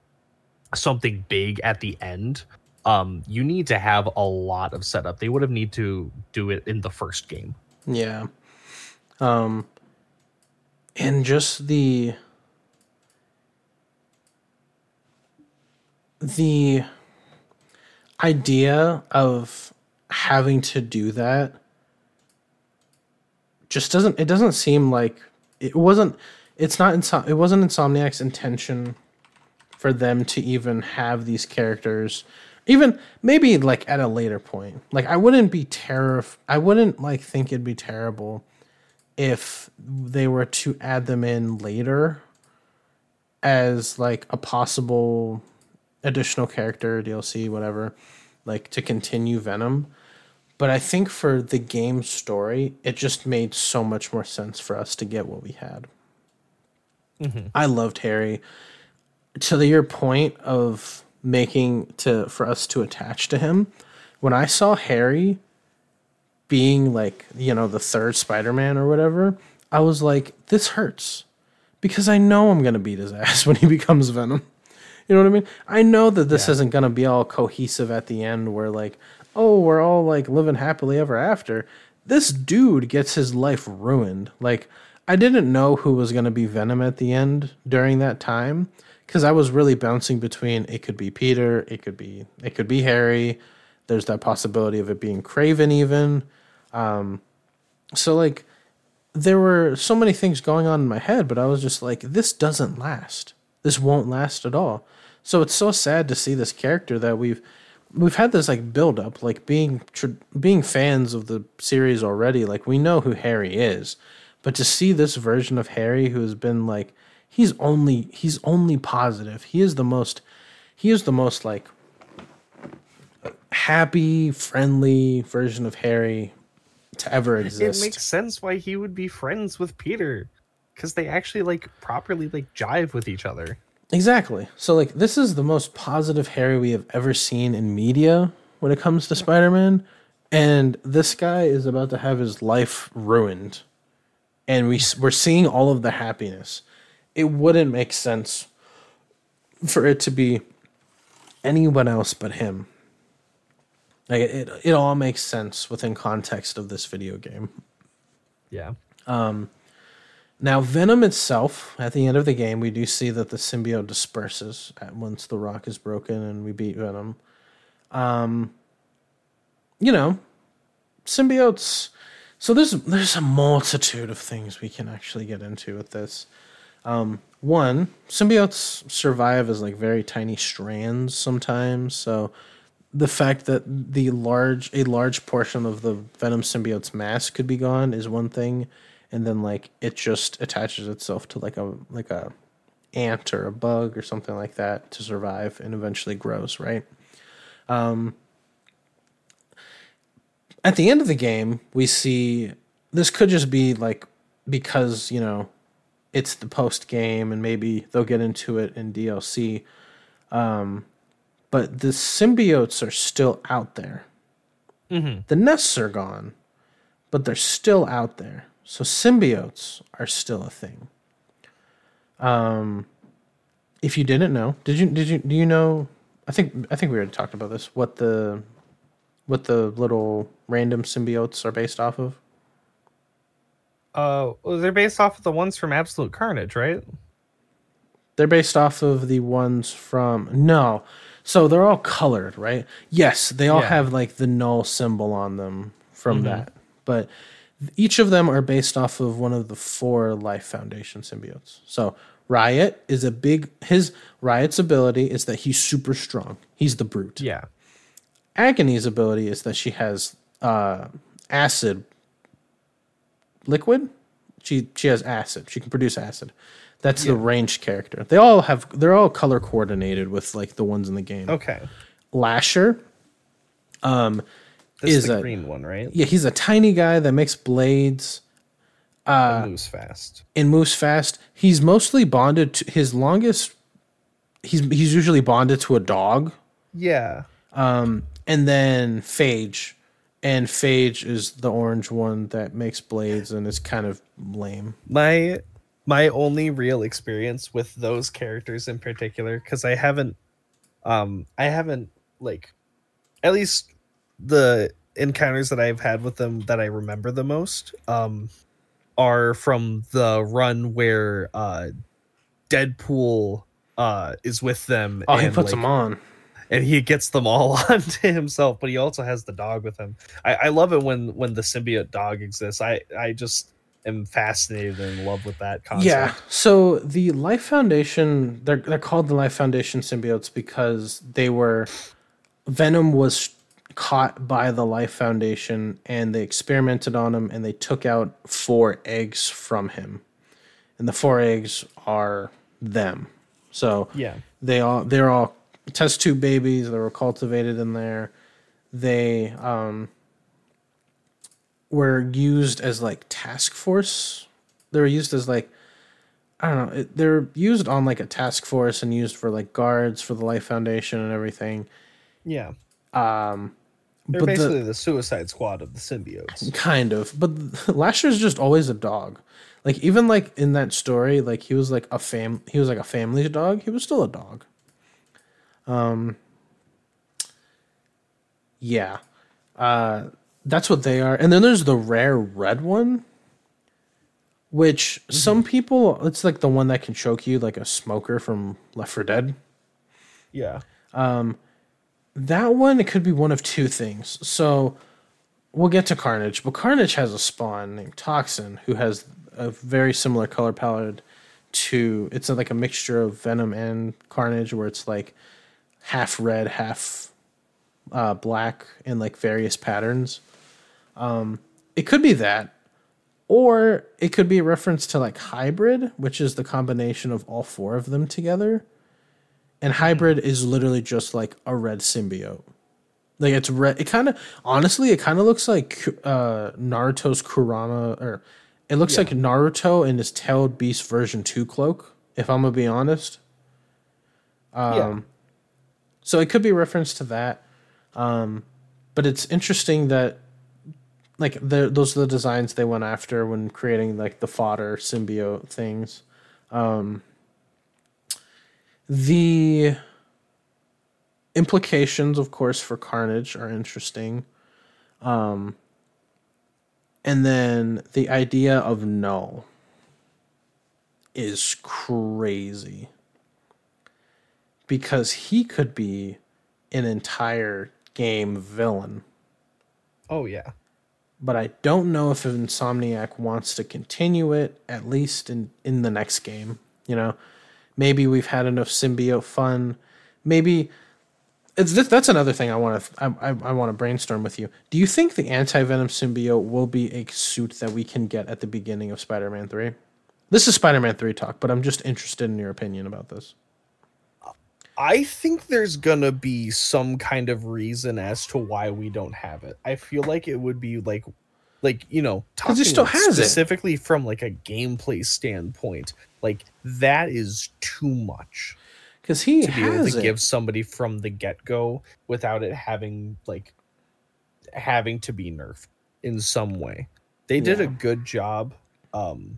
something big at the end um you need to have a lot of setup they would have need to do it in the first game
Yeah. Um and just the the idea of having to do that just doesn't it doesn't seem like it wasn't it's not Insom- it wasn't Insomniac's intention for them to even have these characters even maybe like at a later point. Like i wouldn't be terrif i wouldn't like think it'd be terrible if they were to add them in later as like a possible additional character dlc whatever like to continue venom. But i think for the game story it just made so much more sense for us to get what we had. Mm-hmm. I loved harry. To the, your point of making to for us to attach to him when i saw harry being like you know the third spider-man or whatever i was like this hurts because i know i'm gonna beat his ass when he becomes venom you know what i mean? I know that this isn't gonna be all cohesive at the end where like oh we're all like living happily ever after. This dude gets his life ruined. Like i didn't know who was gonna be venom at the end during that time because i was really bouncing between it could be peter it could be it could be harry. There's that possibility of it being kraven even. Um, so like there were so many things going on in my head but i was just like this doesn't last. This won't last at all so it's so sad to see this character that we've we've had this like build up like being tr- being fans of the series already like we know who harry is. But to see this version of harry who has been like he's only he's only positive. He is the most he is the most like happy friendly version of harry to ever exist.
it makes sense why he would be friends with peter because they actually like properly like jive with each other
Exactly. So like this is the most positive Harry we have ever seen in media when it comes to Spider-Man and this guy is about to have his life ruined and we we're seeing all of the happiness it wouldn't make sense for it to be anyone else but him like it, it all makes sense within context of this video game
Yeah.
Um, now venom itself at the end of the game we do see that the symbiote disperses at once the rock is broken and we beat venom. Um you know symbiotes so there's there's a multitude of things we can actually get into with this. Um one symbiotes survive as like very tiny strands sometimes so the fact that the large a large portion of the venom symbiote's mass could be gone is one thing and then like it just attaches itself to like a like a ant or a bug or something like that to survive and eventually grows right Um, at the end of the game, we see this could just be like because, you know, it's the post game and maybe they'll get into it in DLC. Um, but the symbiotes are still out there. Mm-hmm. The nests are gone, but they're still out there. So symbiotes are still a thing. Um, if you didn't know, did you did you do you know? I think I think we already talked about this. What the what the little random symbiotes are based off of?
Uh, well, they're based off of the ones from Absolute Carnage, right?
They're based off of the ones from no. So they're all colored, right? Yes, they all
Yeah.
have like the Knull symbol on them from that. But each of them are based off of one of the four Life Foundation symbiotes. So Riot is a big his Riot's ability is that he's super strong. He's the brute.
Yeah.
Agony's ability is that she has uh, acid liquid. She she has acid. She can produce acid. That's the ranged character. They all have they're all color coordinated with like the ones in the game.
Okay.
Lasher
This
Is
is the
a-
green one, right?
Yeah, he's a tiny guy that makes blades
Uh, moves fast.
and moves fast. He's mostly bonded to his longest he's he's usually bonded to a dog.
Yeah.
Um, and then Phage. And Phage is the orange one that makes blades and is kind of lame.
my my only real experience with those characters in particular because i haven't um i haven't like at least the encounters that i've had with them that i remember the most um are from the run where uh deadpool uh is with them
Oh, he
and,
puts
like,
them on.
and he gets them all onto himself but he also has the dog with him i, I love it when when the symbiote dog exists i i just am fascinated and in love with that concept
Yeah. So the Life Foundation, they're they're called the Life Foundation symbiotes because they were Venom was caught by the Life Foundation and they experimented on him and they took out four eggs from him. And the four eggs are them. So
yeah.
they all they're all test tube babies that were cultivated in there. They um were used as like task force. They were used as like i don't know it, they're used on like a task force and used for like guards for the life foundation and everything.
Yeah.
Um
they're
but
basically the, suicide squad of the symbiotes.
Kind of. But lasher's just always a dog. Like even like in that story like he was like a fam he was like a family dog. He was still a dog. Um yeah. Uh that's what they are. And then there's the rare red one which some people it's like the one that can choke you like a smoker from left for dead.
Yeah
that one it could be one of two things. So we'll get to carnage but carnage has a spawn named toxin who has a very similar color palette to it's like a mixture of venom and carnage where it's like half red half uh, black in like various patterns. Um, it could be that or it could be a reference to like hybrid which is the combination of all four of them together and hybrid is literally just like a red symbiote. Like it's red it kind of honestly it kind of looks like uh naruto's kurama or it looks like naruto in his tailed beast version 2 cloak if i'm gonna be honest. Um
yeah
so it could be reference to that um but it's interesting that like the, those are the designs they went after when creating like the fodder symbiote things. Um, the implications, of course, for Carnage are interesting. Um, and then the idea of Knull is crazy because he could be an entire game villain.
Oh yeah.
But I don't know if Insomniac wants to continue it at least in in the next game, you know. Maybe we've had enough symbiote fun. Maybe it's this, that's another thing I want to I, I, I want to brainstorm with you. Do you think the anti venom symbiote will be a suit that we can get at the beginning of Spider Man Three? This is Spider Man Three talk, but I'm just interested in your opinion about this.
I think there's gonna be some kind of reason as to why we don't have it. I feel like it would be like, like you know,
he still has
specifically
it.
from like a gameplay standpoint. Like that is too much
because he
to be able to
it.
give somebody from the get go without it having like having to be nerfed in some way. They did
Yeah.
a good job um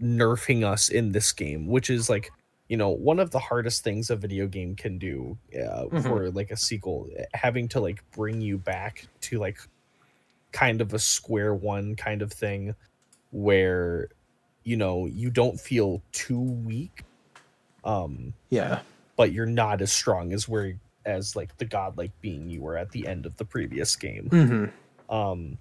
nerfing us in this game, which is like you know one of the hardest things a video game can do uh,
Mhm.
for like a sequel, having to like bring you back to like kind of a square one kind of thing where you know you don't feel too weak um
Yeah,
but you're not as strong as where as like the godlike being you were at the end of the previous game.
hmm
Um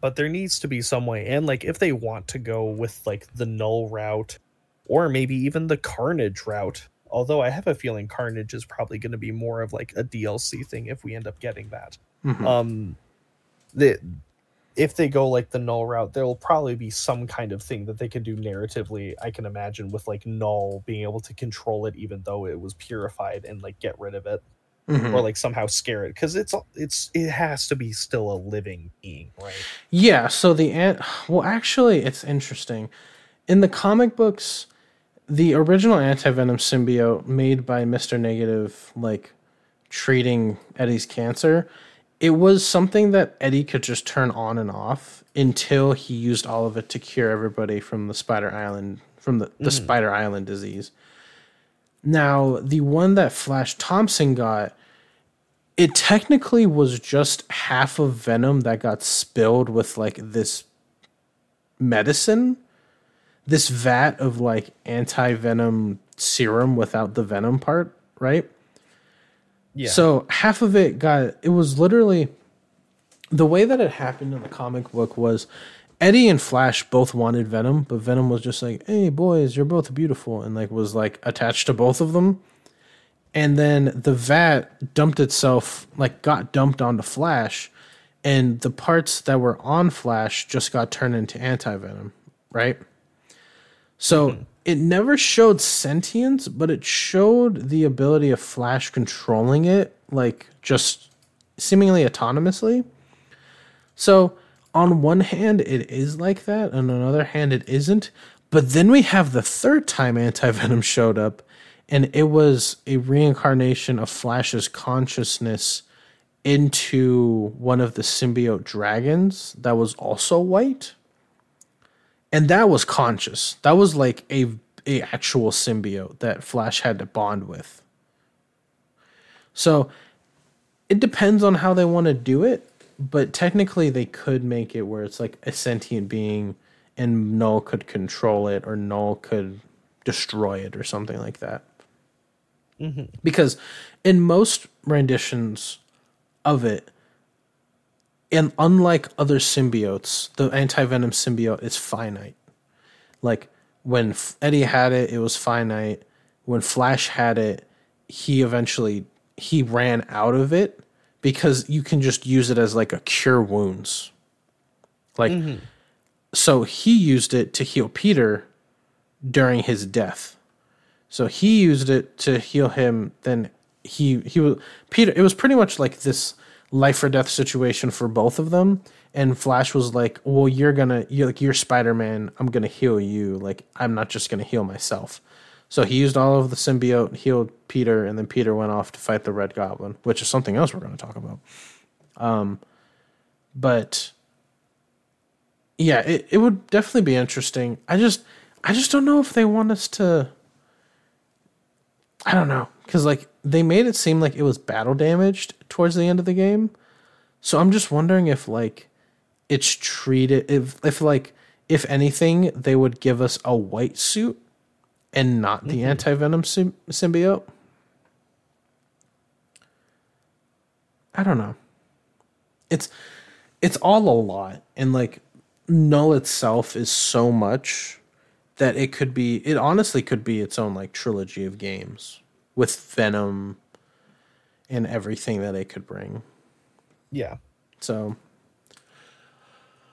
but there needs to be some way and like if they want to go with like the Knull route or maybe even the carnage route, although I have a feeling carnage is probably going to be more of like a DLC thing if we end up getting that.
hmm
Um the if they go like the Knull route, there will probably be some kind of thing that they can do narratively. I can imagine with like Knull being able to control it, even though it was purified, and like get rid of it,
hmm
or like somehow scare it, because it's it's it has to be still a living being, right?
Yeah, so the ant. Well, actually, it's interesting. In the comic books, the original anti venom symbiote made by Mister Negative, like treating Eddie's cancer, it was something that Eddie could just turn on and off until he used all of it to cure everybody from the Spider Island from the, the mm. Spider Island disease. Now, the one that Flash Thompson got, it technically was just half of venom that got spilled with like this medicine, this vat of like anti venom serum without the venom part, right?
Yeah.
So half of it got it was literally the way that it happened in the comic book was Eddie and Flash both wanted Venom, but Venom was just like, "Hey boys, you're both beautiful," and like was like attached to both of them. And then the vat dumped itself, like got dumped onto Flash, and the parts that were on Flash just got turned into anti venom, right? So mm-hmm. It never showed sentience, but it showed the ability of Flash controlling it, like just seemingly autonomously. So on one hand, it is like that, and on the other hand, it isn't. But then we have the third time Anti Venom showed up, and it was a reincarnation of Flash's consciousness into one of the symbiote dragons that was also white. And that was conscious. That was like a a actual symbiote that Flash had to bond with. So it depends on how they want to do it, but technically they could make it where it's like a sentient being and Knull could control it or Knull could destroy it or something like that. Mm-hmm. Because in most renditions of it, and unlike other symbiotes, the anti venom symbiote is finite. Like when Eddie had it, it was finite. When Flash had it, he eventually he ran out of it because you can just use it as like a cure wounds. Like mm-hmm. so he used it to heal Peter during his death. So he used it to heal him. Then he he was Peter. It was pretty much like this life or death situation for both of them. And Flash was like, "Well, you're gonna you're like you're Spider Man. I'm gonna heal you. Like I'm not just gonna heal myself." So he used all of the symbiote, healed Peter, and then Peter went off to fight the Red Goblin, which is something else we're going to talk about. Um, but yeah, it, it would definitely be interesting. I just I just don't know if they want us to. I don't know because like they made it seem like it was battle damaged towards the end of the game, so I'm just wondering if like it's treated if if like if anything they would give us a white suit and not the mm-hmm. anti venom sim- symbiote. I don't know. It's it's all a lot, and like Knull itself is so much that it could be. It honestly could be its own like trilogy of games with Venom and everything that it could bring.
Yeah.
So.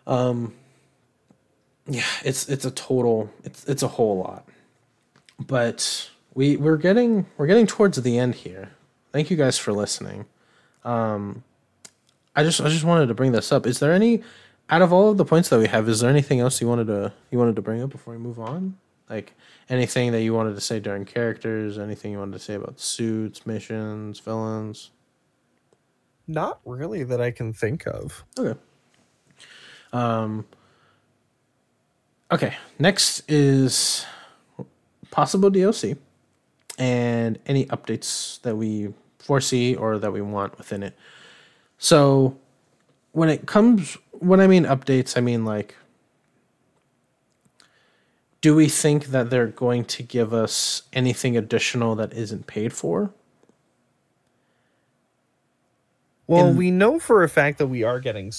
Um. Yeah, it's it's a total. It's it's a whole lot but we we're getting we're getting towards the end here. Thank you guys for listening. Um, I just I just wanted to bring this up. Is there any out of all of the points that we have? Is there anything else you wanted to you wanted to bring up before we move on? Like anything that you wanted to say during characters? Anything you wanted to say about suits, missions, villains?
Not really that I can think of.
Okay. Um. Okay. Next is possible DLC and any updates that we foresee or that we want within it. So when it comes when I mean updates, I mean like do we think that they're going to give us anything additional that isn't paid for?
Well, In, we know for a fact that we are getting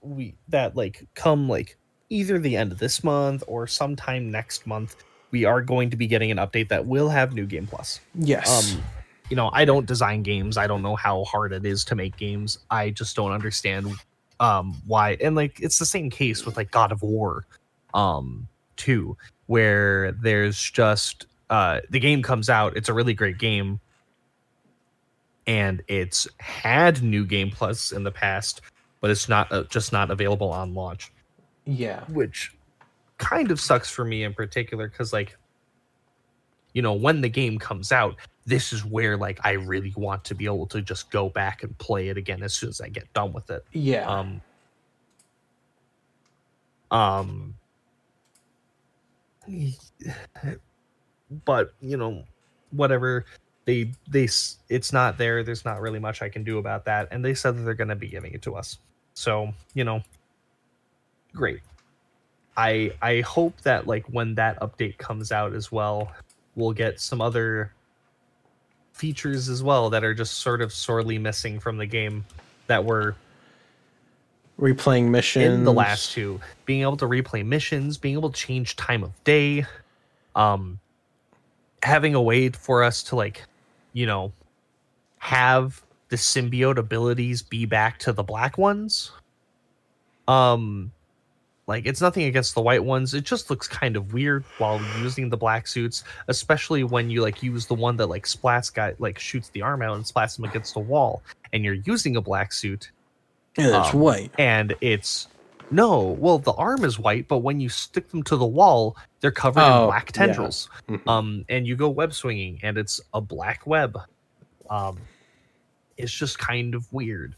we that like come like either the end of this month or sometime next month we are going to be getting an update that will have new game plus.
Yes.
Um, you know, I don't design games. I don't know how hard it is to make games. I just don't understand um why and like it's the same case with like God of War um 2 where there's just uh the game comes out, it's a really great game and it's had new game plus in the past, but it's not uh, just not available on launch.
Yeah.
Which kind of sucks for me in particular because like you know when the game comes out this is where like i really want to be able to just go back and play it again as soon as i get done with it
yeah
um um but you know whatever. They they it's not there. There's not really much i can do about that. And they said that they're going to be giving it to us. So you know great. I I hope that like when that update comes out as well, we'll get some other features as well that are just sort of sorely missing from the game that were
replaying missions in
the last two being able to replay missions being able to change time of day um having a way for us to like you know have the symbiote abilities be back to the black ones um like it's nothing against the white ones. It just looks kind of weird while using the black suits, especially when you like use the one that like splats guy like shoots the arm out and splats him against the wall, and you're using a black suit.
Yeah, it's um, white.
And it's no, well the arm is white, but when you stick them to the wall, they're covered oh, in black tendrils. Yeah. Mm-hmm. Um, and you go web swinging, and it's a black web. Um, it's just kind of weird.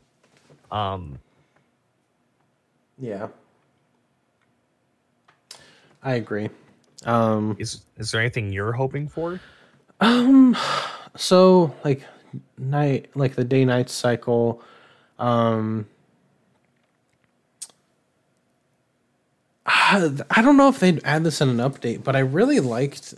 Um,
yeah. I agree. Um,
is is there anything you're hoping for?
Um, so like night, like the day night cycle. Um, I don't know if they'd add this in an update, but I really liked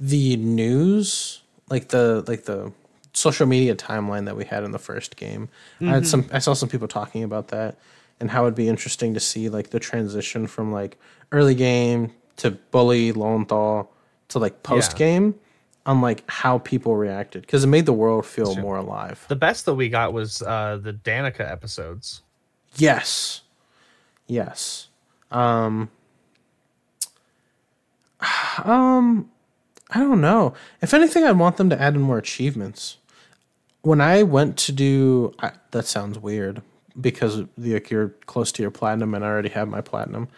the news, like the like the social media timeline that we had in the first game. Mm-hmm. I had mm-hmm. some I saw some people talking about that and how it'd be interesting to see like the transition from like early game to bully Lowenthal to like post game yeah. on like how people reacted because it made the world feel more alive.
The best that we got was uh the Danikah episodes.
Yes. Yes. Um um I don't know. If anything I'd want them to add in more achievements. When I went to do I, that sounds weird because like you're close to your platinum and I already have my platinum.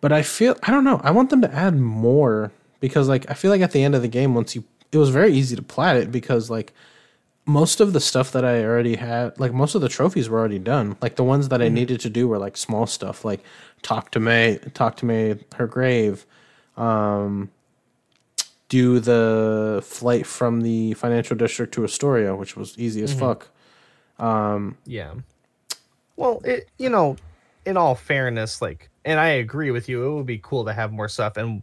But I feel I don't know. I want them to add more because like I feel like at the end of the game once you it was very easy to plat it because like most of the stuff that I already had, like most of the trophies were already done. Like the ones that I needed to do were like small stuff, like talk to May, talk to May, her grave, um, do the flight from the financial district to Astoria, which was easy as fuck.
Um, yeah. Well, it you know, in all fairness, like, and I agree with you, it would be cool to have more stuff, and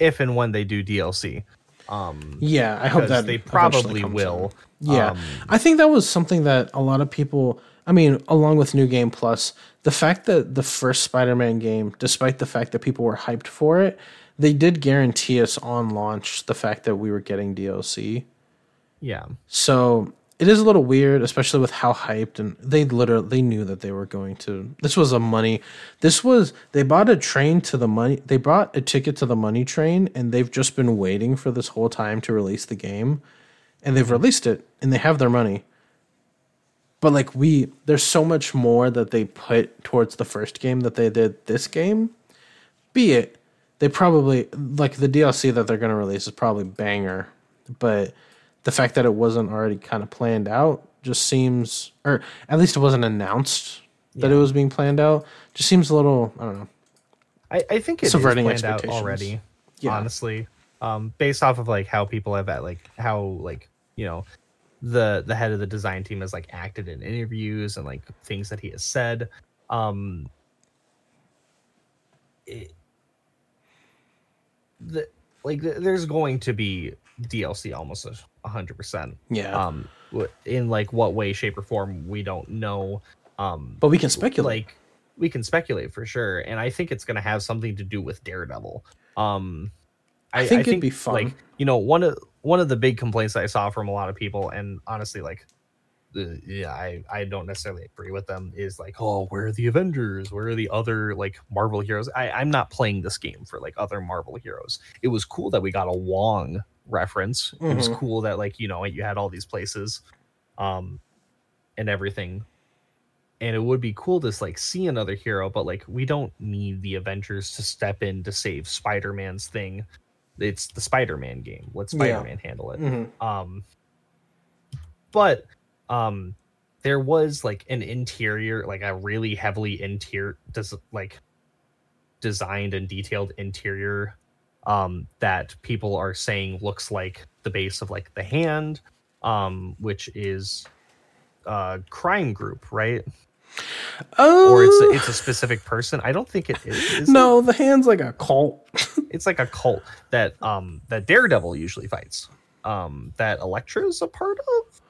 if and when they do DLC, um,
Yeah, I hope that
they probably will.
out. Yeah,
Um,
I think that was something that a lot of people. I mean, along with New Game Plus, the fact that the first Spider-Man game, despite the fact that people were hyped for it, they did guarantee us on launch the fact that we were getting DLC.
yeah.
So it is a little weird, especially with how hyped and they literally they knew that they were going to. This was a money. This was they bought a train to the money. They bought a ticket to the money train, and they've just been waiting for this whole time to release the game, and they've released it, and they have their money. But like we, there's so much more that they put towards the first game that they did this game. Be it, they probably like the DLC that they're gonna release is probably banger, but the fact that it wasn't already kind of planned out just seems, or at least it wasn't announced that it was being planned out, just seems a little, I don't know.
I, I think it is
Subverting
planned out already.
Yeah.
Honestly, um, based off of like how people have at like how like you know the the head of the design team has like acted in interviews and like things that he has said. Um, it, the like th- there's going to be DLC almost a hundred percent.
Yeah,
Um, in like what way, shape, or form we don't know. Um,
but we can speculate.
like we can speculate for sure and i think it's going to have something to do with daredevil um
I think it'd be fun.
like you know one of one of the big complaints i saw from a lot of people and honestly like yeah i i don't necessarily agree with them is like oh where are the avengers? Where are the other like marvel heroes? I i'm not playing this game for like other marvel heroes. It was cool that we got a wong reference. It was
Mhm.
cool that like you know you had all these places um and everything. And it would be cool to like see another hero but like we don't need the avengers to step in to save spider-man's thing it's the spider-man game. Let spider-man handle it.
Mhm.
um but um there was like an interior like a really heavily interior does like designed and detailed interior um that people are saying looks like the base of like the hand um which is uh crime group right
Oh,
or it's a, it's a specific person i don't think it is, is it?
no, the hand's like a cult.
it's like a cult that um that Daredevil usually fights. Um that Elektra's a part of.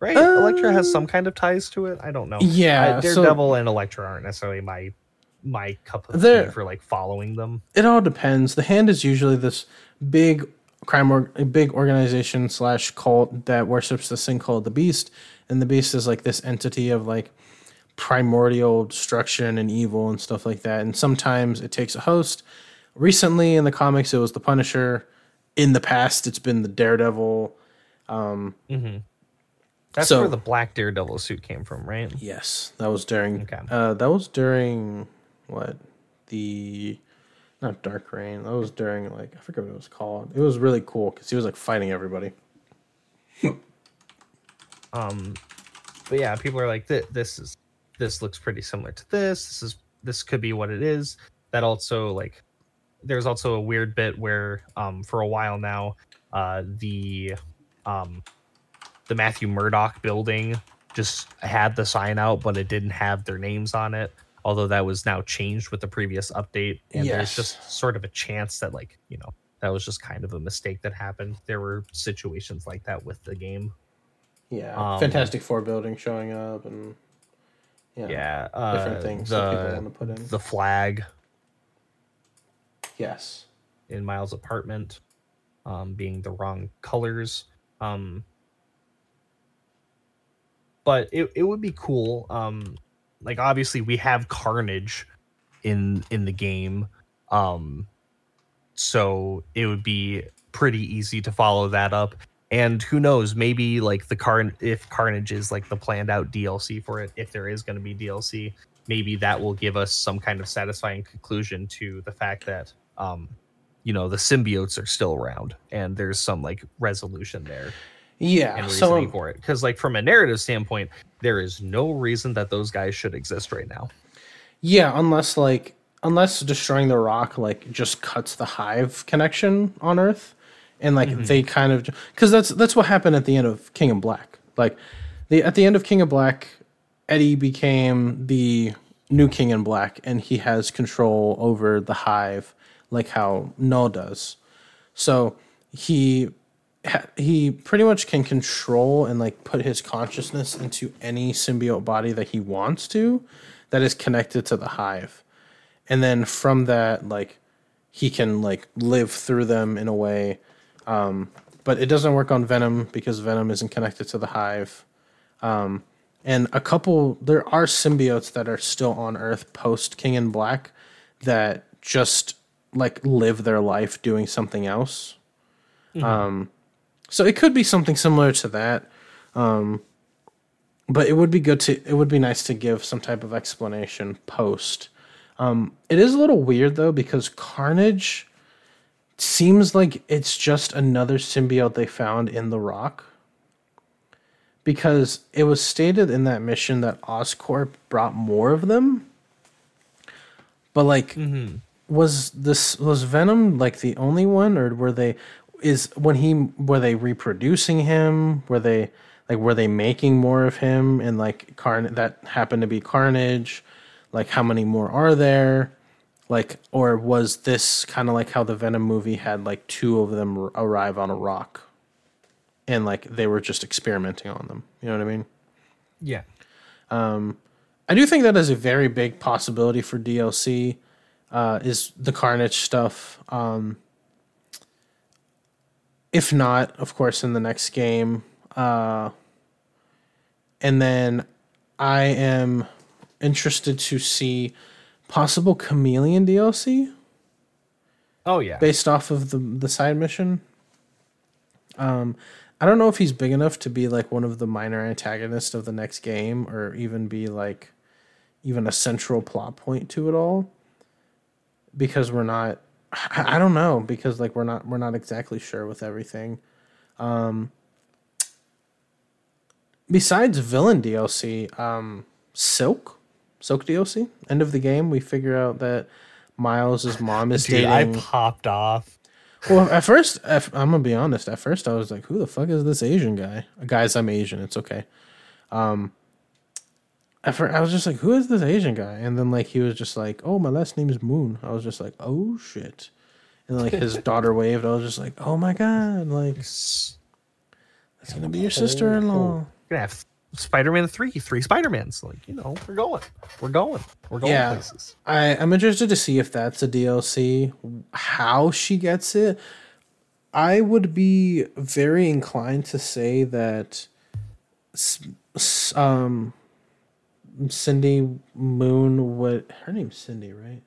Right? Elektra has some kind of ties to it. I don't know.
Yeah,
Uh,
so-
Daredevil and Elektra aren't necessarily my my cup of tea for like following them.
it all depends. The hand is usually this big crime or a big organization slash cult that worships this thing called the Beast, and the Beast is like this entity of like primordial destruction and evil and stuff like that. And sometimes it takes a host. Recently in the comics, it was the Punisher. In the past, it's been the Daredevil.
That's
So-
where the black Daredevil suit came from, right?
Yes, that was during.
Okay.
Uh, that was during what the not Dark Reign. That was during like I forget what it was called. It was really cool because he was like fighting everybody.
Um but yeah, people are like "Th- this is this looks pretty similar to this. This is this could be what it is. That also like there's also a weird bit where um for a while now uh the um the Matthew Murdock building just had the sign out but it didn't have their names on it although that was now changed with the previous update and
Yes.
there's just sort of a chance that like you know that was just kind of a mistake that happened there were situations like that with the game
Yeah,
Um,
Fantastic Four building showing up and yeah,
yeah uh,
different things that people want to put in.
the flag
yes,
in Miles' apartment um, being the wrong colors. Um, but it, it would be cool. Um, like obviously we have Carnage in in the game, um, so it would be pretty easy to follow that up. And who knows, maybe like the Carn if Carnage is like the planned out DLC for it, if there is going to be DLC, maybe that will give us some kind of satisfying conclusion to the fact that um, you know the symbiotes are still around and there's some like resolution there
Yeah.
and
So
reasoning for it because like from a narrative standpoint there is no reason that those guys should exist right now
Yeah, unless like unless destroying the rock like just cuts the hive connection on Earth, and like mm-hmm. they kind of because that's that's what happened at the end of King of Black. Like the at the end of King of Black, Eddie became the new King in Black, and he has control over the hive, like how Knull does. So he he pretty much can control and like put his consciousness into any symbiote body that he wants to that is connected to the hive and then from that like he can like live through them in a way um, but it doesn't work on venom because venom isn't connected to the hive. Um, and a couple there are symbiotes that are still on earth post king in black that just like live their life doing something else. Um, so it could be something similar to that. Um, but it would be good to it would be nice to give some type of explanation post. Um, it is a little weird though because carnage seems like it's just another symbiote they found in the rock. Because it was stated in that mission that oscorp brought more of them. But like mm-hmm. was this was venom like the only one? Or were they is when he were they reproducing him? Were they like were they making more of him and like carn that happened to be carnage? Like how many more are there like or was this kind of like how the venom movie had like two of them r- arrive on a rock and like they were just experimenting on them you know what i mean
yeah um
I do think that is a very big possibility for DLC. Uh, is the Carnage stuff? Um, if not, of course, in the next game. Uh, and then I am interested to see possible Chameleon DLC
oh yeah
based off of the the side mission. Um, I don't know if he's big enough to be like one of the minor antagonists of the next game, or even be like even a central plot point to it all. Because we're not, I I don't know because like we're not we're not exactly sure with everything. Um, besides villain DLC, um, Silk, DLC, end of the game, we figure out that Miles's mom is
dude i popped off
Well, at first, at, I'm gonna be honest. At first, I was like, "Who the fuck is this Asian guy?" Guys, I'm Asian. It's okay. Um, at first, I was just like, "Who is this Asian guy?" And then like he was just like, "Oh, my last name is Moon." I was just like, "Oh shit!" And then, like his daughter waved. I was just like, "Oh my god!" Like that's gonna be your sister-in-law.
We're gonna have Spider-Man three, three Spider-Mans. Like you know, we're going, we're going, we're going
Yeah.
places.
I I'm interested to see if that's a DLC. How she gets it, I would be very inclined to say that, um, Cindy Moon would her name's Cindy, right?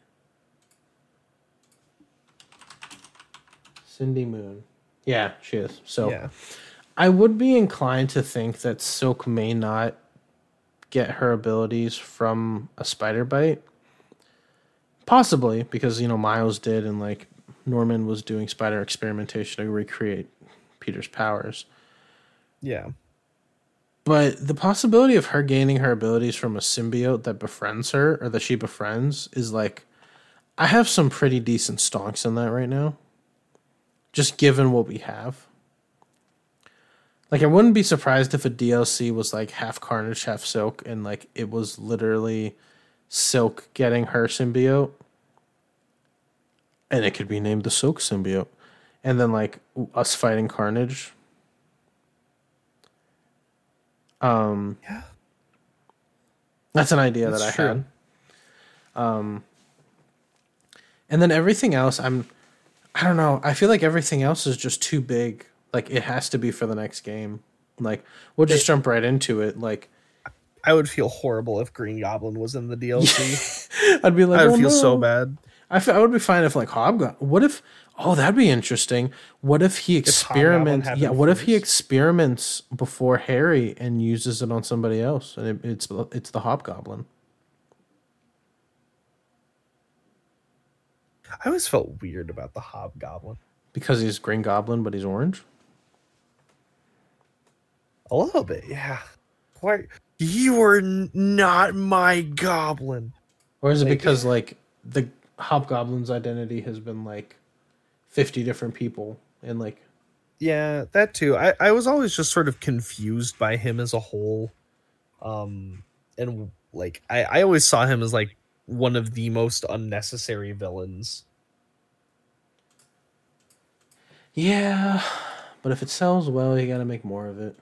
Cindy Moon. Yeah, she is. So
Yeah,
I would be inclined to think that Silk may not get her abilities from a spider bite. Possibly because you know Miles did, and like Norman was doing spider experimentation to recreate Peter's powers.
yeah,
But the possibility of her gaining her abilities from a symbiote that befriends her or that she befriends is like, I have some pretty decent stonks in that right now. Just given what we have. Like, I wouldn't be surprised if a DLC was like half Carnage, half Silk, and like it was literally Silk getting her symbiote. And it could be named the Silk symbiote. And then like us fighting Carnage. Um,
yeah.
that's an idea
That's
that I
true.
had. Um, and then everything else, I'm, I don't know. I feel like everything else is just too big. Like it has to be for the next game. Like we'll just jump right into it. Like
I would feel horrible if Green Goblin was in the DLC.
I'd be like,
I would
"Oh,
feel so
no."
bad.
I, f- I would be fine if like Hobgoblin. What if? Oh, that'd be interesting. What if he experiments?
happened
Yeah. What if he experiments before Harry and uses it on somebody else, and it, it's it's the Hobgoblin.
I always felt weird about the Hobgoblin.
Because he's Green Goblin, but he's orange.
A little bit, yeah. Why you are n- not my goblin?
Or is it
Like-
because like the Hobgoblin's identity has been like fifty different people and like
Yeah, that too. I, I was always just sort of confused by him as a whole. Um and like I, I always saw him as like one of the most unnecessary villains.
Yeah. But if it sells well, you gotta make more of it.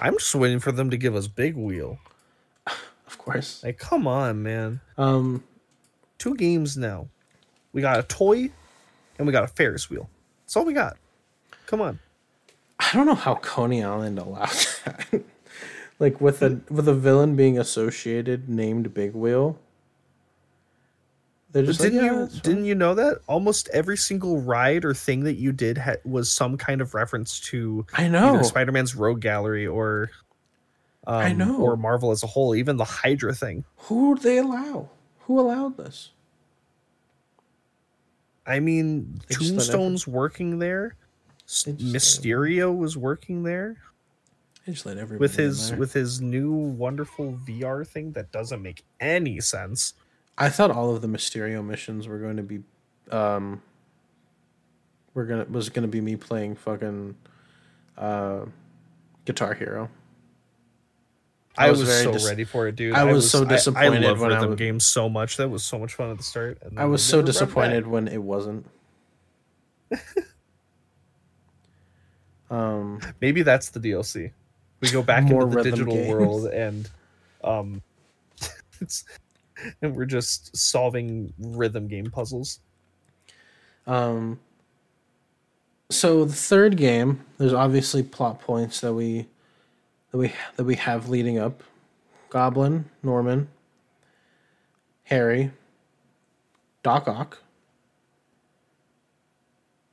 I'm just waiting for them to give us Big Wheel.
Of course.
Like, come on, man.
Um
Two games now. We got a toy and we got a Ferris wheel. That's all we got. Come on.
I don't know how Coney Island allowed that. like with a with a villain being associated named Big Wheel. They're just like,
didn't
yeah,
you didn't you know that almost every single ride or thing that you did ha- was some kind of reference to
I know.
Spider-Man's Rogue Gallery or um,
I know.
or Marvel as a whole. Even the Hydra thing.
Who would they allow? Who allowed this?
I mean,
They
Tombstone's working there. Mysterio was working there
They just let everybody
with his with his new wonderful VR thing that doesn't make any sense.
I thought all of the Mysterio missions were going to be, um, were gonna was gonna be me playing fucking, uh, Guitar Hero. I
I
was
was, so
dis-
ready for it, dude.
I was so disappointed
I, love
when I was-
games so much. That was so much fun at the start.
I was so
never brought it
disappointed when it wasn't. um,
Maybe that's the DLC. We go back into the digital
games.
world and um it's and we're just solving rhythm game puzzles.
um. So the third game, there's obviously plot points that we, that we that we have leading up. Goblin, Norman, Harry, Doc Ock,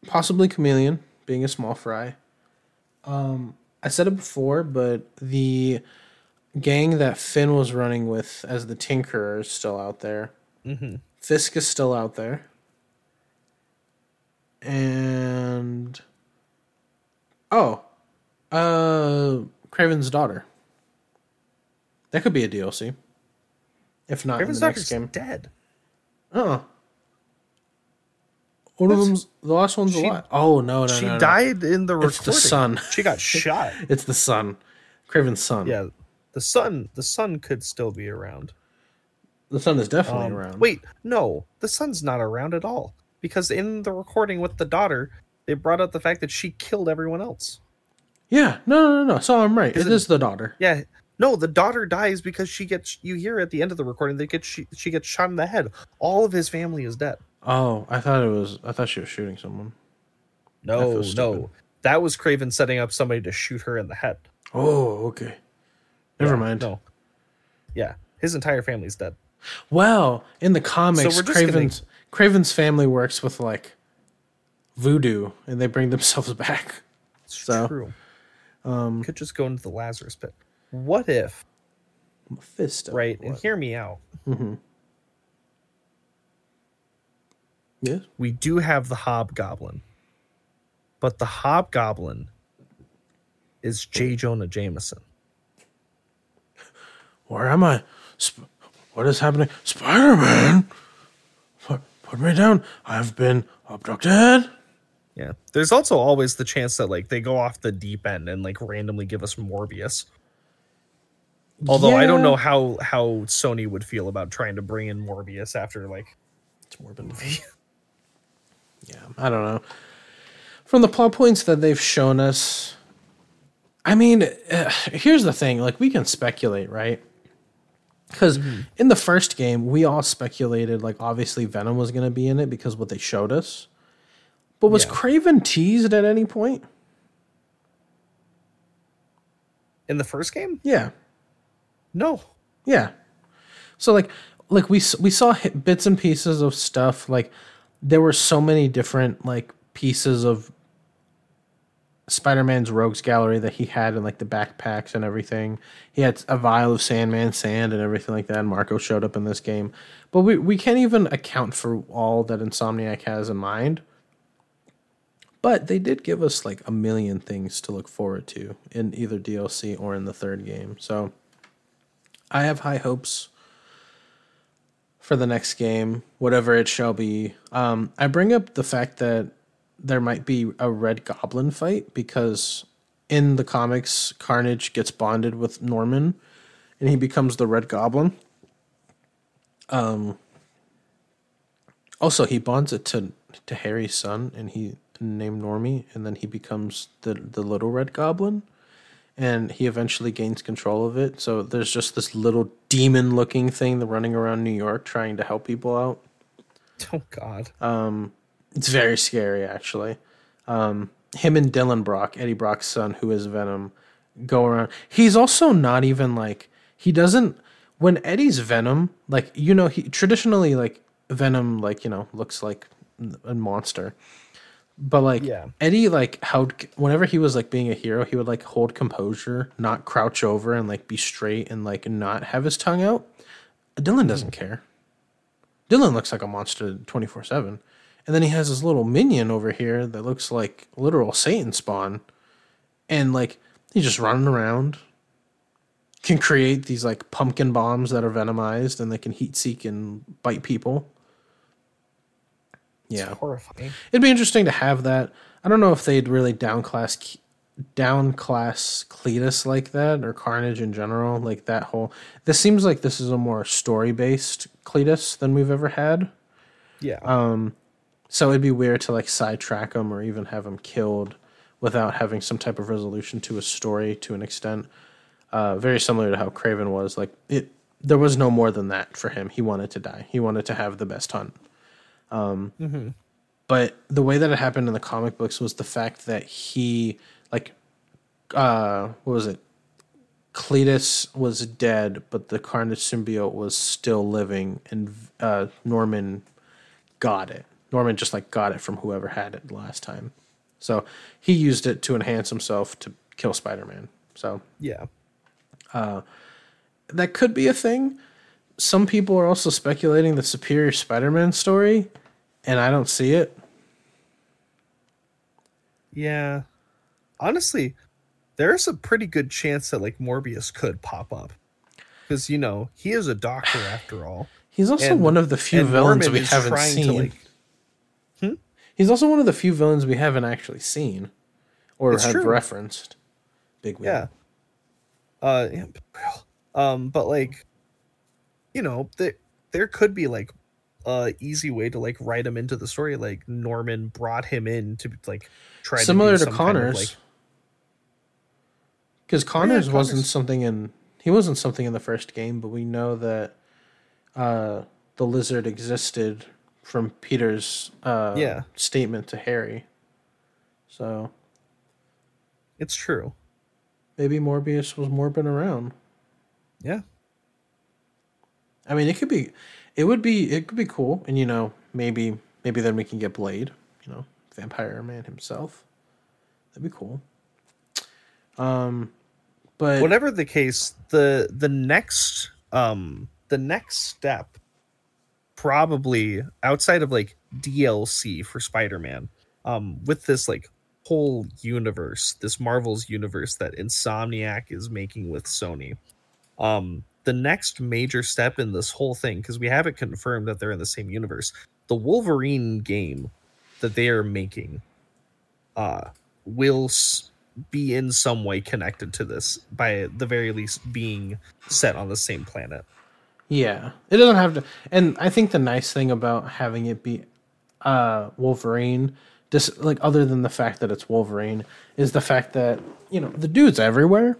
possibly Chameleon, being a small fry. Um, I said it before, but the gang that Phin was running with as the Tinkerer is still out there.
Mm-hmm.
Fisk is still out there. And oh, uh, Kraven's daughter. That could be a DLC. If not
Raven's
in the next game.
dead.
Oh. One of them's the last one's
She-
alive. Oh no, no,
she
no, no.
died in the recording.
It's the son.
She got shot.
It's the son. Kraven's son.
Yeah. The sun, the son could still be around.
The sun is definitely
Um,
around.
Wait, no, the sun's not around at all. Because in the recording with the daughter, they brought up the fact that she killed everyone else.
Yeah, no, no, no, no. So I'm right. It is the daughter.
Yeah. No, the daughter dies because she gets. You hear at the end of the recording, they get she, she gets shot in the head. All of his family is dead.
Oh, I thought it was. I thought she was shooting someone.
No, no, that was Kraven setting up somebody to shoot her in the head.
Oh, okay. Never
Yeah,
mind.
No. Yeah, his entire family's dead.
Well, in the comics,
we're just gonna-
Kraven's Kraven's family works with like voodoo, and they bring themselves back.
It's
So,
true.
Um,
Could just go into the Lazarus pit. What if?
Mephisto.
Right, and
What?
hear me out. Mm-hmm.
Yes.
we do have the hobgoblin but the hobgoblin is j jonah jameson
Where am I? Sp- what is happening? Spider Man. Put, put me down. I've been abducted.
yeah there's also always the chance that like they go off the deep end and like randomly give us morbius although i don't know how how sony would feel about trying to bring in morbius after like
It's more than Yeah, I don't know. From the plot points that they've shown us, I mean, uh, here's the thing: like we can speculate, right? Because mm-hmm. in the first game, we all speculated like obviously Venom was going to be in it because what they showed us. But was
Yeah.
Kraven teased at any point?
in the first game
Yeah,
no
yeah. So like, like we we saw bits and pieces of stuff. Like there were so many different like pieces of Spider-Man's rogues gallery that he had in like the backpacks and everything. He had a vial of Sandman sand and everything like that. And Marko showed up in this game, but we we can't even account for all that Insomniac has in mind. But they did give us like a million things to look forward to in either DLC or in the third game. So I have high hopes for the next game, whatever it shall be. Um, I bring up the fact that there might be a Red Goblin fight because in the comics, Carnage gets bonded with Norman and he becomes the Red Goblin. Um, also, he bonds it to to Harry's son, and he named Normie, and then he becomes the the little Red Goblin, and he eventually gains control of it. So there's just this little demon looking thing that running around New York trying to help people out.
Oh God.
Um, it's very scary, actually. Um, him and Dylan Brock, Eddie Brock's son, who is Venom, go around. He's also not even like he doesn't. When Eddie's Venom, like you know, he traditionally like Venom, like you know, looks like a monster. But like
Yeah.
Eddie, like how whenever he was like being a hero, he would like hold composure, not crouch over, and like be straight and like not have his tongue out. Dylan doesn't care. Dylan looks like a monster twenty four seven, and then he has this little minion over here that looks like literal Satan spawn, and like he's just running around. Can create these like pumpkin bombs that are venomized, and they can heat seek and bite people. Yeah,
Horrifying.
It'd be interesting to have that. I don't know if they'd really downclass downclass Cletus like that or Carnage in general, like that whole. This seems like this is a more story based Cletus than we've ever had.
Yeah.
Um, so it'd be weird to like sidetrack him or even have him killed without having some type of resolution to a story to an extent. Uh, very similar to how Kraven was. Like it, there was no more than that for him. He wanted to die. He wanted to have the best hunt. Um, But the way that it happened in the comic books was the fact that he, like, uh, what was it? Cletus was dead, but the Carnage symbiote was still living, and uh, Norman got it. Norman just like got it from whoever had it last time. So he used it to enhance himself to kill Spider Man. So
yeah.
Uh, that could be a thing. Some people are also speculating the Superior Spider Man story, and I don't see it.
Yeah. Honestly, there's a pretty good chance that like Morbius could pop up. Because you know, he is a doctor after all.
He's also
And-
one of the few villains
Norman
we haven't
trying to,
seen.
like-
He's also one of the few villains we haven't actually seen or
It's
have
true.
referenced. Big wheel.
Yeah. Uh yeah, um but like you know, there there could be like a easy way to like write him into the story like Norman brought him in to like try
Similar
to,
to,
some kind of,
Connors.
like
Because Connors wasn't something in he wasn't something in the first game, but we know that uh, the lizard existed from Peter's uh,
Yeah.
statement to Harry. So
it's true.
maybe Morbius was morbing around.
Yeah.
I mean, it could be, it would be, it could be cool, and you know, maybe, maybe then we can get Blade, you know, Vampire Man himself. That'd be cool. Um, but
whatever the case the the next um the next step probably outside of like dlc for spider-man um with this like whole universe this marvel's universe that insomniac is making with sony um the next major step in this whole thing because we haven't confirmed that they're in the same universe the wolverine game that they are making uh will s- be in some way connected to this by the very least being set on the same planet
Yeah, it doesn't have to. And I think the nice thing about having it be uh, Wolverine, just like other than the fact that it's Wolverine, is the fact that you know the dude's everywhere.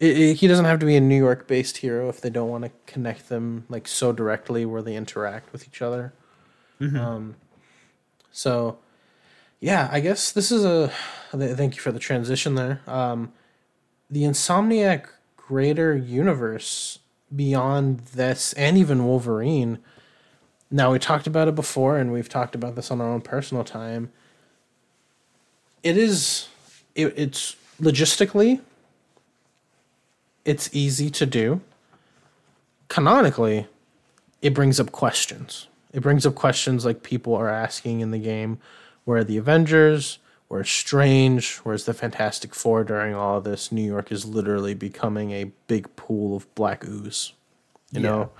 It, it- he doesn't have to be a New York-based hero if they don't want to connect them like so directly where they interact with each other. Um, so, yeah, I guess this is a. th- Thank you for the transition there. Um, the Insomniac greater universe beyond this and even Wolverine. Now we talked about it before and we've talked about this on our own personal time. It is it, it's logistically it's easy to do. Canonically, it brings up questions. It brings up questions like people are asking in the game where are the Avengers? Where's Strange? Where's the Fantastic Four during all of this? New York is literally becoming a big pool of black ooze. You
Yeah.
know?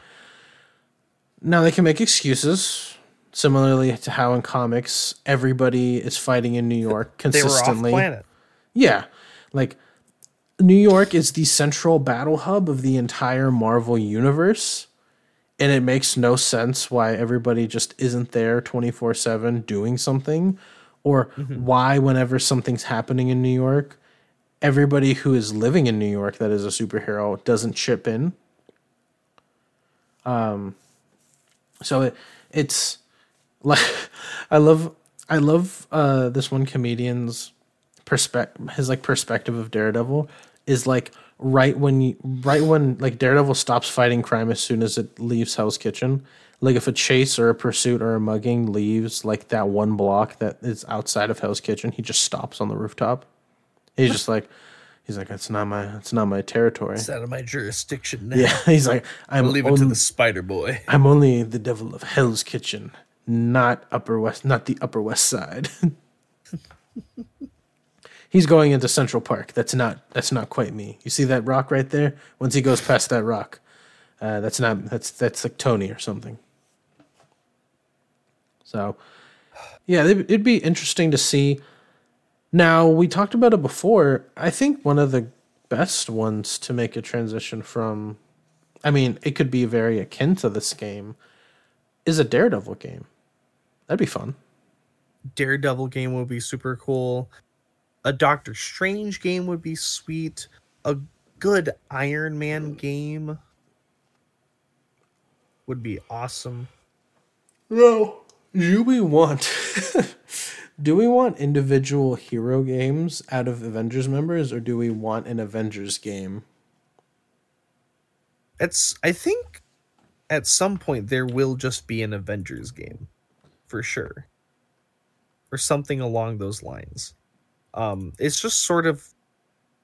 Now they can make excuses, similarly to how in comics everybody is fighting in New York
They were off
consistently.
planet.
Yeah. Like New York is the central battle hub of the entire Marvel universe. And it makes no sense why everybody just isn't there 24 7 doing something, or why, whenever something's happening in New York, everybody who is living in New York that is a superhero doesn't chip in. Um, so it, it's like, I love, I love uh, this one comedian's perspective his like perspective of Daredevil is like right when you right when like Daredevil stops fighting crime as soon as it leaves Hell's Kitchen. Like if a chase or a pursuit or a mugging leaves like that one block that is outside of Hell's Kitchen, he just stops on the rooftop. He's just like he's like it's not my it's not my territory.
It's out of my jurisdiction now.
Yeah, he's like I'm
leave it to the Spider Boy.
I'm only the devil of Hell's Kitchen, not Upper West, not the Upper West Side. He's going into Central Park. That's not that's not quite me. You see that rock right there? Once he goes past that rock, uh, that's not that's that's like Tony or something. So, yeah, it'd, it'd be interesting to see. Now we talked about it before. I think one of the best ones to make a transition from I mean, it could be very akin to this game, is a Daredevil game. That'd be fun.
Daredevil game would be super cool. A Doctor Strange game would be sweet. A good Iron Man game would be awesome.
No. Do we want do we want individual hero games out of Avengers members or do we want an Avengers game?
It's I think at some point there will just be an Avengers game for sure. Or something along those lines. Um it's just sort of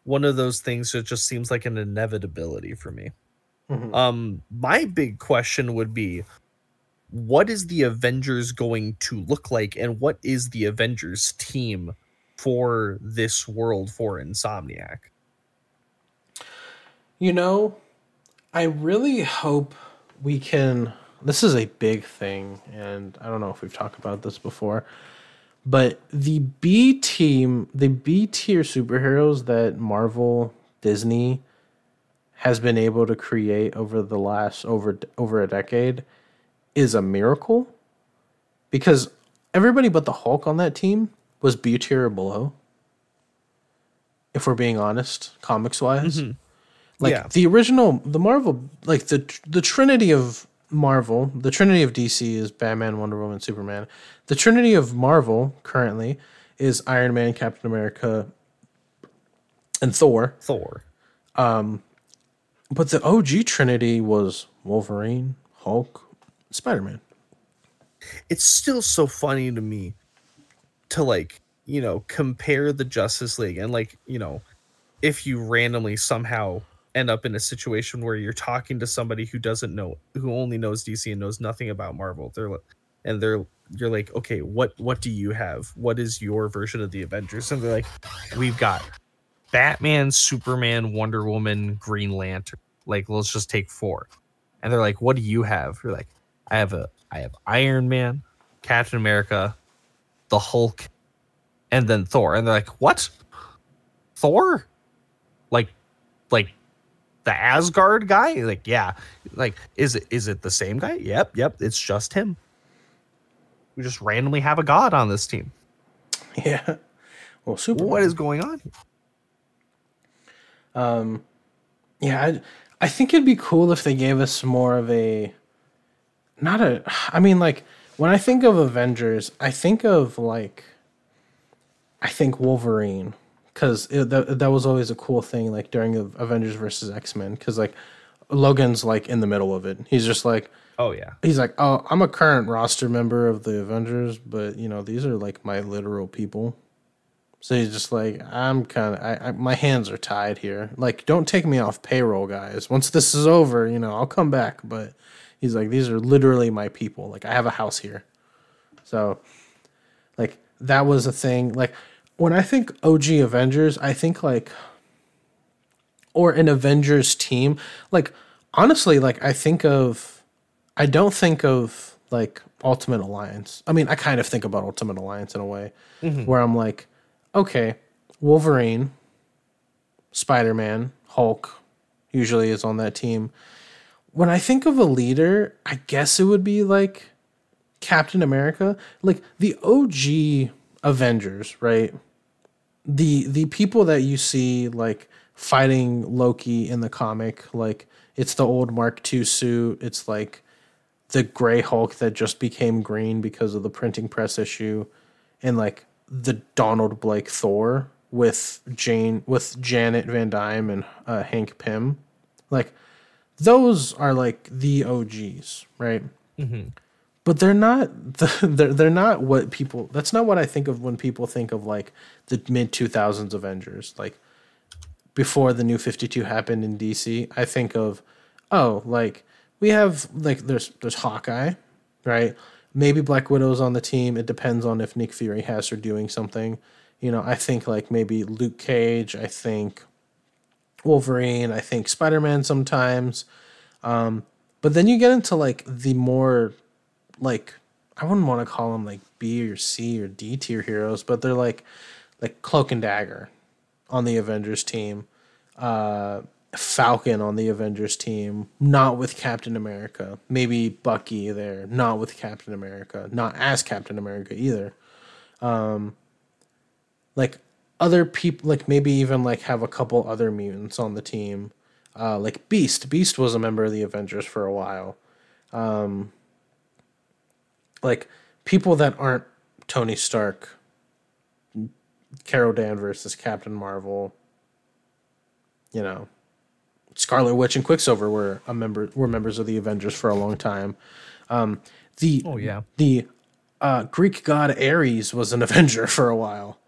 one of those things that just seems like an inevitability for me.
Mhm.
Um, my big question would be what is the Avengers going to look like, and what is the Avengers team for this world for Insomniac?
You know, I really hope we can. This is a big thing, and I don't know if we've talked about this before, but the B team, the B tier superheroes that Marvel, Disney has been able to create over the last over over a decade is a miracle because everybody but the Hulk on that team was B tier or below. If we're being honest, comics wise. Like
Yeah.
the original, the Marvel, like the the Trinity of Marvel, the Trinity of DC is Batman, Wonder Woman, Superman. The Trinity of Marvel currently is Iron Man, Captain America, and Thor.
Thor.
Um, but the OG Trinity was Wolverine, Hulk, Spider Man.
It's still so funny to me to like, you know, compare the Justice League and like, you know, if you randomly somehow end up in a situation where you're talking to somebody who doesn't know who only knows DC and knows nothing about Marvel. They're like, and they're you're like, "Okay, what what do you have? What is your version of the Avengers?" And they're like, "We've got Batman, Superman, Wonder Woman, Green Lantern. Like, let's just take four. And they're like, "What do you have?" You're like, "I have a I have Iron Man, Captain America, the Hulk, and then Thor." And they're like, "What? Thor? Like like the Asgard guy?" Like, "Yeah." Like, is it is it the same guy? Yep, yep, it's just him. We just randomly have a god on this team.
Yeah. Well, Superman.
What is going on?
Um Yeah, I, I think it'd be cool if they gave us more of a, not a. I mean, like when I think of Avengers, I think of like, I think Wolverine because that that was always a cool thing. Like during Avengers versus X Men, because like Logan's like in the middle of it. He's just like.
Oh yeah.
He's like, oh, I'm a current roster member of the Avengers, but you know these are like my literal people. So he's just like, I'm kind of, my hands are tied here. Like, don't take me off payroll, guys. Once this is over, you know, I'll come back. But he's like these are literally my people. Like I have a house here. So like that was a thing. Like when I think OG Avengers, I think like or an Avengers team. Like honestly, like I think of I don't think of like Ultimate Alliance. I mean, I kind of think about Ultimate Alliance in a way mm-hmm. where I'm like, okay, Wolverine, Spider Man, Hulk usually is on that team. When I think of a leader, I guess it would be like Captain America, like the OG Avengers, right? The the people that you see like fighting Loki in the comic, like it's the old Mark II suit, it's like the gray Hulk that just became green because of the printing press issue, and like the Donald Blake Thor with Jane with Janet Van Dyne and uh, Hank Pym, like those are like the OGs, right? Mm-hmm. But they're not the, they're they're not what people. That's not what I think of when people think of like the mid two thousands Avengers, like before the new 52 happened in DC, I think of oh, like we have like there's there's Hawkeye, right? Maybe Black Widow's on the team. It depends on if Nick Fury has her doing something. You know, I think like maybe Luke Cage, I think Wolverine, I think Spider-Man sometimes. Um but then you get into like the more like I wouldn't want to call them like B or C or D tier heroes, but they're like like Cloak and Dagger on the Avengers team, uh, Falcon on the Avengers team, not with Captain America. Maybe Bucky there, not with Captain America, not as Captain America either. Um, like other people, like maybe even like have a couple other mutants on the team. Uh, like Beast. Beast was a member of the Avengers for a while. Um, like people that aren't Tony Stark, Carol Danvers as Captain Marvel. You know, Scarlet Witch and Quicksilver were a member were members of the Avengers for a long time. Um, the
Oh yeah.
the uh, Greek god Ares was an Avenger for a while.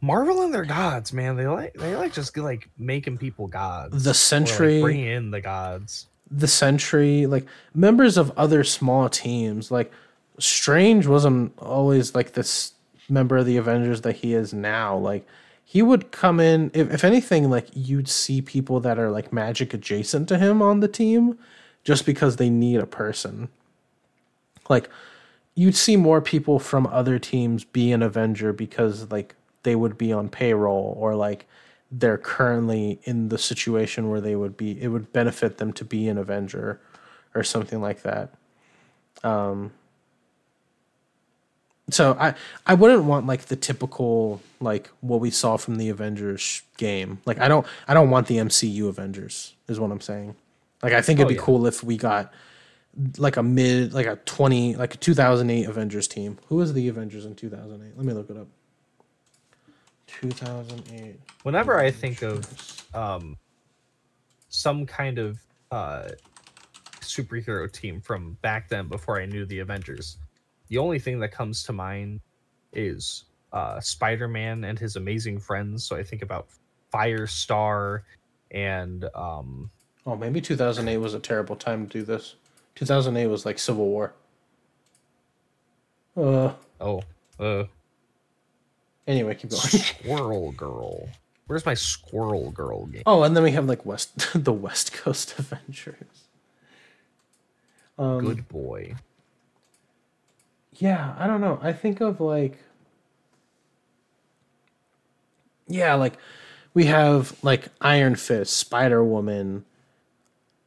Marvel and their gods, man. They like they like just like making people gods.
The
Or, like, bringing in the gods.
the Sentry, like members of other small teams. Like Strange wasn't always like this member of the Avengers that he is now. Like he would come in if, if anything, like you'd see people that are like magic adjacent to him on the team just because they need a person. Like you'd see more people from other teams be an Avenger because like they would be on payroll or like they're currently in the situation where they would be it would benefit them to be an Avenger or something like that. Um so I I wouldn't want like the typical like what we saw from the Avengers game. Like I don't I don't want the MCU Avengers is what I'm saying. Like I think it'd
Oh,
be
yeah.
cool if we got like a mid like a 20 like a 2008 Avengers team. Who was the Avengers in 2008? Let me look it up. 2008.
Whenever I think of um some kind of uh superhero team from back then before I knew the Avengers, the only thing that comes to mind is uh Spider-Man and his amazing friends. So I think about Firestar and um
Oh, maybe 2008 was a terrible time to do this. 2008 was like Civil War. Uh
oh uh
anyway, keep going.
Squirrel Girl. Where's my Squirrel Girl game?
Oh, and then we have like West the West Coast Avengers. Um,
Good boy.
Yeah, I don't know. I think of like Yeah, like we have like Iron Fist, Spider Woman,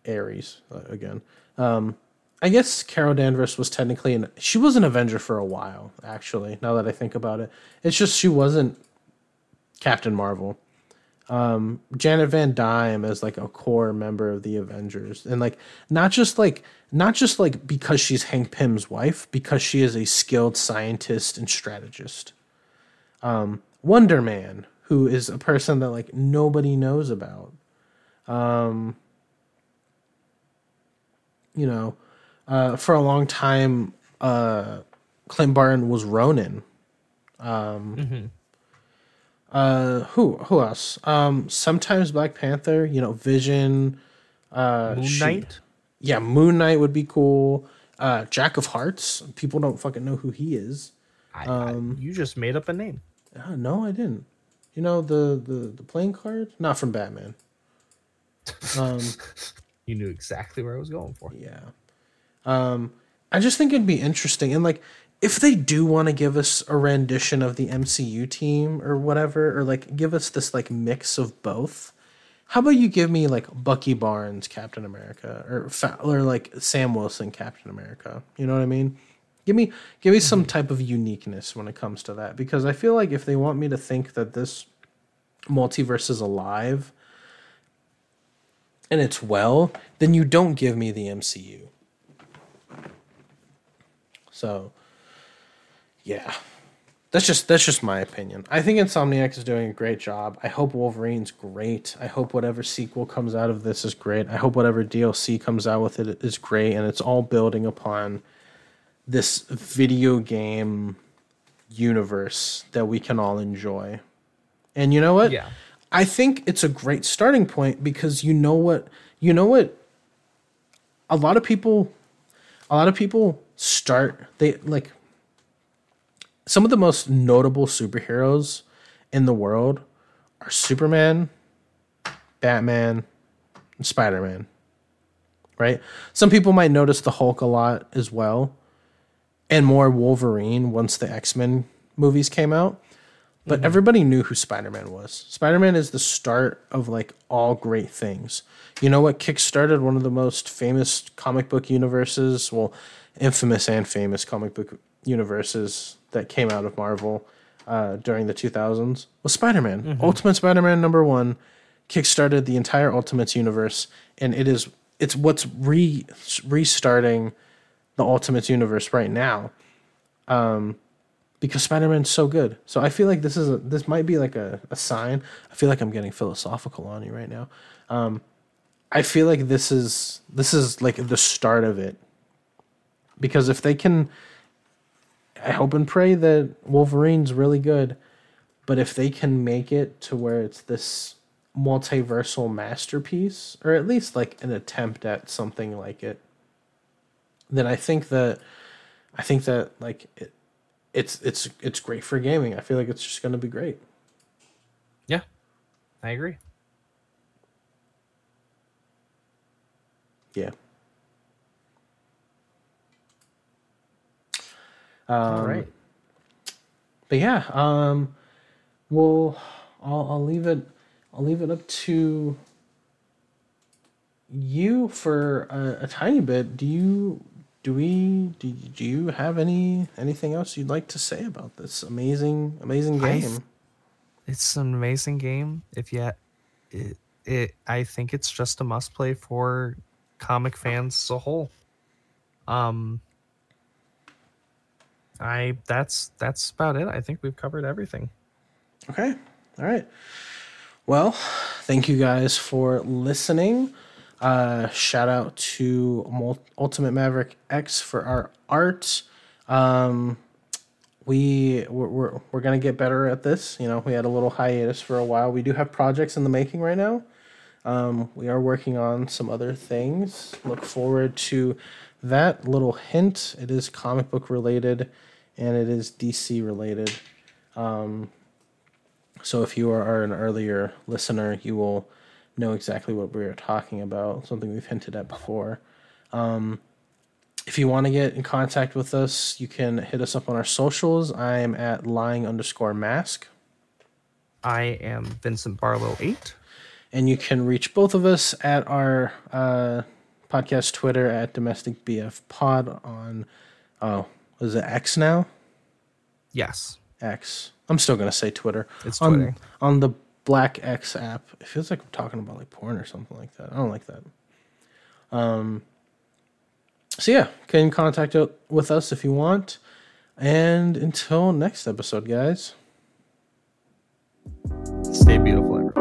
Ares uh, again. Um I guess Carol Danvers was technically an she was an Avenger for a while, actually, now that I think about it. It's just she wasn't Captain Marvel. Um Janet Van Dyne as like a core member of the Avengers. And like not just like not just like because she's Hank Pym's wife, because she is a skilled scientist and strategist. Um Wonder Man, who is a person that like nobody knows about. Um you know, uh, for a long time, uh, Clint Barton was Ronin. Um, uh, who who else? Um, sometimes Black Panther. You know, Vision. Uh,
Moon Knight?
yeah, Moon Knight would be cool. Uh, Jack of Hearts. People don't fucking know who he is.
I, um, I, you just made up a name.
Uh, no, I didn't. You know the the the playing card, not from Batman.
Um, you knew exactly where I was going for.
Yeah. Um, I just think it'd be interesting, and like if they do want to give us a rendition of the MCU team or whatever, or like give us this like mix of both, how about you give me like Bucky Barnes Captain America or or like Sam Wilson Captain America? You know what I mean? Give me give me some mm-hmm. type of uniqueness when it comes to that because I feel like if they want me to think that this multiverse is alive and it's well, then you don't give me the MCU. So yeah that's just that's just my opinion. I think Insomniac is doing a great job. I hope Wolverine's great. I hope whatever sequel comes out of this is great. I hope whatever DLC comes out with it is great, and it's all building upon this video game universe that we can all enjoy. And you know what?
Yeah.
I think it's a great starting point because you know what you know what a lot of people a lot of people start they like some of the most notable superheroes in the world are Superman, Batman, and Spider Man. Right? Some people might notice the Hulk a lot as well, and more Wolverine once the X Men movies came out. But mm-hmm. everybody knew who Spider Man was. Spider Man is the start of like all great things. You know what kickstarted one of the most famous comic book universes? Well, infamous and famous comic book universes that came out of Marvel uh, during the 2000s was Spider Man. Mm-hmm. Ultimate Spider Man number one kickstarted the entire Ultimates universe, and it is it's what's re restarting the Ultimates universe right now. Um, because Spider Man's so good. So I feel like this is a, this might be like a, a sign. I feel like I'm getting philosophical on you right now. Um, I feel like this is this is like the start of it. Because if they can I hope and pray that Wolverine's really good. But if they can make it to where it's this multiversal masterpiece, or at least like an attempt at something like it, then I think that I think that like it, it's it's it's great for gaming. I feel like it's just going to be great.
Yeah, I agree.
Yeah.
Um, All right.
But yeah, um, well, I'll, I'll leave it. I'll leave it up to you for a, a tiny bit. Do you? Do we? Do, do you have any anything else you'd like to say about this amazing amazing game? Th-
it's an amazing game. If yet, it, it I think it's just a must play for comic fans as a whole. Um, I that's that's about it. I think we've covered everything.
Okay. All right. Well, thank you guys for listening. Uh, shout out to Ultimate Maverick X for our art. Um, we we're, we're, we're gonna get better at this. You know, we had a little hiatus for a while. We do have projects in the making right now. Um, we are working on some other things. Look forward to that little hint. It is comic book related and it is DC related. Um, so if you are an earlier listener, you will know exactly what we are talking about, something we've hinted at before. Um, if you want to get in contact with us, you can hit us up on our socials. I am at lying underscore mask.
I am Vincent Barlow 8.
And you can reach both of us at our uh, podcast Twitter at Domestic BF Pod on, oh, is it X now?
Yes.
X. I'm still gonna say Twitter.
It's Twitter.
On, on the Black X app. It feels like I'm talking about like porn or something like that. I don't like that. Um so yeah, can contact with us if you want. And until next episode, guys.
Stay beautiful, everyone.